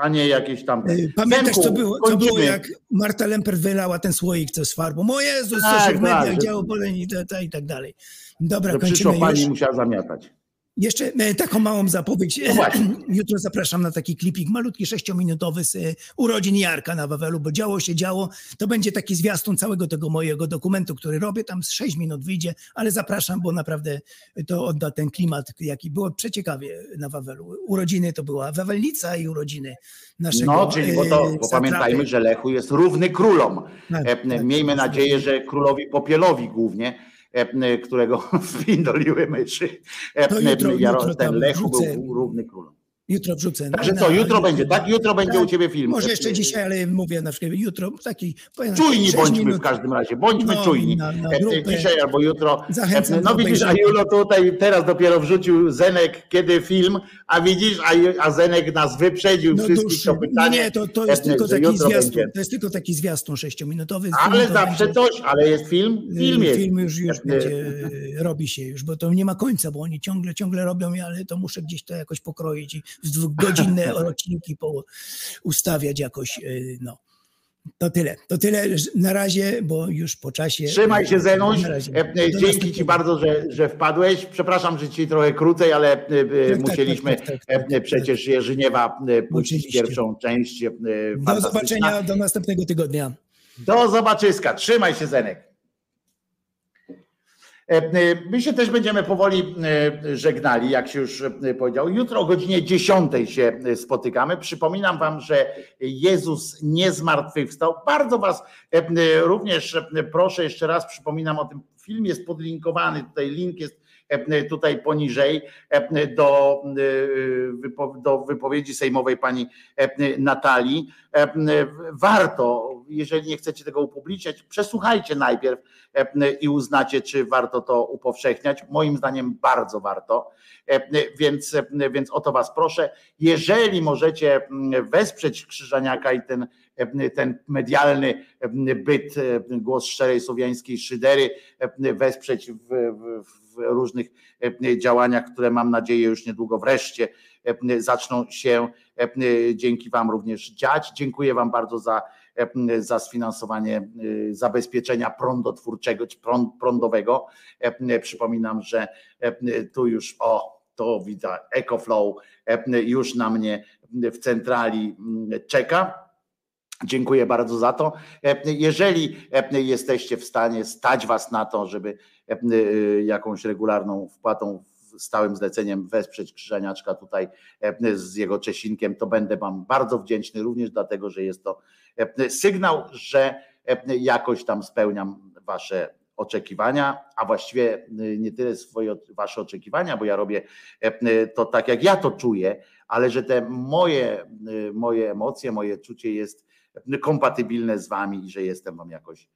a nie jakieś tam... E, pamiętasz, co było, co było, jak Marta Lemper wylała ten słoik co z farbą? O Jezus, tak, co się w mediach tak, działo, boleń i, tak dalej. Dobra, kończymy pani już. musiała zamiatać. Jeszcze e, taką małą zapowiedź. No Jutro zapraszam na taki klipik malutki, sześciominutowy z e, urodzin Jarka na Wawelu, bo działo się działo. To będzie taki zwiastun całego tego mojego dokumentu, który robię. Tam z 6 minut wyjdzie, ale zapraszam, bo naprawdę to odda ten klimat, jaki było przeciekawie na Wawelu. Urodziny to była Wawelnica i urodziny naszego No, czyli bo, to, bo pamiętajmy, że Lechu jest równy królom. Tak, e, tak, Miejmy tak, nadzieję, że królowi Popielowi głównie E, którego wpindoliły myszy. Jutro, jutro ten Lechu był równy królom. Jutro wrzucę. Także co, jutro będzie, tak? Jutro będzie tak, u ciebie film. Może jeszcze dzisiaj, ale mówię na przykład jutro taki. Czujni bądźmy minut. w każdym razie, bądźmy no, czujni. Na, na dzisiaj albo jutro. Zachęcam no widzisz, a Julo tutaj teraz dopiero wrzucił Zenek, kiedy film, a widzisz, a, a Zenek nas wyprzedził no, wszystkich to pytanie. Nie, to, to jest tylko taki zwiastun, to jest tylko taki zwiastun sześciominutowy. Ale zawsze będzie, coś, ale jest film, film jest. Film już, już będzie, robi się już, bo to nie ma końca, bo oni ciągle, ciągle robią, ale to muszę gdzieś to jakoś pokroić i godzinne odcinki ustawiać jakoś, e, no. To tyle. To tyle na razie, bo już po czasie. Trzymaj się, Zenuś. Dzięki Ci bardzo, że, że wpadłeś. Przepraszam, że Ci trochę krócej, ale tak, tak, musieliśmy tak, tak, tak przecież Jerzyniewa puścić pierwszą część. Do zobaczenia do następnego tygodnia. Do zobaczyska. Trzymaj się, Zenek. E, e, my się też będziemy powoli e, żegnali, jak się już powiedział. Jutro o godzinie 10 się spotykamy. Przypominam Wam, że Jezus nie zmartwychwstał. Bardzo Was również proszę, jeszcze raz przypominam o tym. Film jest podlinkowany, tutaj link jest tutaj poniżej do, do wypowiedzi sejmowej pani Natalii. Warto, jeżeli nie chcecie tego upubliczniać, przesłuchajcie najpierw i uznacie, czy warto to upowszechniać. Moim zdaniem bardzo warto, więc, więc o to Was proszę. Jeżeli możecie wesprzeć Krzyżaniaka i ten, ten medialny byt, głos szczerej słowiańskiej szydery, wesprzeć w, w, w różnych działaniach, które mam nadzieję już niedługo wreszcie zaczną się dzięki Wam również dziać. Dziękuję Wam bardzo za E, za sfinansowanie e, zabezpieczenia prądotwórczego czy prądowego. E, przypominam, że tu już o to widać EcoFlow już na mnie w centrali czeka. Dziękuję bardzo za to. Jeżeli jesteście w stanie stać Was na to, żeby jakąś regularną wpłatą stałym zleceniem wesprzeć Krzyżaniaczka tutaj z jego Czesinkiem, to będę Wam bardzo wdzięczny, również dlatego, że jest to sygnał, że jakoś tam spełniam Wasze oczekiwania, a właściwie nie tyle swoje wasze oczekiwania, bo ja robię to tak, jak ja to czuję, ale że te moje, moje emocje, moje czucie jest kompatybilne z wami i że jestem wam jakoś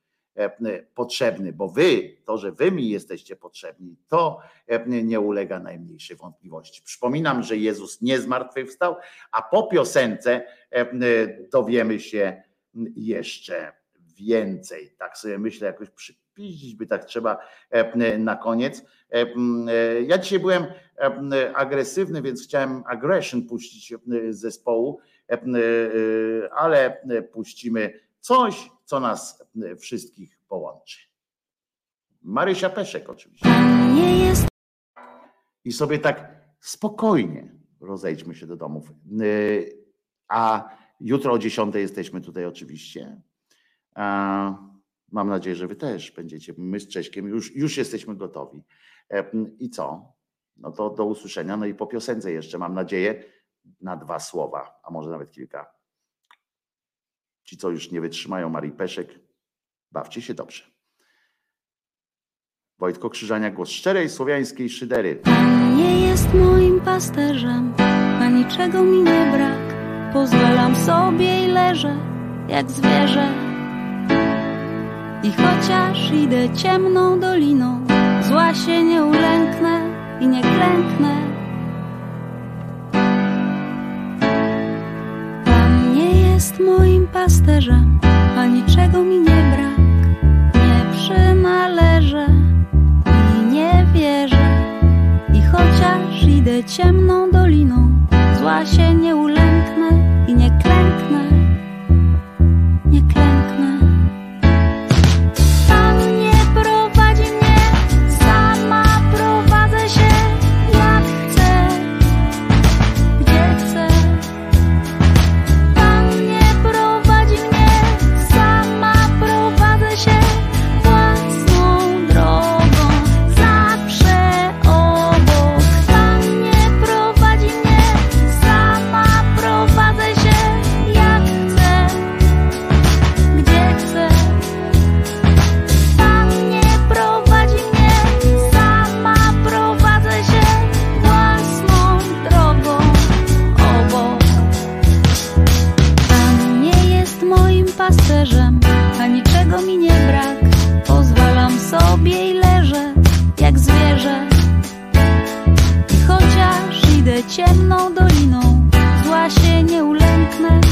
potrzebny, bo wy, to, że wy mi jesteście potrzebni, to nie ulega najmniejszej wątpliwości. Przypominam, że Jezus nie zmartwychwstał, a po piosence dowiemy się jeszcze więcej. Tak sobie myślę, jakoś przy, spiździć by tak trzeba na koniec. Ja dzisiaj byłem agresywny, więc chciałem aggression puścić z zespołu, ale puścimy coś, co nas wszystkich połączy. Marysia Peszek oczywiście. I sobie tak spokojnie rozejdźmy się do domów. A jutro o 10 jesteśmy tutaj oczywiście. Mam nadzieję, że wy też będziecie. My z Cześkiem już, już jesteśmy gotowi. I co? No to do usłyszenia. No i po piosence jeszcze mam nadzieję na dwa słowa, a może nawet kilka. Ci, co już nie wytrzymają Marii Peszek, bawcie się dobrze. Wojtko Krzyżania, głos szczerej słowiańskiej szydery. Nie jest moim pasterzem, a niczego mi nie brak. Pozwalam sobie i leżę jak zwierzę. I chociaż idę ciemną doliną, zła się nie ulęknę i nie klęknę. Pan nie jest moim pasterzem, a niczego mi nie brak. Nie przynależę i nie wierzę. I chociaż idę ciemną doliną, zła się nie ulęknę i nie klęknę. Ciemną doliną, zła się nie ulęknę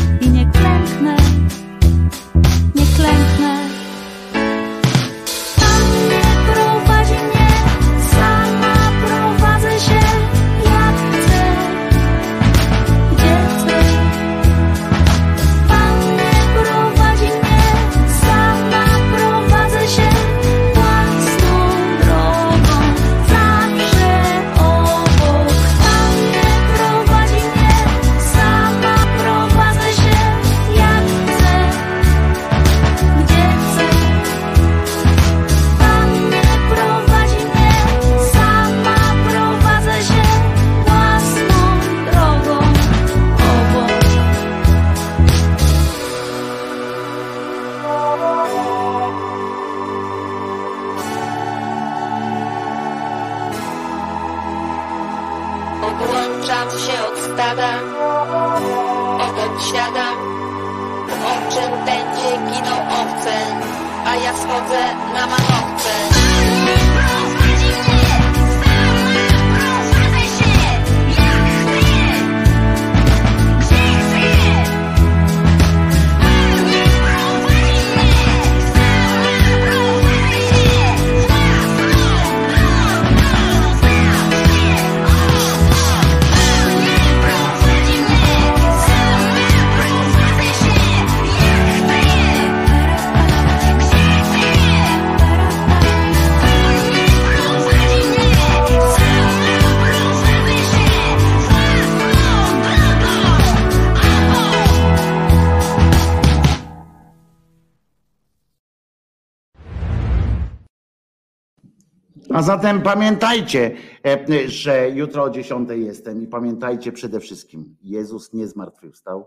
zatem pamiętajcie, e, że jutro o 10 jestem i pamiętajcie przede wszystkim, Jezus nie zmartwychwstał,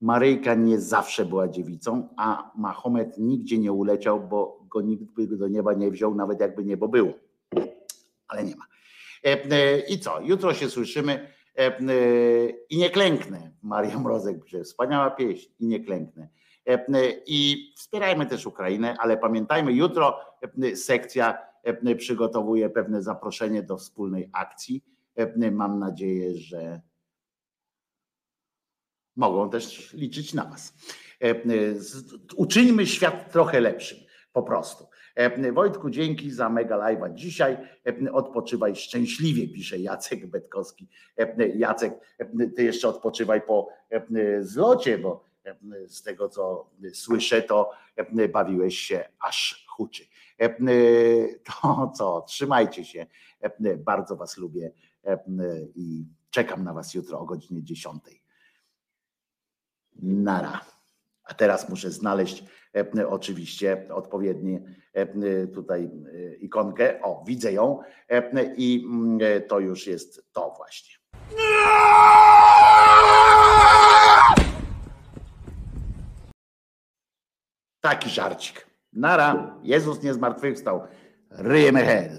Maryjka nie zawsze była dziewicą, a Mahomet nigdzie nie uleciał, bo go nikt by do nieba nie wziął, nawet jakby niebo było. Ale nie ma. E, e, I co? Jutro się słyszymy i nie klęknę. Maria Mrozek wspaniała pieśń i nie klęknę. I wspierajmy też Ukrainę, ale pamiętajmy, jutro sekcja przygotowuje pewne zaproszenie do wspólnej akcji. Mam nadzieję, że mogą też liczyć na Was. Uczyńmy świat trochę lepszym, po prostu. Wojtku, dzięki za mega live'a dzisiaj. Odpoczywaj szczęśliwie, pisze Jacek Betkowski. Jacek, ty jeszcze odpoczywaj po zlocie, bo z tego co słyszę, to bawiłeś się aż huczy. To co, trzymajcie się. Bardzo Was lubię i czekam na Was jutro o godzinie 10. Nara. A teraz muszę znaleźć e, oczywiście odpowiedni e, tutaj e, ikonkę. O, widzę ją i mm, to już jest to właśnie. Taki żarcik. Nara, Jezus nie zmartwychwstał. Ryjemy head.